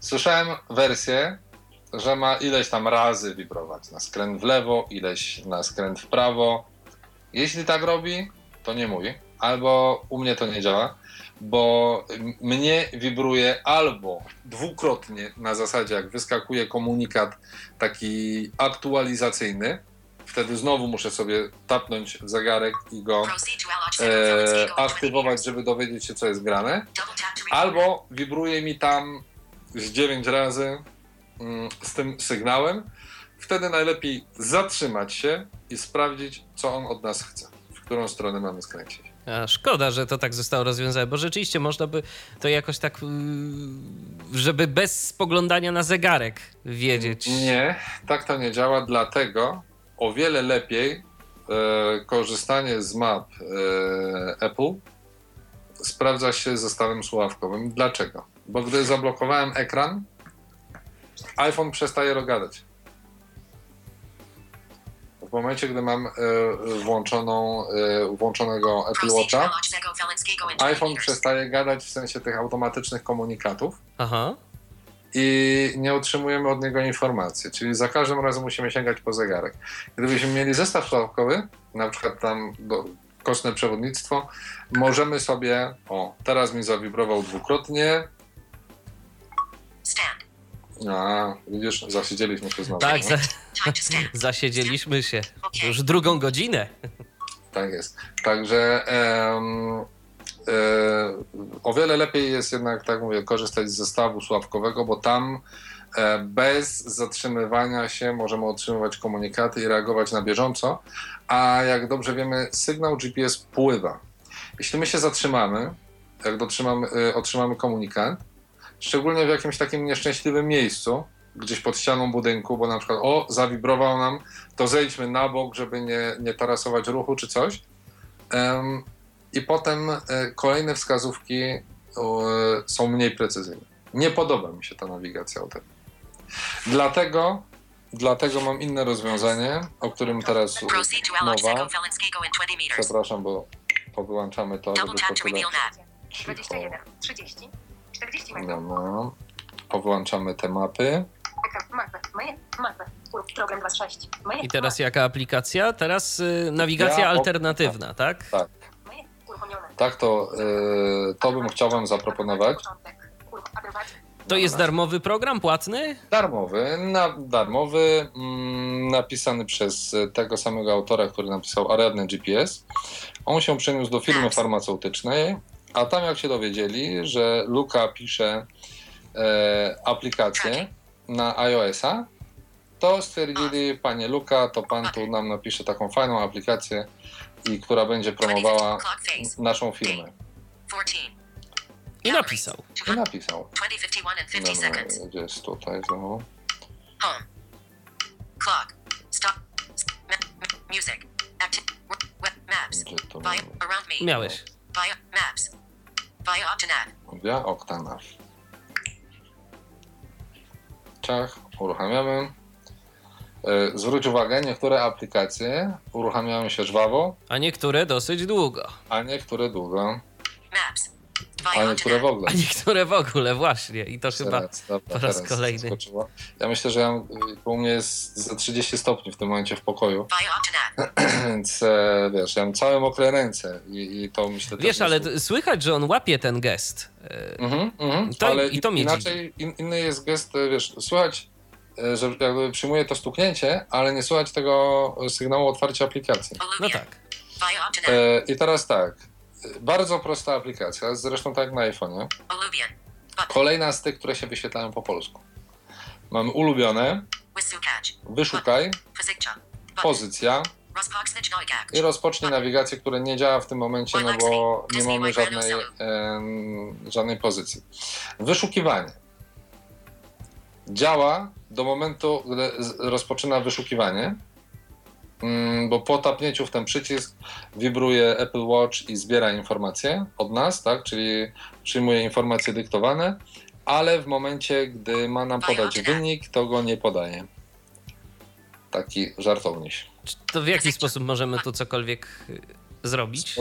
Słyszałem wersję, że ma ileś tam razy wibrować na skręt w lewo, ileś na skręt w prawo. Jeśli tak robi, to nie mówi. Albo u mnie to nie działa, bo mnie wibruje albo dwukrotnie na zasadzie, jak wyskakuje komunikat taki aktualizacyjny, wtedy znowu muszę sobie tapnąć zegarek i go e, in 20 aktywować, żeby dowiedzieć się, co jest grane. Albo wibruje mi tam z 9 razy mm, z tym sygnałem. Wtedy najlepiej zatrzymać się i sprawdzić, co on od nas chce, w którą stronę mamy skręcić. A szkoda, że to tak zostało rozwiązane, bo rzeczywiście można by to jakoś tak, yy, żeby bez spoglądania na zegarek wiedzieć. Nie, tak to nie działa, dlatego o wiele lepiej e, korzystanie z map e, Apple sprawdza się zestawem słuchawkowym. Dlaczego? Bo gdy zablokowałem ekran, iPhone przestaje gadać. W momencie, gdy mam e, włączoną, e, włączonego Apple Watcha, Alojzego Felinskiego in 20 iPhone przestaje gadać w sensie tych automatycznych komunikatów Aha. i nie otrzymujemy od niego informacji. Czyli za każdym razem musimy sięgać po zegarek. Gdybyśmy mieli zestaw słuchawkowy, na przykład tam do, kostne przewodnictwo, możemy sobie, o, teraz mi zawibrował dwukrotnie, Stand. A, widzisz, zasiedzieliśmy się znowu. Tak, za, stand. zasiedzieliśmy się już drugą godzinę. Tak jest. Także e, o wiele lepiej jest jednak, tak mówię, korzystać z zestawu sławkowego, bo tam e, bez zatrzymywania się możemy otrzymywać komunikaty i reagować na bieżąco, a jak dobrze wiemy, sygnał GPS pływa. Jeśli my się zatrzymamy, jak dotrzymamy, e, otrzymamy komunikat, szczególnie w jakimś takim nieszczęśliwym miejscu, gdzieś pod ścianą budynku, bo na przykład o, zawibrował nam, to zejdźmy na bok, żeby nie, nie tarasować ruchu czy coś. Em, I potem e, kolejne wskazówki e, są mniej precyzyjne. Nie podoba mi się ta nawigacja o tym. Dlatego, dlatego mam inne rozwiązanie, o którym teraz mowa. Sego Velenskiego in 20 meters. Przepraszam, bo powyłączamy to, żeby to tyle cicho. 21, 30, 40 metrów. Dobra. Powyłączamy te mapy. Ekran, mapy, moje, mapy. Ur- Program 26. Moje, I teraz jaka aplikacja? Teraz y, nawigacja Ja- alternatywna, tak? Tak, uruchomione. tak to, e, to bym chciał Wam zaproponować. To jest darmowy program, płatny? Darmowy, na, darmowy, mm, napisany przez tego samego autora, który napisał Ariadne GPS. On się przeniósł do firmy farmaceutycznej, a tam jak się dowiedzieli, że Luka pisze e, aplikację na iOS-a, to stwierdzili, panie Luka, to pan tu nam napisze taką fajną aplikację, i która będzie promowała naszą firmę. 14. I napisał. I napisał. 2051 and 50 Dobra, seconds. gdzie jest tutaj znowu? Home. Clock. Stop. Music. Active. Web maps. Miałeś. Maps. Via Octanav. Ciach, uruchamiamy. E, Zwróć uwagę, niektóre aplikacje uruchamiają się żwawo, A niektóre dosyć długo. a niektóre długo, Maps. A niektóre w ogóle. A niektóre w ogóle, właśnie. I to chyba Teraz, dobra, po raz kolejny. zaskoczyło. Ja myślę, że ja, u mnie jest za 30 stopni w tym momencie w pokoju, więc e, wiesz, ja mam całe mokre ręce i, i to myślę Wiesz, ale słychać, że on łapie ten gest. E, Mhm, mhm. To- ale i to mnie inaczej in, inny jest gest, e, wiesz, słychać, że jakby przyjmuje to stuknięcie, ale nie słychać tego sygnału otwarcia aplikacji. No tak. I teraz tak, bardzo prosta aplikacja, zresztą tak jak na iPhone'ie. Kolejna z tych, które się wyświetlają po polsku. Mamy ulubione, wyszukaj, pozycja. I rozpocznij nawigację, która nie działa w tym momencie, no bo nie mamy żadnej, żadnej pozycji. Wyszukiwanie. Działa do momentu, gdy rozpoczyna wyszukiwanie, bo po tapnięciu w ten przycisk wibruje Apple Watch i zbiera informacje od nas, tak? czyli przyjmuje informacje dyktowane, ale w momencie, gdy ma nam podać wynik, to go nie podaje. Taki żartowniś. Czy To w jaki sposób możemy tu cokolwiek y, zrobić?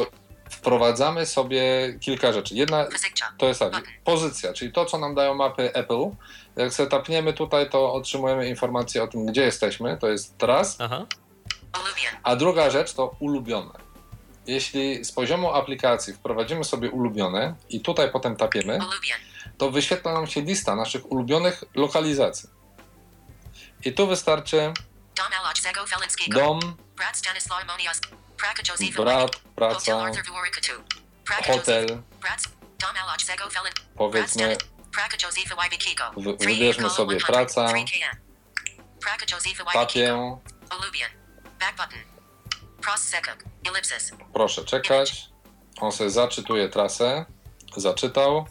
Wprowadzamy sobie kilka rzeczy. Jedna to jest tak, pozycja, czyli to, co nam dają mapy Apple. Jak sobie tapniemy tutaj, to otrzymujemy informację o tym, gdzie jesteśmy, to jest teraz. Aha. A druga rzecz to ulubione. Jeśli z poziomu aplikacji wprowadzimy sobie ulubione i tutaj potem tapiemy, to wyświetla nam się lista naszych ulubionych lokalizacji. I tu wystarczy Dom Brat praca, hotel, powiedzmy, wybierzmy sobie praca, tapię. Back button. Cross Sekuk. Ellipsis. proszę czekać. On sobie zaczytuje trasę, zaczytał,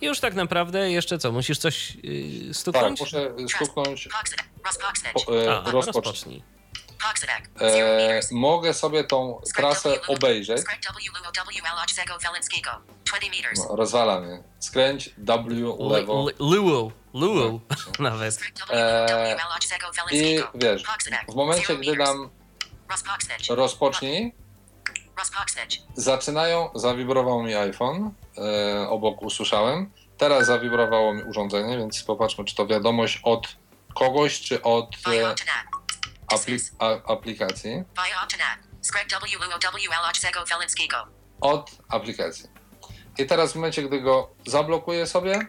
I już tak naprawdę jeszcze co? Musisz coś yy, tak, stuknąć? muszę stuknąć Poxet. Ross Poxnetch. po, Aha, rozpocznij. E, mogę sobie tą trasę obejrzeć. Skręć W Lugo W Alok Sego Felinskiego. 20 meters. No, rozwalamy. Skręć W lewo. Luo. Luo. Nawet. E, I wiesz, w momencie, gdy dam rozpocznij, zaczynają, zawibrował mi iPhone, e, obok usłyszałem, Teraz zawibrowało mi urządzenie, więc popatrzmy, czy to wiadomość od kogoś, czy od e. apli a, aplikacji. Od aplikacji. I teraz w momencie, gdy go zablokuję sobie,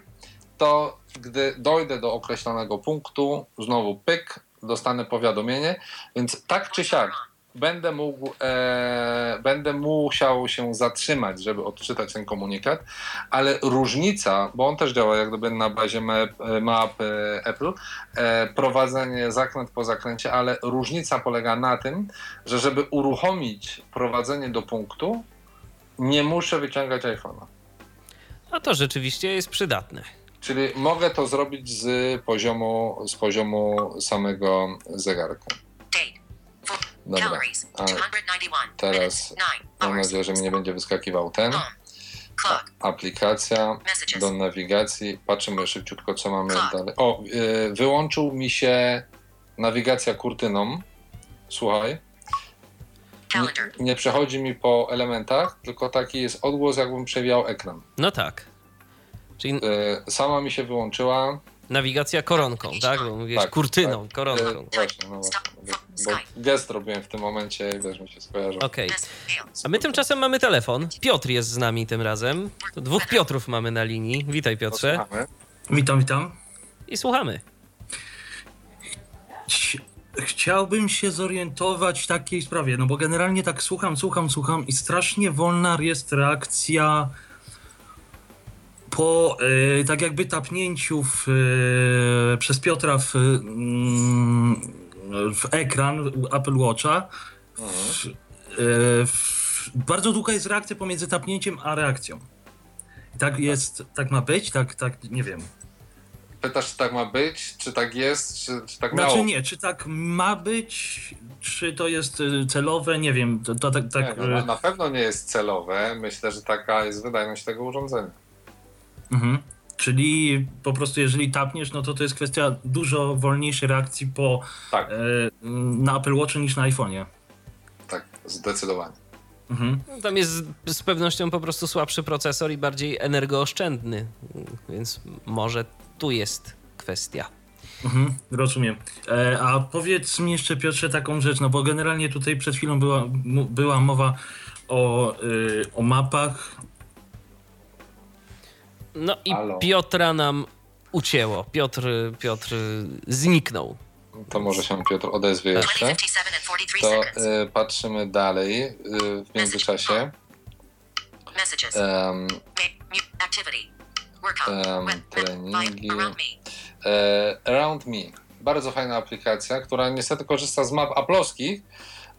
to gdy dojdę do określonego punktu, znowu pyk, dostanę powiadomienie, więc tak czy siak będę mógł, e, będę musiał się zatrzymać, żeby odczytać ten komunikat, ale różnica, bo on też działa jak gdyby na bazie map, map e, Apple, e, prowadzenie zakręt po zakręcie, ale różnica polega na tym, że żeby uruchomić prowadzenie do punktu, nie muszę wyciągać iPhone'a. No to rzeczywiście jest przydatne. Czyli mogę to zrobić z poziomu, z poziomu samego zegarka. Date. Dobra. A 291. teraz Minutes. 9 mam nadzieję, że mi nie będzie wyskakiwał ten. Aplikacja do nawigacji. Patrzymy szybciutko, co mamy dalej. O, y, wyłączył mi się nawigacja kurtyną. Słuchaj. Nie, nie przechodzi mi po elementach, tylko taki jest odgłos, jakbym przewijał ekran. No tak. Czyli Y, sama mi się wyłączyła. Nawigacja koronką, tak? Bo mówisz Tak, kurtyną, tak. koronką. Y, właśnie, no właśnie. Bo gest robiłem w tym momencie i wiesz, mi się skojarzył. Okej. Mail. A my tymczasem mamy telefon. Piotr jest z nami tym razem. To dwóch Piotrów mamy na linii. Witaj Piotrze. Posłuchamy. Witam, witam. I słuchamy. Chci- Chciałbym się zorientować w takiej sprawie, no bo generalnie tak słucham, słucham, słucham i strasznie wolna jest reakcja po e, tak jakby tapnięciu w, e, przez Piotra w, mm, w ekran Apple Watcha. W, e, w, bardzo długa jest reakcja pomiędzy tapnięciem a reakcją. Tak jest, tak ma być, tak, tak, nie wiem. Pytasz, czy tak ma być, czy tak jest, czy, czy tak miało Znaczy nie, czy tak ma być, czy to jest y, celowe, nie wiem, to, to tak, tak Nie, no, na, y, na pewno nie jest celowe. Myślę, że taka jest wydajność tego urządzenia. Mhm. czyli po prostu jeżeli tapniesz, no to to jest kwestia dużo wolniejszej reakcji po, Tak, e, na Apple Watchu niż na iPhone'ie. tak, zdecydowanie. Mhm. Tam jest z, z pewnością po prostu słabszy procesor i bardziej energooszczędny, więc może tu jest kwestia. Mhm, rozumiem. E, a powiedz mi jeszcze Piotrze taką rzecz, no bo generalnie tutaj przed chwilą była, była mowa o, y, o mapach. No i Halo. Piotra nam ucięło. Piotr, Piotr zniknął. To może się Piotr odezwie jeszcze. 2057 and 43 To y, patrzymy dalej y, w międzyczasie. Web. treningi. Via- Around me. e, Around Me. Bardzo fajna aplikacja, która niestety korzysta z map aplowskich.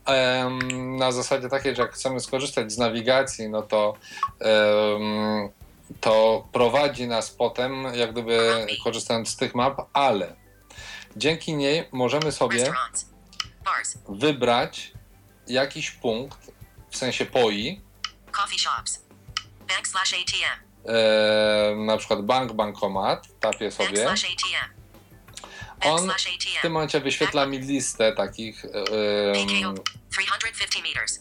em, Na zasadzie takiej, że jak chcemy skorzystać z nawigacji, no to em, to prowadzi nas potem, jak gdyby korzystając z tych map, ale dzięki niej możemy sobie wybrać jakiś punkt, w sensie POI, Coffee shops. Bank slash ATM. e, na przykład bank, bankomat, tapię Bank sobie. slash ATM. Bank On w tym momencie wyświetla mi listę takich em, PKO 350 meters.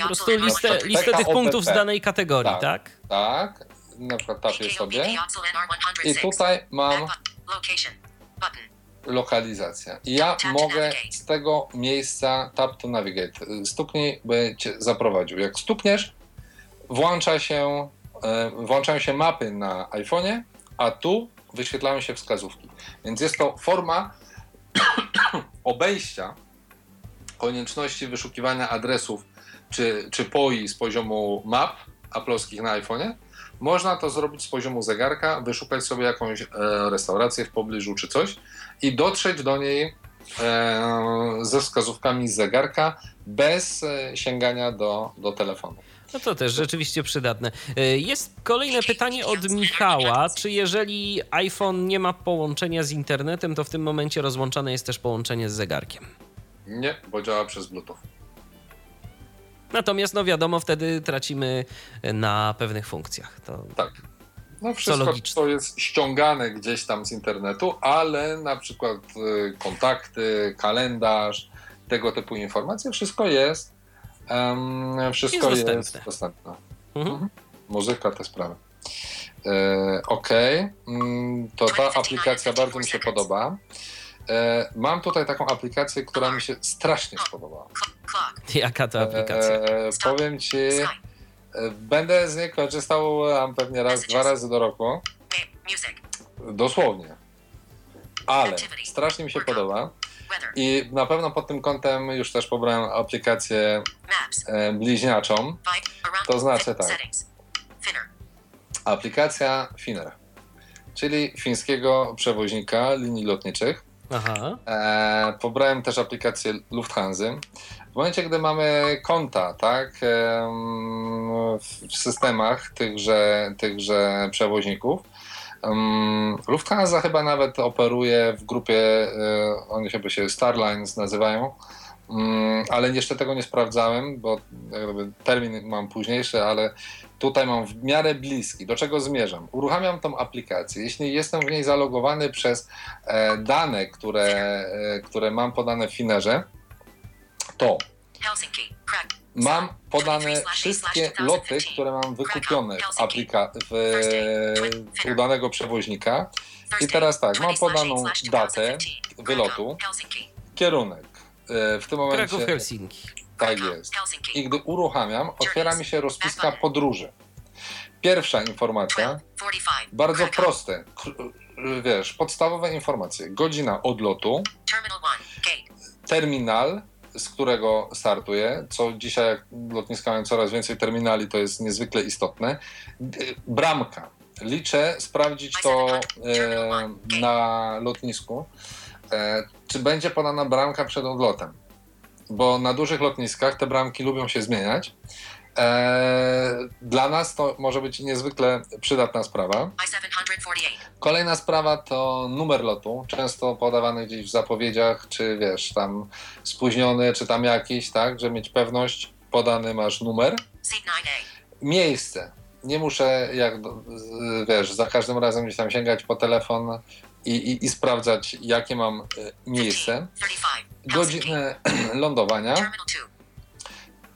Po prostu listę, NR100. listę tych punktów z danej kategorii, Tak. tak? tak, na przykład tapię sobie BP Oxel NR106. i tutaj mam lokalizację. I ja mogę z tego miejsca tap to navigate. Stuknij, by cię zaprowadził. Jak stukniesz, włącza się, e, włączają się mapy na iPhone'ie, a tu wyświetlają się wskazówki. Więc jest to forma obejścia konieczności wyszukiwania adresów czy, czy POI z poziomu map aplowskich na iPhone'ie. Można to zrobić z poziomu zegarka, wyszukać sobie jakąś e, restaurację w pobliżu czy coś i dotrzeć do niej e, ze wskazówkami z zegarka bez e, sięgania do, do telefonu. No to też rzeczywiście przydatne. Y, Jest kolejne pytanie od Michała. Czy jeżeli iPhone nie ma połączenia z internetem, to w tym momencie rozłączane jest też połączenie z zegarkiem? Nie, bo działa przez Bluetooth. Natomiast, no wiadomo, wtedy tracimy na pewnych funkcjach. To Tak. No wszystko to jest ściągane gdzieś tam z internetu, ale na przykład y, kontakty, kalendarz, tego typu informacje, wszystko jest em, wszystko Jest jest dostępne. dostępne. Mhm. Mhm. Muzyka, te sprawy. E, ok, mm, to ta aplikacja bardzo mi się podoba. E, mam tutaj taką aplikację, która mi się strasznie spodobała. Jaka to aplikacja? E, powiem ci, e, będę z niej korzystał e, pewnie raz, dwa razy do roku. Dosłownie. Ale strasznie mi się podoba. I na pewno pod tym kątem już też pobrałem aplikację e, bliźniaczą. To znaczy tak. Finner. Aplikacja Finnair, czyli fińskiego przewoźnika linii lotniczych. Aha. E, pobrałem też aplikację Lufthansa. W momencie, gdy mamy konta, tak, w, systemach tychże, tychże przewoźników, Lufthansa chyba nawet operuje w grupie, e, oni chyba się Starlines nazywają, mm, ale jeszcze tego nie sprawdzałem, bo gdyby termin mam późniejszy, ale tutaj mam w miarę bliski. Do czego zmierzam? Uruchamiam tą aplikację. Jeśli jestem w niej zalogowany przez e, dane, które, e, które mam podane w Finerze, to mam podane wszystkie loty, które mam wykupione w, aplika- w, w u danego przewoźnika. I teraz tak, mam podaną datę wylotu, kierunek. E, W tym momencie Kraków, Helsinki. Tak jest. I gdy uruchamiam, otwiera mi się rozpiska podróży. Pierwsza informacja, 45. bardzo proste, wiesz, podstawowe informacje. Godzina odlotu, Terminal 1. Gate. terminal, z którego startuje, co dzisiaj jak lotniska mają coraz więcej terminali, to jest niezwykle istotne. Bramka. Liczę sprawdzić to e, na lotnisku, e, czy będzie podana bramka przed odlotem. Bo na dużych lotniskach te bramki lubią się zmieniać. E, dla nas to może być niezwykle przydatna sprawa. I-748. Kolejna sprawa to numer lotu, często podawany gdzieś w zapowiedziach, czy wiesz, tam spóźniony, czy tam jakiś, tak, że mieć pewność, podany masz numer. Seat 9A. Miejsce. Nie muszę, jak z- wiesz, za każdym razem gdzieś tam sięgać po telefon i, i, i sprawdzać, jakie mam e, miejsce. 35. Godzinę lądowania, Terminal 2.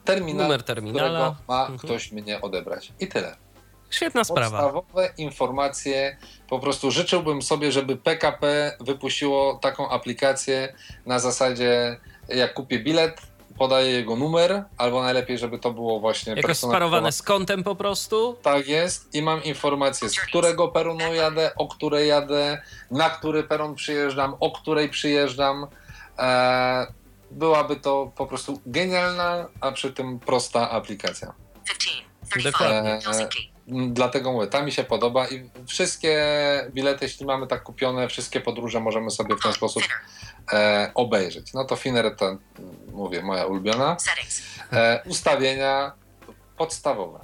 terminal, Numer terminala. którego ma Mhm. ktoś mnie odebrać. I tyle. Świetna sprawa. Podstawowe informacje. Po prostu życzyłbym sobie, żeby PKP wypuściło taką aplikację na zasadzie, jak kupię bilet, podaję jego numer, albo najlepiej, żeby to było właśnie Jakoś sparowane z kątem po prostu. Tak jest i mam informację, z którego peronu jadę, o której jadę, na który peron przyjeżdżam, o której przyjeżdżam. E, byłaby to po prostu genialna, a przy tym prosta aplikacja. 15. 35. Dokładnie. Helsinki. Mm, Dlatego mówię, ta mi się podoba i wszystkie bilety, jeśli mamy tak kupione, wszystkie podróże możemy sobie w ten sposób e, obejrzeć. No to Finner to, mówię, moja ulubiona. E, ustawienia podstawowe.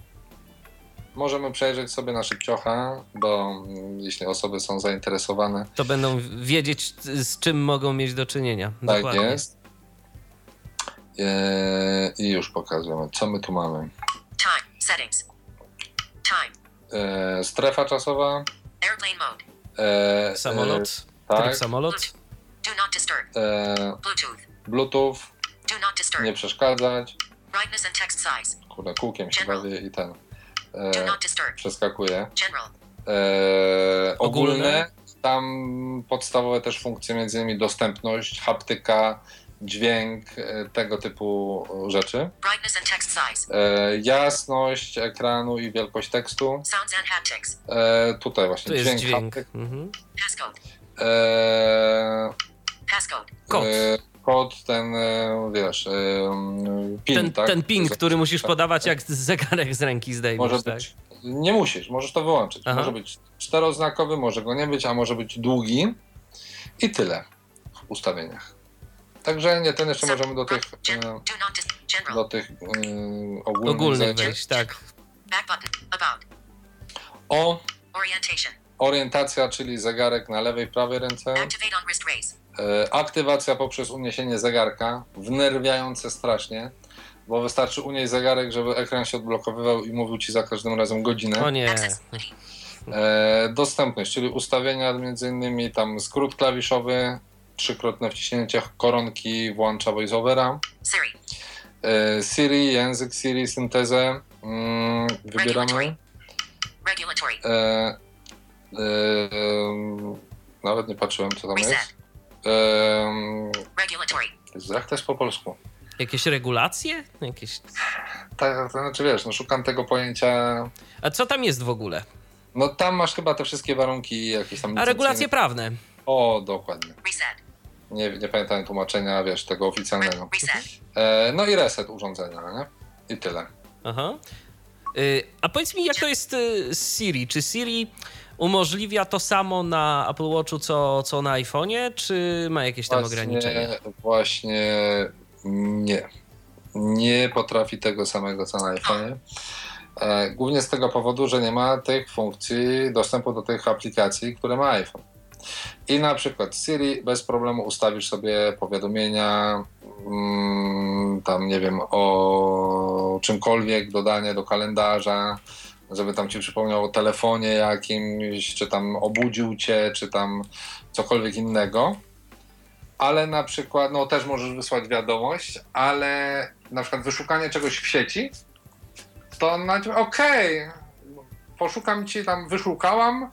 Możemy przejrzeć sobie na szybciocha, bo jeśli osoby są zainteresowane, To będą wiedzieć, z czym mogą mieć do czynienia. tak Dokładnie. jest. E, I już pokażemy, co my tu mamy. Time. Settings. Time. E, strefa czasowa. Airplane mode. E, Samolot. E, Tryb tak. samolot. Do not disturb. E, Bluetooth. Bluetooth. Do not disturb. Nie przeszkadzać. Brightness and text size. Kurde, kółkiem się bawię i ten. E, przeskakuje. E, ogólne. Tam podstawowe też funkcje, między innymi dostępność, haptyka, dźwięk, e, tego typu rzeczy. E, jasność ekranu i wielkość tekstu. E, tutaj właśnie Tu dźwięk, dźwięk. haptyk. Mhm. Passcode. E, Passcode. Kod. Kod ten, e, wiesz, e, pin, Ten, tak? ten pin, który musisz podawać, jak zegarek z ręki zdejmiesz. Może tak? być, nie musisz, możesz to wyłączyć. Aha. Może być czteroznakowy, może go nie być, a może być długi. I tyle w ustawieniach. Także nie, ten jeszcze możemy do tych, e, do tych e, ogólnych, Ogólnych wejść, tak. O, orientacja, czyli zegarek na lewej, prawej ręce. Activate on wrist raise. E, Aktywacja poprzez uniesienie zegarka, wnerwiające strasznie, bo wystarczy unieść zegarek, żeby ekran się odblokowywał i mówił ci za każdym razem godzinę. O nie. E, dostępność, czyli ustawienia między innymi tam skrót klawiszowy, trzykrotne wciśnięcie koronki włącza voiceovera, Siri. e, Siri, język Siri, syntezę mm, wybieramy, Regulatory. E, e, nawet nie patrzyłem, co tam jest. Regulatory. jak to jest po polsku? Jakieś regulacje? Jakieś... Tak, to znaczy wiesz, no szukam tego pojęcia. A co tam jest w ogóle? No tam masz chyba te wszystkie warunki jakieś tam. A regulacje prawne. O, dokładnie. Reset. Nie, nie pamiętam tłumaczenia, wiesz, tego oficjalnego. Reset. E, no i reset urządzenia, nie? I tyle. Aha. Y, A powiedz mi, jak to jest y, z Siri? Czy Siri umożliwia to samo na Apple Watchu, co, co na iPhone'ie, czy ma jakieś tam ograniczenia? Właśnie nie. Nie potrafi tego samego co na iPhone. E, głównie z tego powodu, że nie ma tych funkcji dostępu do tych aplikacji, które ma iPhone. I na przykład Siri bez problemu ustawisz sobie powiadomienia, mm, tam nie wiem, o czymkolwiek, dodanie do kalendarza, żeby tam ci przypomniał o telefonie jakimś, czy tam obudził cię, czy tam cokolwiek innego. Ale na przykład, no też możesz wysłać wiadomość, ale na przykład wyszukanie czegoś w sieci, to na okej, poszukam ci tam, wyszukałam,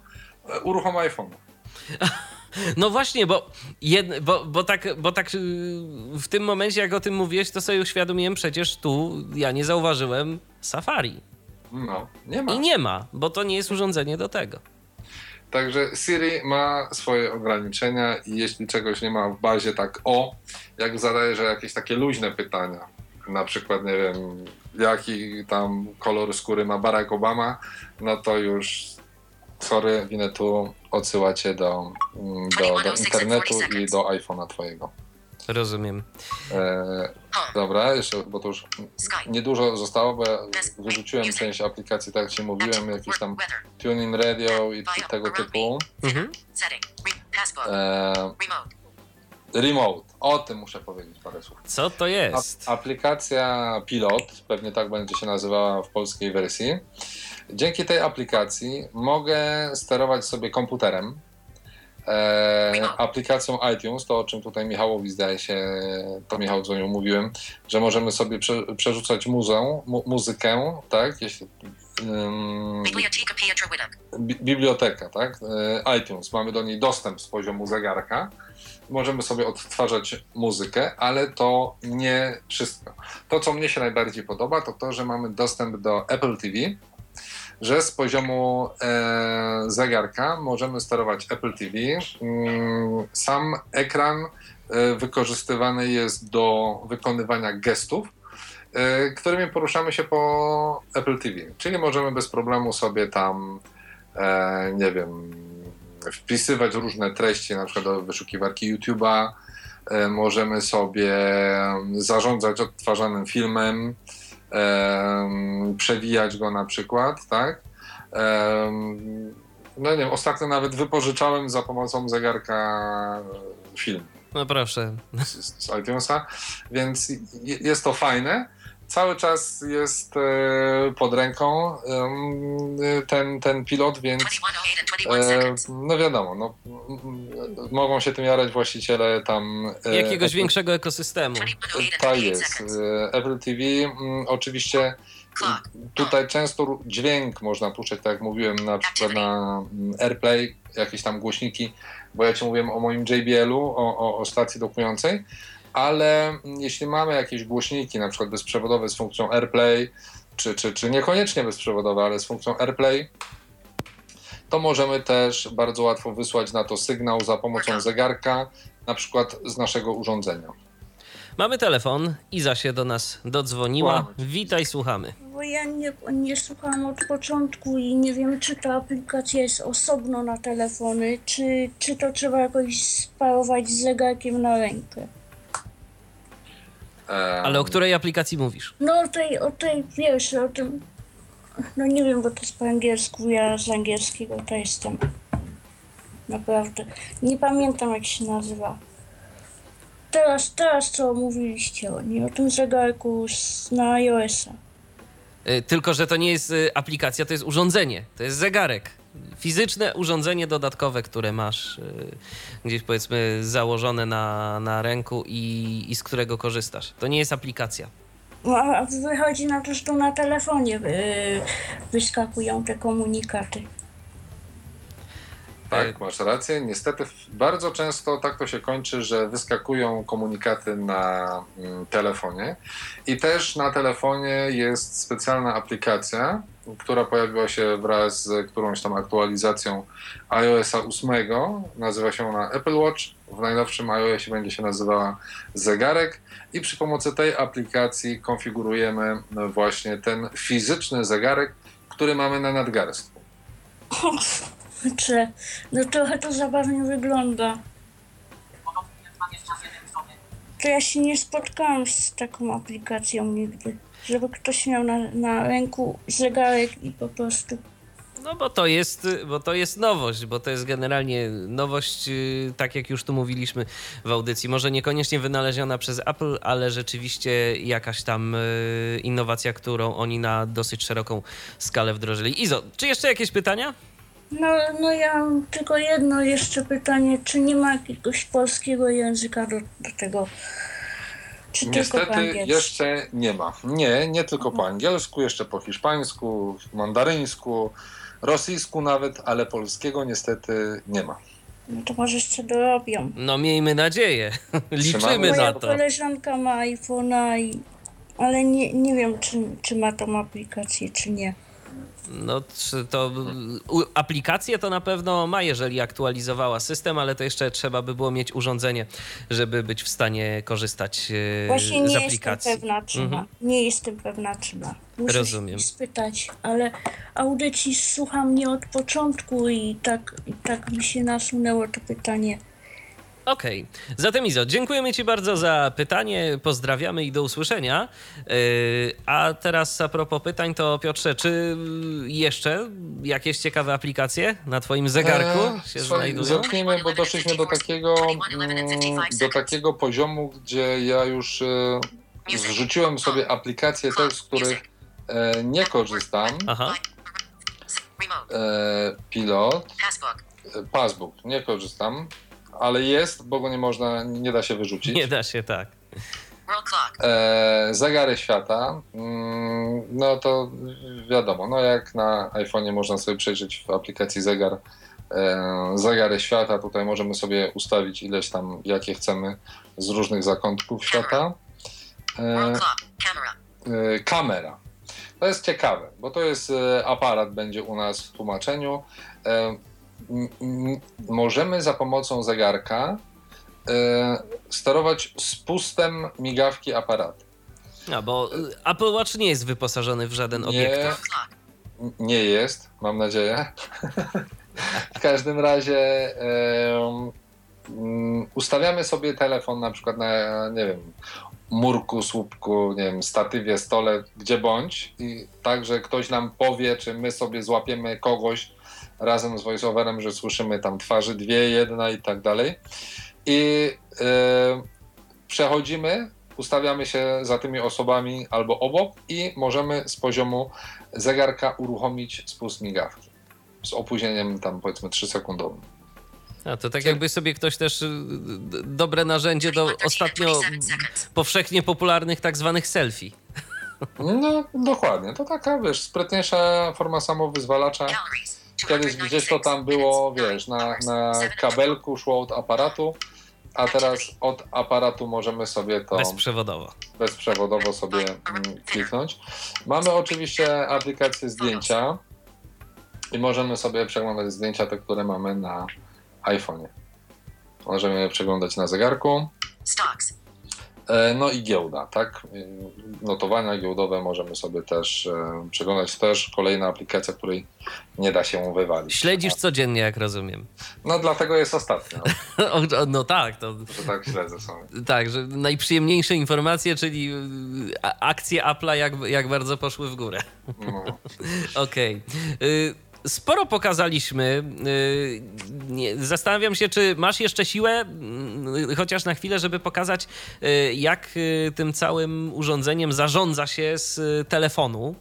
e, uruchom iPhone. No właśnie, bo, jed, bo, bo, tak, bo tak y, w tym momencie, jak o tym mówiłeś, to sobie uświadomiłem przecież tu, ja nie zauważyłem Safari. No, nie ma. I nie ma, bo to nie jest urządzenie do tego. Także Siri ma swoje ograniczenia i jeśli czegoś nie ma w bazie tak o, jak zadaje, że jakieś takie luźne pytania, na przykład nie wiem, jaki tam kolor skóry ma Barack Obama, no to już sorry, winę tu odsyła cię do, mm, do, do internetu i do iPhone'a twojego. Rozumiem. E, dobra, jeszcze, bo to już niedużo zostało, bo ja wyrzuciłem część aplikacji, tak jak ci mówiłem, jakieś tam tuning radio i tego typu. Mhm. E, Remote. remote, o tym muszę powiedzieć parę słów. Co to jest? A, aplikacja Pilot, pewnie tak będzie się nazywała w polskiej wersji. Dzięki tej aplikacji mogę sterować sobie komputerem, aplikacją iTunes, to o czym tutaj Michałowi zdaje się, to Michał dzwonił, mówiłem, że możemy sobie prze, przerzucać muzę, mu, muzykę, tak, jeśli, biblioteka, tak? E, iTunes, mamy do niej dostęp z poziomu zegarka. Możemy sobie odtwarzać muzykę, ale to nie wszystko. To, co mnie się najbardziej podoba, to to, że mamy dostęp do Apple TV, że z poziomu e, zegarka możemy sterować Apple TV. Mm, sam ekran e, wykorzystywany jest do wykonywania gestów, e, którymi poruszamy się po Apple TV. Czyli możemy bez problemu sobie tam, e, nie wiem, wpisywać różne treści, na przykład do wyszukiwarki YouTube'a. E, możemy sobie zarządzać odtwarzanym filmem, em, przewijać go na przykład, tak? No nie wiem, ostatnio nawet wypożyczałem za pomocą zegarka film No proszę. z, z iTunesa, więc je- jest to fajne. Cały czas jest e, pod ręką ten, ten pilot, więc 2108 and 21 e, no wiadomo, no, mogą się tym jarać właściciele tam. e, Jakiegoś Apple- większego ekosystemu. 2108 and tak 28 jest. Apple TV mm, oczywiście tutaj często dźwięk można puszczać, tak jak mówiłem, na przykład na mm, AirPlay, jakieś tam głośniki, bo ja ci mówiłem o moim JBL-u, o, o, o stacji dokującej, ale jeśli mamy jakieś głośniki, na przykład bezprzewodowe z funkcją AirPlay, czy, czy, czy niekoniecznie bezprzewodowe, ale z funkcją AirPlay, to możemy też bardzo łatwo wysłać na to sygnał za pomocą zegarka, na przykład z naszego urządzenia. Mamy telefon. Iza się do nas dodzwoniła. Witaj, słuchamy. Bo ja nie, nie słuchałam od początku i nie wiem, czy ta aplikacja jest osobno na telefony, czy, czy to trzeba jakoś sparować z zegarkiem na rękę. Ale o której aplikacji mówisz? No o tej, o tej pierwszej, o tym... No nie wiem, bo to jest po angielsku, ja z angielskiego to jestem. Naprawdę. Nie pamiętam, jak się nazywa. Teraz, teraz co mówiliście o niej, o tym zegarku z, na iOS-a. Y, Tylko, że to nie jest y, aplikacja, to jest urządzenie. To jest zegarek. Fizyczne urządzenie dodatkowe, które masz y, gdzieś powiedzmy założone na, na ręku i, i z którego korzystasz. To nie jest aplikacja. No, a wychodzi na to, że to na telefonie yy, wyskakują te komunikaty. Tak, masz rację. Niestety bardzo często tak to się kończy, że wyskakują komunikaty na mm, telefonie i też na telefonie jest specjalna aplikacja, która pojawiła się wraz z którąś tam aktualizacją iOS 8. Nazywa się ona Apple Watch. W najnowszym iOSie będzie się nazywała zegarek i przy pomocy tej aplikacji konfigurujemy właśnie ten fizyczny zegarek, który mamy na nadgarstku. Czy, no trochę to zabawnie wygląda. To ja się nie spotkałam z taką aplikacją nigdy. Żeby ktoś miał na, na ręku zegarek i po prostu No bo to jest, bo to jest nowość, bo to jest generalnie nowość, yy, tak jak już tu mówiliśmy w audycji. Może niekoniecznie wynaleziona przez Apple, ale rzeczywiście jakaś tam yy, innowacja, którą oni na dosyć szeroką skalę wdrożyli. Izo, czy jeszcze jakieś pytania? No, no ja mam tylko jedno jeszcze pytanie, czy nie ma jakiegoś polskiego języka do, do tego? Czy tylko po Niestety jeszcze nie ma. Nie, nie tylko po angielsku, jeszcze po hiszpańsku, mandaryńsku, rosyjsku nawet, ale polskiego niestety nie ma. No to może jeszcze dorobią. No miejmy nadzieję. Liczymy Moja na to. koleżanka ma iPhone'a, i, ale nie, nie wiem, czy, czy ma tą aplikację, czy nie. No czy to aplikację to na pewno ma, jeżeli aktualizowała system, ale to jeszcze trzeba by było mieć urządzenie, żeby być w stanie korzystać yy, Właśnie z nie aplikacji. jestem pewna, czy Mhm. Nie jestem pewna, czy ma. Muszę Rozumiem. się spytać, ale audycji słucham nie od początku i tak, i tak mi się nasunęło to pytanie. Okej. Zatem Izo, dziękujemy Ci bardzo za pytanie, pozdrawiamy i do usłyszenia. Yy, a teraz a propos pytań, to Piotrze, czy jeszcze jakieś ciekawe aplikacje na Twoim zegarku Eee, się słuchaj, znajdują? Zacznijmy, bo doszliśmy do takiego, mm, do takiego poziomu, gdzie ja już e, zrzuciłem sobie aplikacje te, z których e, nie korzystam. Aha. E, pilot, passbook, nie korzystam, ale jest, bo go nie można, nie da się wyrzucić. Nie da się tak. World clock. E, zegary świata, mm, no to wiadomo, no jak na iPhone'ie można sobie przejrzeć w aplikacji zegar e, zegary świata, tutaj możemy sobie ustawić ileś tam, jakie chcemy z różnych zakątków świata. E, clock. Camera. e, kamera. To jest ciekawe, bo to jest e, aparat, będzie u nas w tłumaczeniu. E, możemy za pomocą zegarka e, sterować spustem migawki aparatu. A, bo y, Apple Watch nie jest wyposażony w żaden Nie, obiektyw. Nie jest, mam nadzieję. w każdym razie mm, ustawiamy sobie telefon na przykład na, nie wiem, murku, słupku, nie wiem, statywie, stole, gdzie bądź i tak, że ktoś nam powie, czy my sobie złapiemy kogoś razem z voiceoverem, że słyszymy tam twarzy dwie, jedna i tak dalej. I e, przechodzimy, ustawiamy się za tymi osobami albo obok i możemy z poziomu zegarka uruchomić spust migawki z opóźnieniem tam powiedzmy 3 sekundowym. A to tak jakby sobie ktoś też y, dobre narzędzie do ostatnio 27 seconds. powszechnie popularnych tak zwanych selfie. No dokładnie, to taka wiesz, sprytniejsza forma samowyzwalacza. Kiedyś gdzieś to tam było, wiesz, na, na kabelku szło od aparatu, a teraz od aparatu możemy sobie to Bezprzewodowo. bezprzewodowo sobie mm, kliknąć. Mamy oczywiście aplikację zdjęcia i możemy sobie przeglądać zdjęcia te, które mamy na iPhone'ie. Możemy je przeglądać na zegarku. Stocks. E, No i giełda, tak? E, Notowania giełdowe możemy sobie też e, przeglądać. Też kolejna aplikacja, której nie da się wywalić. Śledzisz codziennie, jak rozumiem. No dlatego jest ostatnia, O, o, No tak, to że tak śledzę sobie. tak, że najprzyjemniejsze informacje, czyli akcje Apple'a jak, jak bardzo poszły w górę. No. Okej. Y, Sporo pokazaliśmy. Y, Zastanawiam się, czy masz jeszcze siłę, y, chociaż na chwilę, żeby pokazać, y, jak y, tym całym urządzeniem zarządza się z telefonu.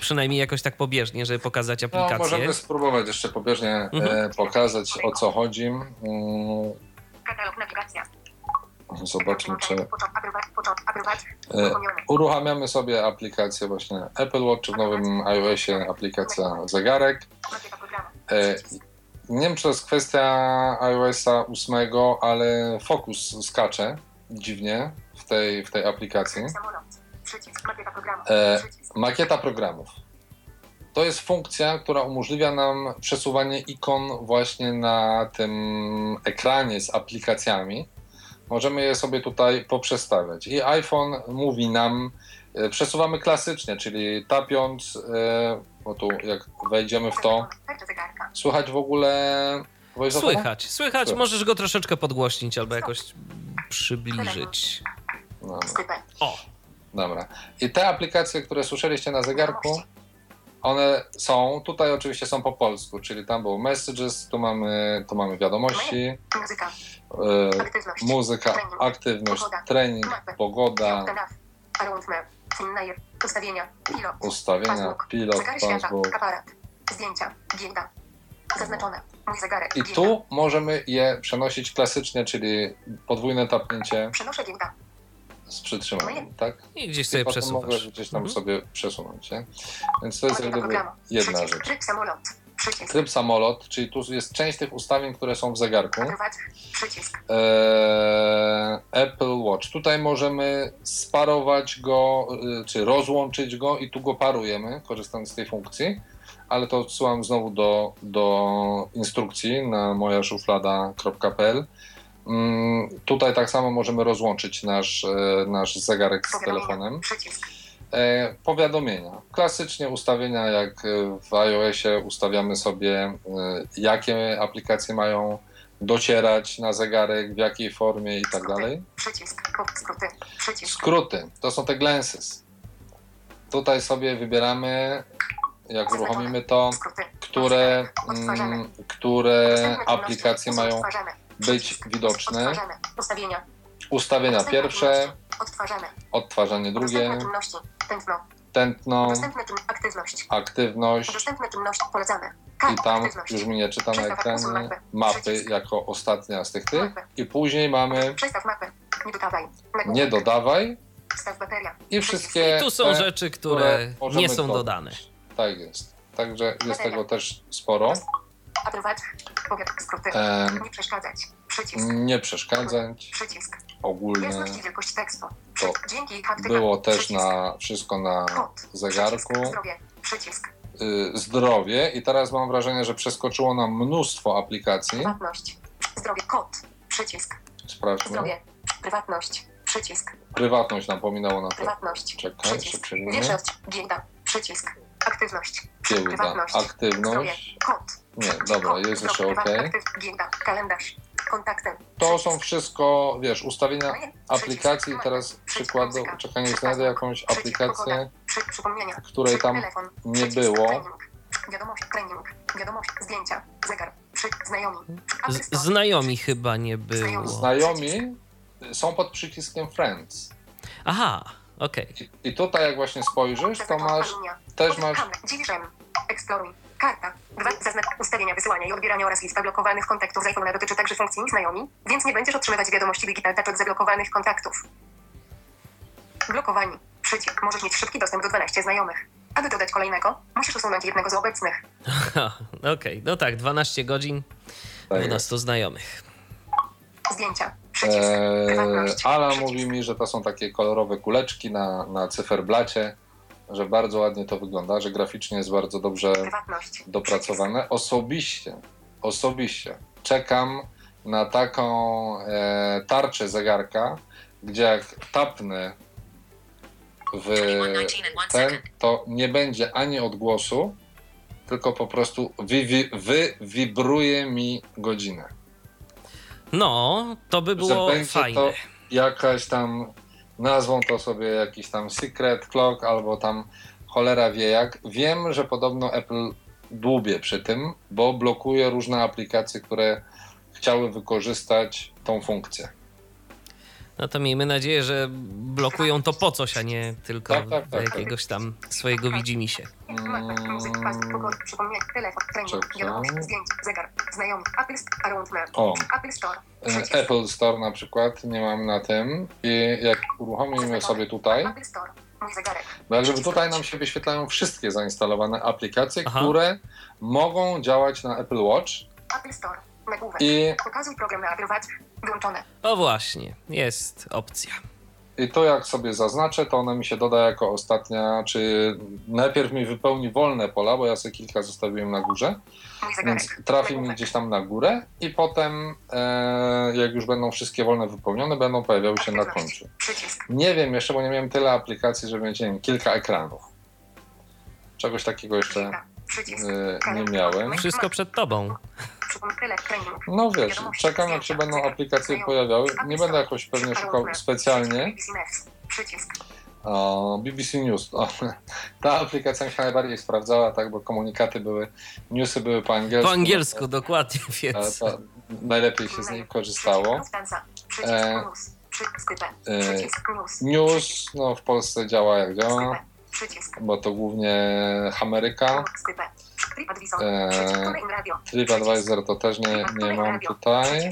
Przynajmniej jakoś tak pobieżnie, żeby pokazać No, aplikację. możemy spróbować jeszcze pobieżnie Mhm. pokazać o co chodzi. Mm, Katalog nawigacja. Zobaczmy, czy e, uruchamiamy sobie aplikację właśnie Apple Watch, w nowym iOSie aplikacja zegarek. E. Nie wiem, czy to jest kwestia iOSa 8, ale fokus skacze dziwnie w tej, w tej aplikacji. E. Makieta programów. To jest funkcja, która umożliwia nam przesuwanie ikon właśnie na tym ekranie z aplikacjami. Możemy je sobie tutaj poprzestawiać. I iPhone mówi nam, e, przesuwamy klasycznie, czyli tapiąc, e, bo tu jak wejdziemy w to, słychać w ogóle voiceovera? Słychać, słychać. Słychać. Możesz go troszeczkę podgłośnić albo jakoś przybliżyć. Dobra. O, Dobra. I te aplikacje, które słyszeliście na zegarku, one są, tutaj oczywiście są po polsku, czyli tam był messages, tu mamy, tu mamy wiadomości, Muzyka. e, Aktywność. muzyka, Trening. aktywność, Pogoda. trening, Mapy. Ustawienia. Pilot. ustawienia, Passbook. pilot, Zegary świata. Aparat. Zdjęcia. Giełda. Zaznaczone. Mój zegarek. I Giełda. tu możemy je przenosić klasycznie, czyli podwójne tapnięcie Przenoszę giełda. Z przytrzymaniem, tak? i gdzieś I sobie potem przesuwasz. mogę gdzieś tam Mhm. sobie przesunąć, nie? Więc to jest jedna Przycisk. rzecz. Tryb samolot. Przycisk. Tryb samolot, czyli tu jest część tych ustawień, które są w zegarku. Przycisk. Eee, Apple Watch. Tutaj możemy sparować go, y, czy rozłączyć go i tu go parujemy, korzystając z tej funkcji, ale to odsyłam znowu do, do instrukcji na mojaszuflada.pl. Mm, tutaj tak samo możemy rozłączyć nasz, e, nasz zegarek z telefonem. E, powiadomienia. Klasycznie ustawienia, jak w iOSie ustawiamy sobie, e, jakie aplikacje mają docierać na zegarek, w jakiej formie i tak Skróty. dalej. Przycisk. Skróty. Przycisk. Skróty to są te glances. Tutaj sobie wybieramy, jak uruchomimy to, które, mm, które aplikacje mają. Być. Odtwarzamy. Ustawienia. Ustawienia pierwsze. Odtwarzamy. odtwarzanie drugie. Tętno. tętno. Aktywność. aktywność. Dostępne czynności. Polecamy. I tam Aktywność. już mi nie czyta na ekranie mapy jako ostatnia z tych tych. I później mamy Przestaw mapę. Nie dodawaj. Nagłówek. nie dodawaj Wstaw bateria. i wszystkie. Tu są te, rzeczy, które możemy nie są dodać. dodane. Tak jest. Także jest Bateria. tego też sporo. Powiat. Skróty. Em, Nie przeszkadzać. Przycisk. nie przeszkadzać. Przycisk. Ogólnie Jasność i wielkość tekstu. Dzięki haptyka. było też Przycisk. na wszystko na Kod. zegarku. Przycisk. Zdrowie. Przycisk. Y, Zdrowie i teraz mam wrażenie, że przeskoczyło nam mnóstwo aplikacji. Prywatność. Zdrowie. Kod. Przycisk. Sprawdźmy. Zdrowie. Prywatność. Przycisk. Prywatność nam pominęło na to. Prywatność. Czekaj, Przycisk. Wieczność. Giełda. Przycisk. Aktywność. Giełda. Prywatność. Aktywność. Kod. Nie, dobra, jest jeszcze ok. Giełda. Kalendarz. Kontaktem. To są wszystko, wiesz, ustawienia Przycisk. aplikacji. Teraz Muzyka. czekaj, nie znajdę jakąś aplikację. Której tam nie było. Wiadomość. Trening. Wiadomość. Zdjęcia. Zegar. Znajomi. Znajomi chyba nie było. Znajomi są pod przyciskiem Friends. Aha, okej. I, I tutaj jak właśnie spojrzysz, to masz, też masz. Eksploruj. Karta. Dwa. Zaznacz ustawienia wysyłania i odbierania oraz lista blokowanych kontaktów z iPhone'a dotyczy także funkcji znajomi, więc nie będziesz otrzymywać wiadomości Digital Touch od zablokowanych kontaktów. Blokowani. Przycisk. Możesz mieć szybki dostęp do 12 znajomych. Aby dodać kolejnego, musisz usunąć jednego z obecnych. Okej, no tak, 12 godzin, tak, 12 znajomych. Zdjęcia. Prywatność. Ala mówi mi, że to są takie kolorowe kuleczki na, na cyferblacie, że bardzo ładnie to wygląda, że graficznie jest bardzo dobrze dopracowane. Osobiście, osobiście czekam na taką e, tarczę zegarka, gdzie jak tapnę w 21 and 1 ten, to nie będzie ani odgłosu, tylko po prostu wywi- wywibruje mi godzinę. No, to by było fajne. to jakaś tam, nazwą to sobie jakiś tam secret clock albo tam cholera wie jak. Wiem, że podobno Apple dłubie przy tym, bo blokuje różne aplikacje, które chciały wykorzystać tą funkcję. No to miejmy nadzieję, że blokują to po coś, a nie tylko Tak, tak, tak, tak. jakiegoś tam swojego widzimisię. O. Apple Store, E, przycisk, Apple Store na przykład nie mam na tym i jak uruchomimy sobie tutaj, Apple Store, mój zegarek, bo jak żeby tutaj nam się wyświetlają wszystkie zainstalowane aplikacje, Aha. które mogą działać na Apple Watch Apple Store, nagłówek, i, pokazuj program na Apple Watch, wyłączone, O właśnie, jest opcja. i to jak sobie zaznaczę, to ona mi się doda jako ostatnia, czy najpierw mi wypełni wolne pola, bo ja sobie kilka zostawiłem na górze, więc trafi mi gdzieś tam na górę i potem e, jak już będą wszystkie wolne wypełnione, będą pojawiały się na końcu. Nie wiem jeszcze, bo nie miałem tyle aplikacji, nie wiem, kilka ekranów. Czegoś takiego jeszcze e, nie miałem. Wszystko przed tobą. No wiesz, czekam jak się będą aplikacje pojawiały. Nie będę jakoś pewnie szukał specjalnie. O, BBC News. O, ta aplikacja mi się najbardziej sprawdzała, tak, bo komunikaty były, newsy były po angielsku. Po angielsku, dokładnie, Ale więc. to najlepiej się z niej korzystało. E, e, news, no w Polsce działa jak działa, bo to głównie Ameryka. E, TuneIn Radio, TripAdvisor to też nie, nie mam tutaj.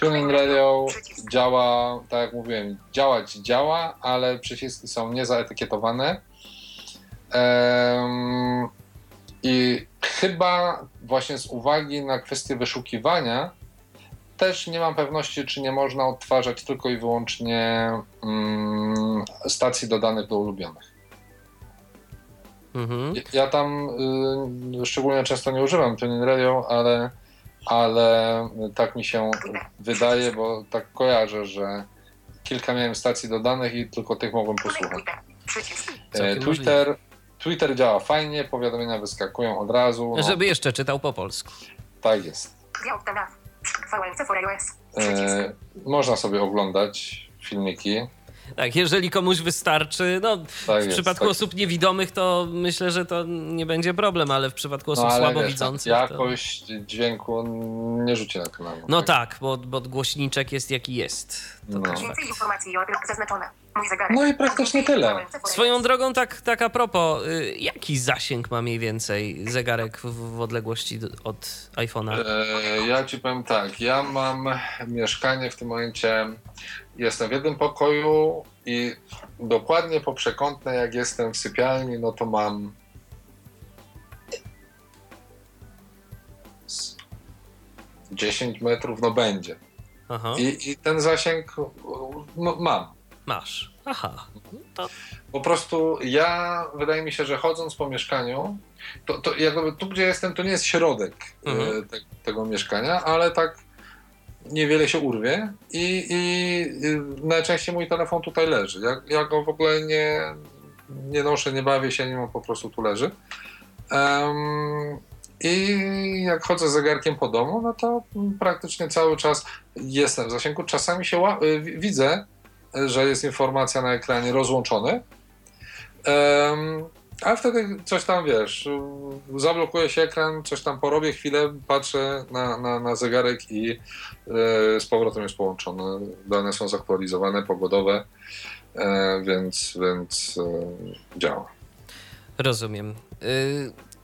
Tuning Radio działa, tak jak mówiłem, działać działa, ale przyciski są niezaetykietowane. Em, I chyba właśnie z uwagi na kwestię wyszukiwania też nie mam pewności, czy nie można odtwarzać tylko i wyłącznie mm, stacji dodanych do ulubionych. Mhm. Ja tam y, szczególnie często nie używam Tuning Radio, ale, ale tak mi się wydaje, bo tak kojarzę, że kilka miałem stacji dodanych i tylko tych mogłem posłuchać. E, Twitter, Twitter działa fajnie, powiadomienia wyskakują od razu. No, Żeby jeszcze czytał po polsku. Tak jest. E, można sobie oglądać filmiki. Tak, jeżeli komuś wystarczy, no Tak w jest, przypadku tak. osób niewidomych to myślę, że to nie będzie problem, ale w przypadku osób No słabowidzących tak, to... jakość dźwięku nie rzuci na kanał. No tak, bo, bo głośniczek jest jaki jest. To No. więcej informacji o Apple zaznaczone, mój zegarek, No i praktycznie tyle. Swoją drogą, tak, tak a propos, y, jaki zasięg ma mniej więcej zegarek w, w odległości od iPhone'a? E, Ja ci powiem tak, ja mam mieszkanie w tym momencie, jestem w jednym pokoju i dokładnie po przekątnej jak jestem w sypialni, no to mam z 10 metrów, no będzie. Aha, I, i ten zasięg no, mam. masz. Aha, to Po prostu ja, wydaje mi się, że chodząc po mieszkaniu, to, to jakby tu, gdzie jestem, to nie jest środek Mhm. e, te, tego mieszkania, ale tak niewiele się urwie i, i najczęściej mój telefon tutaj leży. Ja, ja go w ogóle nie, nie noszę, nie bawię się nim, on po prostu tu leży. Em, I jak chodzę z zegarkiem po domu, no to praktycznie cały czas jestem w zasięgu. Czasami się y, wi- widzę, że jest informacja na ekranie rozłączony. Em, a wtedy coś tam wiesz, zablokuje się ekran, coś tam porobię chwilę, patrzę na, na, na zegarek i y, z powrotem jest połączony. Dane są zaktualizowane, pogodowe, e, więc, więc y, działa. rozumiem.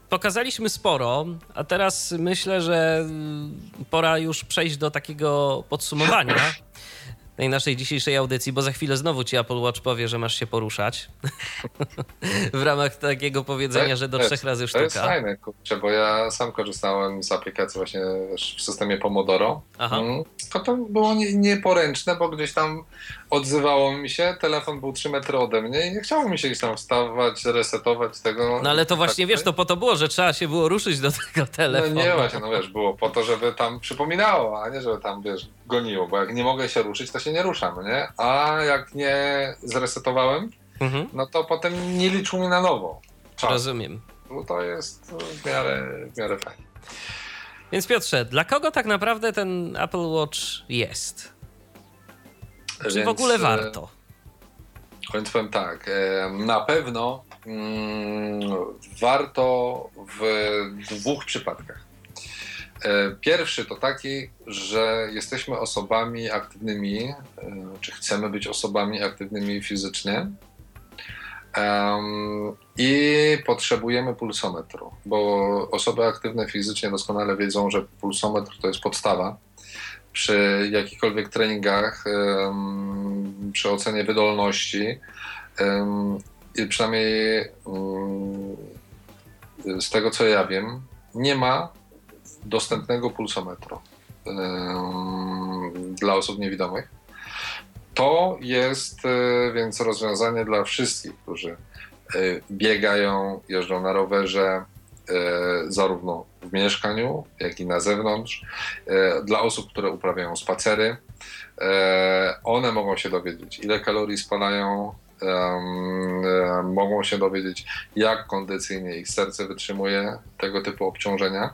Pokazaliśmy sporo, a teraz myślę, że y, pora już przejść do takiego podsumowania tej naszej dzisiejszej audycji, bo za chwilę znowu ci Apple Watch powie, że masz się poruszać. w ramach takiego powiedzenia, że do jest- trzech razy To jest sztuka. fajne, kurczę, bo ja sam korzystałem z aplikacji właśnie w systemie Pomodoro. Aha. Mm, To to było nie- nieporęczne, bo gdzieś tam odzywało mi się, telefon był 3 metry ode mnie i nie chciało mi się gdzieś tam wstawać, resetować tego. No ale to właśnie, Tak, wiesz, to po to było, że trzeba się było ruszyć do tego No telefonu. nie właśnie, no wiesz, było po to, żeby tam przypominało, a nie żeby tam, wiesz, goniło, bo jak nie mogę się ruszyć, to się nie ruszam, nie? A jak nie zresetowałem, Mhm, no to potem nie liczył mi na nowo. Czas. rozumiem. No to jest w miarę, w miarę fajnie. Więc Piotrze, dla kogo tak naprawdę ten Apple Watch jest? Czy w Więc, ogóle e, warto? Więc powiem tak, e, na pewno mm, warto w dwóch przypadkach. E, Pierwszy to taki, że jesteśmy osobami aktywnymi, czy chcemy być osobami aktywnymi fizycznie. I potrzebujemy pulsometru, bo osoby aktywne fizycznie doskonale wiedzą, że pulsometr to jest podstawa przy jakichkolwiek treningach, przy ocenie wydolności. przynajmniej z tego co ja wiem, nie ma dostępnego pulsometru dla osób niewidomych. To jest e, więc rozwiązanie dla wszystkich, którzy e, biegają, jeżdżą na rowerze, zarówno w mieszkaniu, jak i na zewnątrz. E, Dla osób, które uprawiają spacery, e, one mogą się dowiedzieć, ile kalorii spalają, e, mogą się dowiedzieć, jak kondycyjnie ich serce wytrzymuje tego typu obciążenia.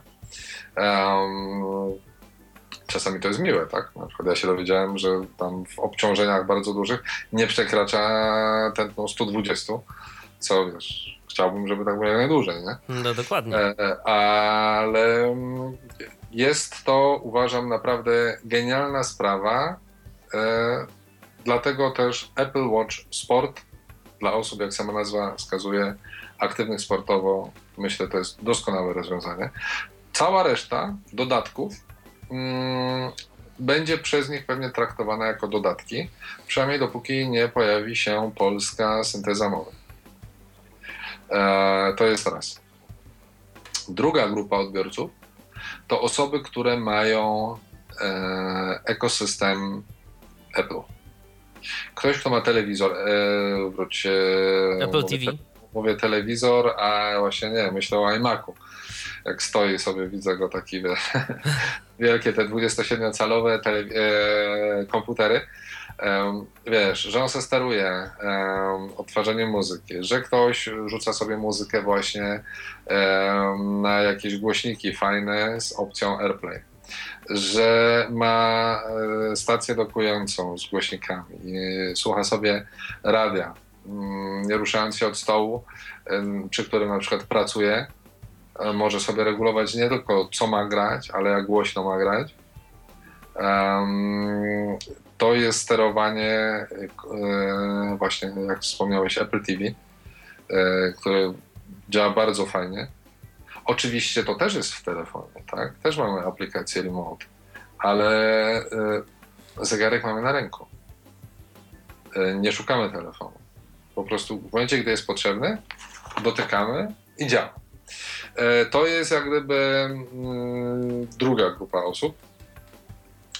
Czasami to jest miłe, tak? Na przykład ja się dowiedziałem, że tam w obciążeniach bardzo dużych nie przekracza tętno 120, co wiesz, chciałbym, żeby tak było jak najdłużej, nie? No dokładnie. E, ale mm, jest to, uważam, naprawdę genialna sprawa. E, Dlatego też Apple Watch Sport dla osób, jak sama nazwa wskazuje, aktywnych sportowo, myślę, to jest doskonałe rozwiązanie. Cała reszta dodatków mm, będzie przez nich pewnie traktowana jako dodatki, przynajmniej dopóki nie pojawi się polska synteza mowy. E, to jest raz. Druga grupa odbiorców to osoby, które mają e, ekosystem Apple. Ktoś, kto ma telewizor, e, wróć, Apple mówię, TV. te- mówię telewizor, a właśnie nie, myślę o iMacu. Jak stoi sobie, widzę go taki wie, wielkie te 27-calowe tele, e, komputery. Wiesz, że on se steruje em, odtwarzaniem muzyki, że ktoś rzuca sobie muzykę właśnie na jakieś głośniki fajne z opcją AirPlay, że ma e, stację dokującą z głośnikami, słucha sobie radia, mm, nie ruszając się od stołu, przy którym na przykład pracuje, e, może sobie regulować nie tylko co ma grać, ale jak głośno ma grać. To jest sterowanie e, właśnie, jak wspomniałeś, Apple TV, e, które działa bardzo fajnie. Oczywiście to też jest w telefonie, tak? Też mamy aplikację remote, ale e, zegarek mamy na ręku. Nie szukamy telefonu. Po prostu w momencie, gdy jest potrzebny, dotykamy i działa. To jest jak gdyby mm, druga grupa osób.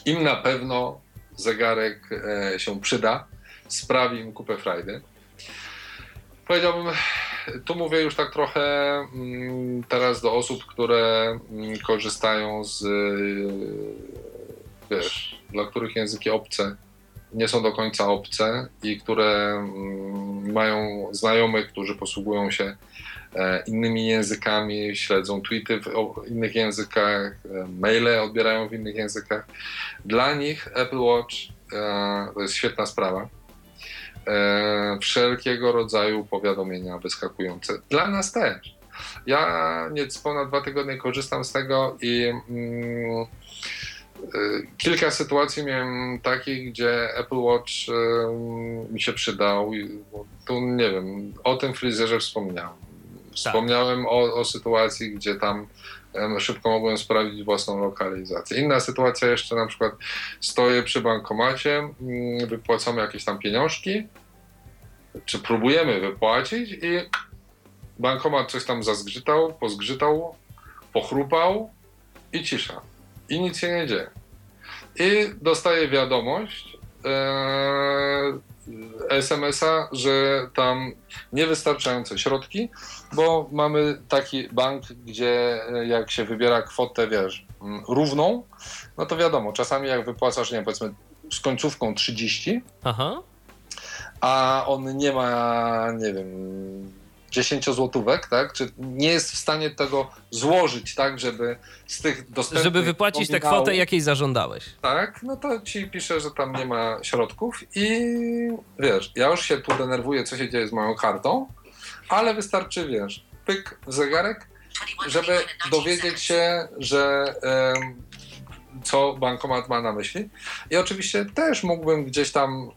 Im na pewno zegarek e, się przyda, sprawi im kupę frajdy. Powiedziałbym, tu mówię już tak trochę mm, teraz do osób, które mm, korzystają z, e, wiesz, dla których języki obce nie są do końca obce i które mm, mają znajomych, którzy posługują się innymi językami, śledzą tweety w innych językach, e, maile odbierają w innych językach. Dla nich Apple Watch e, to jest świetna sprawa. E, Wszelkiego rodzaju powiadomienia wyskakujące. Dla nas też. Ja niespełna dwa tygodnie korzystam z tego i mm, e, kilka sytuacji miałem takich, gdzie Apple Watch e, mi się przydał. Bo tu nie wiem, o tym fryzjerze wspomniałem. Wspomniałem o, o sytuacji, gdzie tam szybko mogłem sprawdzić własną lokalizację. Inna sytuacja jeszcze na przykład stoję przy bankomacie, mm, wypłacamy jakieś tam pieniążki, czy próbujemy wypłacić i bankomat coś tam zazgrzytał, pozgrzytał, pochrupał i cisza. I nic się nie dzieje. I dostaję wiadomość e, SMS-a, że tam niewystarczające środki, bo mamy taki bank, gdzie e, jak się wybiera kwotę, wiesz, mm, równą, no to wiadomo, czasami jak wypłacasz, nie wiem, powiedzmy z końcówką 30, Aha. a on nie ma, nie wiem, 10 złotówek, tak? Czy nie jest w stanie tego złożyć tak, żeby z tych dostępnych... Żeby wypłacić tę kwotę, jakiej zażądałeś. tak, no to ci pisze, że tam nie ma środków i wiesz, ja już się tu denerwuję, co się dzieje z moją kartą, ale wystarczy, wiesz, pyk w zegarek żeby dowiedzieć się, że co bankomat ma na myśli. I oczywiście też mógłbym gdzieś tam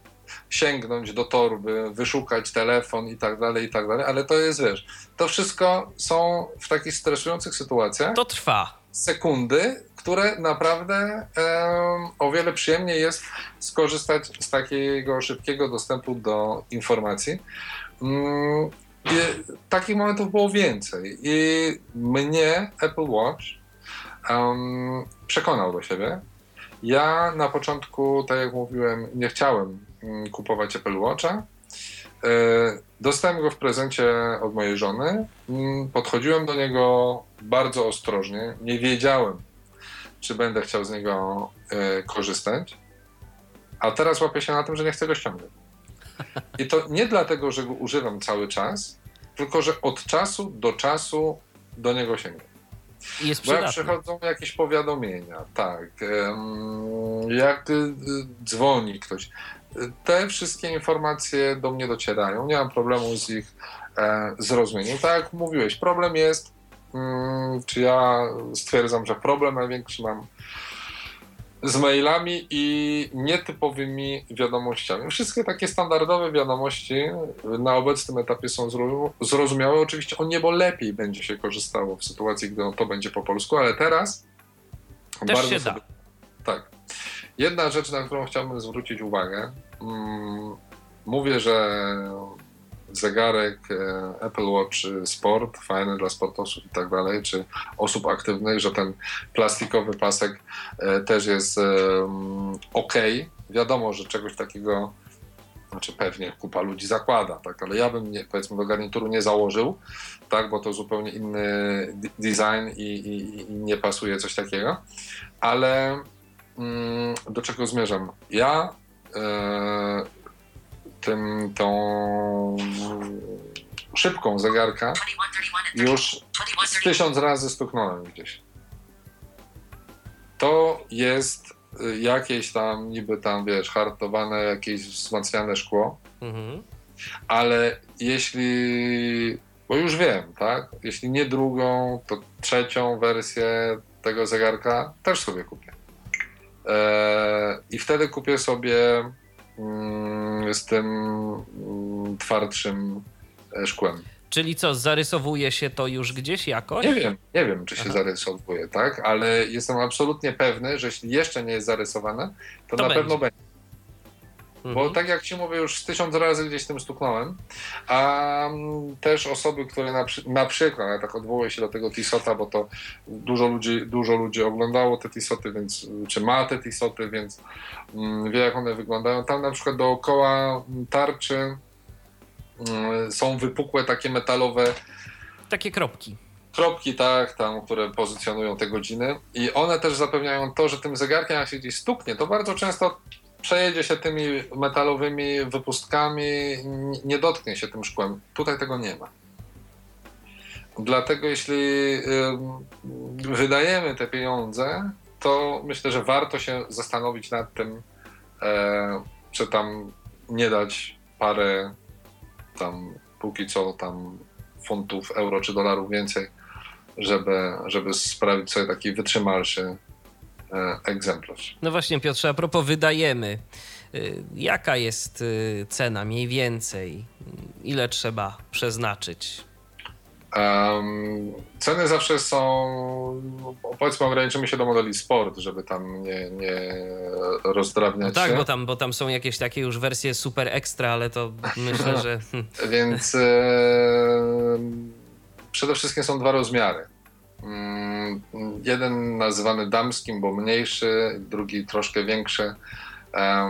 sięgnąć do torby, wyszukać telefon i tak dalej, i tak dalej, ale to jest, wiesz, to wszystko są w takich stresujących sytuacjach To trwa. sekundy, które naprawdę em, o wiele przyjemniej jest skorzystać z takiego szybkiego dostępu do informacji. Mm, takich momentów było więcej i mnie Apple Watch em, przekonał do siebie. Ja na początku, tak jak mówiłem, nie chciałem kupować Apple Watcha. E, Dostałem go w prezencie od mojej żony. Mm, Podchodziłem do niego bardzo ostrożnie. Nie wiedziałem, czy będę chciał z niego e, korzystać. A teraz łapię się na tym, że nie chcę go ściągnąć. I to nie dlatego, że go używam cały czas, tylko że od czasu do czasu do niego sięgam. Jest Bo jak przychodzą jakieś powiadomienia, tak, jak y, y, dzwoni ktoś, te wszystkie informacje do mnie docierają, nie mam problemu z ich e, zrozumieniem. Tak jak mówiłeś, problem jest, mm, czy ja stwierdzam, że problem największy mam z mailami i nietypowymi wiadomościami. Wszystkie takie standardowe wiadomości na obecnym etapie są zro- zrozumiałe. Oczywiście o niebo lepiej będzie się korzystało w sytuacji, gdy to będzie po polsku, ale teraz Też bardzo się sobie... da. Tak. Jedna rzecz, na którą chciałbym zwrócić uwagę. Mm, mówię, że zegarek e, Apple Watch Sport, fajny dla sportowców i tak dalej, czy osób aktywnych, że ten plastikowy pasek e, też jest ok. Wiadomo, że czegoś takiego, znaczy pewnie kupa ludzi zakłada, tak, ale ja bym nie, powiedzmy do garnituru nie założył, tak, bo to zupełnie inny design i, i, i nie pasuje coś takiego, ale mm, do czego zmierzam? Ja e, tym, tą szybką zegarka już tysiąc razy stuknąłem gdzieś. To jest y, jakieś tam niby tam, wiesz, hartowane, jakieś wzmacniane szkło, Mhm. ale jeśli, bo już wiem, tak, jeśli nie drugą, to trzecią wersję tego zegarka też sobie kupię. Eee, I wtedy kupię sobie mm, z tym mm, twardszym e, szkłem. Czyli co, zarysowuje się to już gdzieś jakoś? Nie wiem, nie wiem, czy się Aha. zarysowuje, tak, ale jestem absolutnie pewny, że jeśli jeszcze nie jest zarysowane, to, To na będzie. pewno będzie. Mhm. Bo tak jak ci mówię, już tysiąc razy gdzieś tym stuknąłem, a mm, też osoby, które na, przy, na przykład, ja tak odwołuję się do tego Tisota, bo to dużo ludzi, dużo ludzi oglądało te Tisoty, więc, czy ma te Tisoty, więc mm, wie jak one wyglądają. Tam na przykład dookoła tarczy mm, są wypukłe takie metalowe Takie kropki. kropki, tak, tam, które pozycjonują te godziny i one też zapewniają to, że tym zegarkiem jak się gdzieś stuknie, to bardzo często przejedzie się tymi metalowymi wypustkami, nie dotknie się tym szkłem. Tutaj tego nie ma. Dlatego jeśli wydajemy te pieniądze, to myślę, że warto się zastanowić nad tym, e, czy tam nie dać parę tam póki co tam funtów, euro czy dolarów więcej, żeby, żeby sprawić sobie taki wytrzymalszy egzemplarz. No właśnie, Piotrze, a propos wydajemy. Y, Jaka jest y, cena mniej więcej? Ile trzeba przeznaczyć? Em, ceny zawsze są, powiedzmy, ograniczymy się do modeli sport, żeby tam nie, nie rozdrabniać No tak, się. bo tam, bo tam są jakieś takie już wersje super ekstra, ale to myślę, że Więc e, przede wszystkim są dwa rozmiary. Mm, Jeden nazywany damskim, bo mniejszy, drugi troszkę większy, e,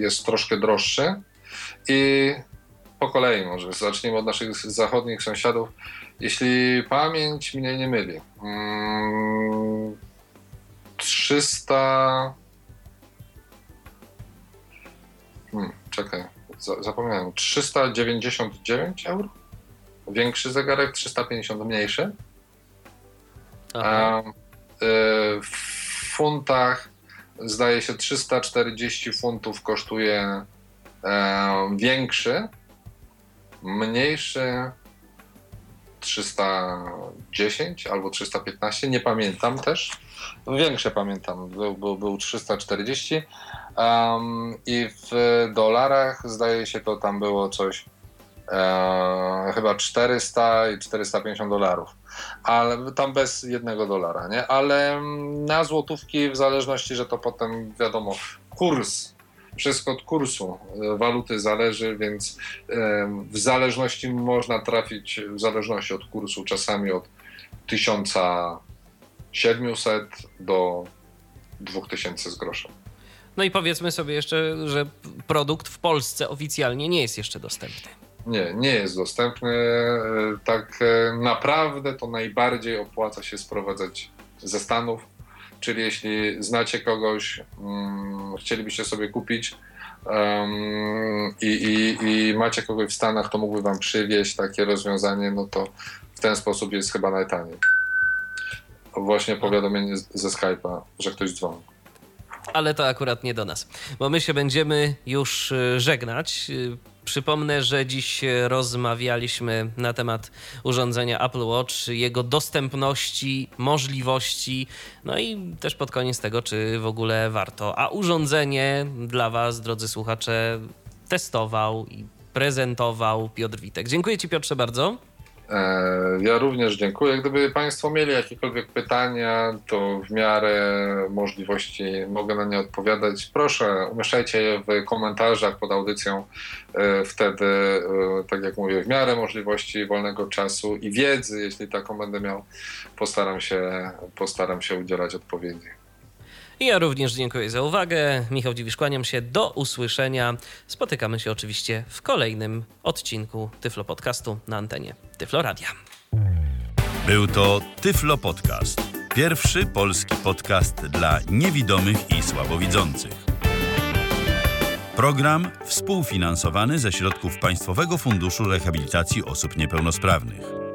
jest troszkę droższy. I po kolei może zacznijmy od naszych zachodnich sąsiadów. Jeśli pamięć mnie nie myli, mm, 300. Hmm, czekaj, za- zapomniałem. 399 euro? Większy zegarek, 350 mniejszy. Aha. Y, w funtach zdaje się 340 funtów kosztuje e, większy, mniejszy 310 albo 315, nie pamiętam też. Większe pamiętam, był, był, był 340 um, i w dolarach zdaje się to tam było coś e, chyba 400 i 450 dolarów, ale tam bez jednego dolara, nie? Ale na złotówki w zależności, że to potem wiadomo, kurs wszystko od kursu e, waluty zależy, więc w zależności można trafić, w zależności od kursu, czasami od 1700 do 2000 z groszem. No i powiedzmy sobie jeszcze, że produkt w Polsce oficjalnie nie jest jeszcze dostępny. Nie, nie jest dostępny. E, tak naprawdę to najbardziej opłaca się sprowadzać ze Stanów Czyli jeśli znacie kogoś, um, chcielibyście sobie kupić um, i, i, i, macie kogoś w Stanach, to mógłby wam przywieźć takie rozwiązanie, no to w ten sposób jest chyba najtaniej. Właśnie powiadomienie ze Skype'a, że ktoś dzwoni ale to akurat nie do nas, bo my się będziemy już y, żegnać. Przypomnę, że dziś rozmawialiśmy na temat urządzenia Apple Watch, jego dostępności, możliwości, no i też pod koniec tego, czy w ogóle warto. A urządzenie dla Was, drodzy słuchacze, testował i prezentował Piotr Witek. Dziękuję Ci, Piotrze, bardzo. E, ja również dziękuję. Gdyby Państwo mieli jakiekolwiek pytania, to w miarę możliwości mogę na nie odpowiadać. Proszę, umieszczajcie je w komentarzach pod audycją. E, wtedy, e, tak jak mówię, w miarę możliwości wolnego czasu i wiedzy, jeśli taką będę miał, postaram się, postaram się udzielać odpowiedzi. Ja również dziękuję za uwagę. Michał Dziwisz, kłaniam się. Do usłyszenia. Spotykamy się oczywiście w kolejnym odcinku Tyflo Podcastu na antenie Tyflo Radia. Był to Tyflo Podcast. Pierwszy polski podcast dla niewidomych i słabowidzących. Program współfinansowany ze środków Państwowego Funduszu Rehabilitacji Osób Niepełnosprawnych.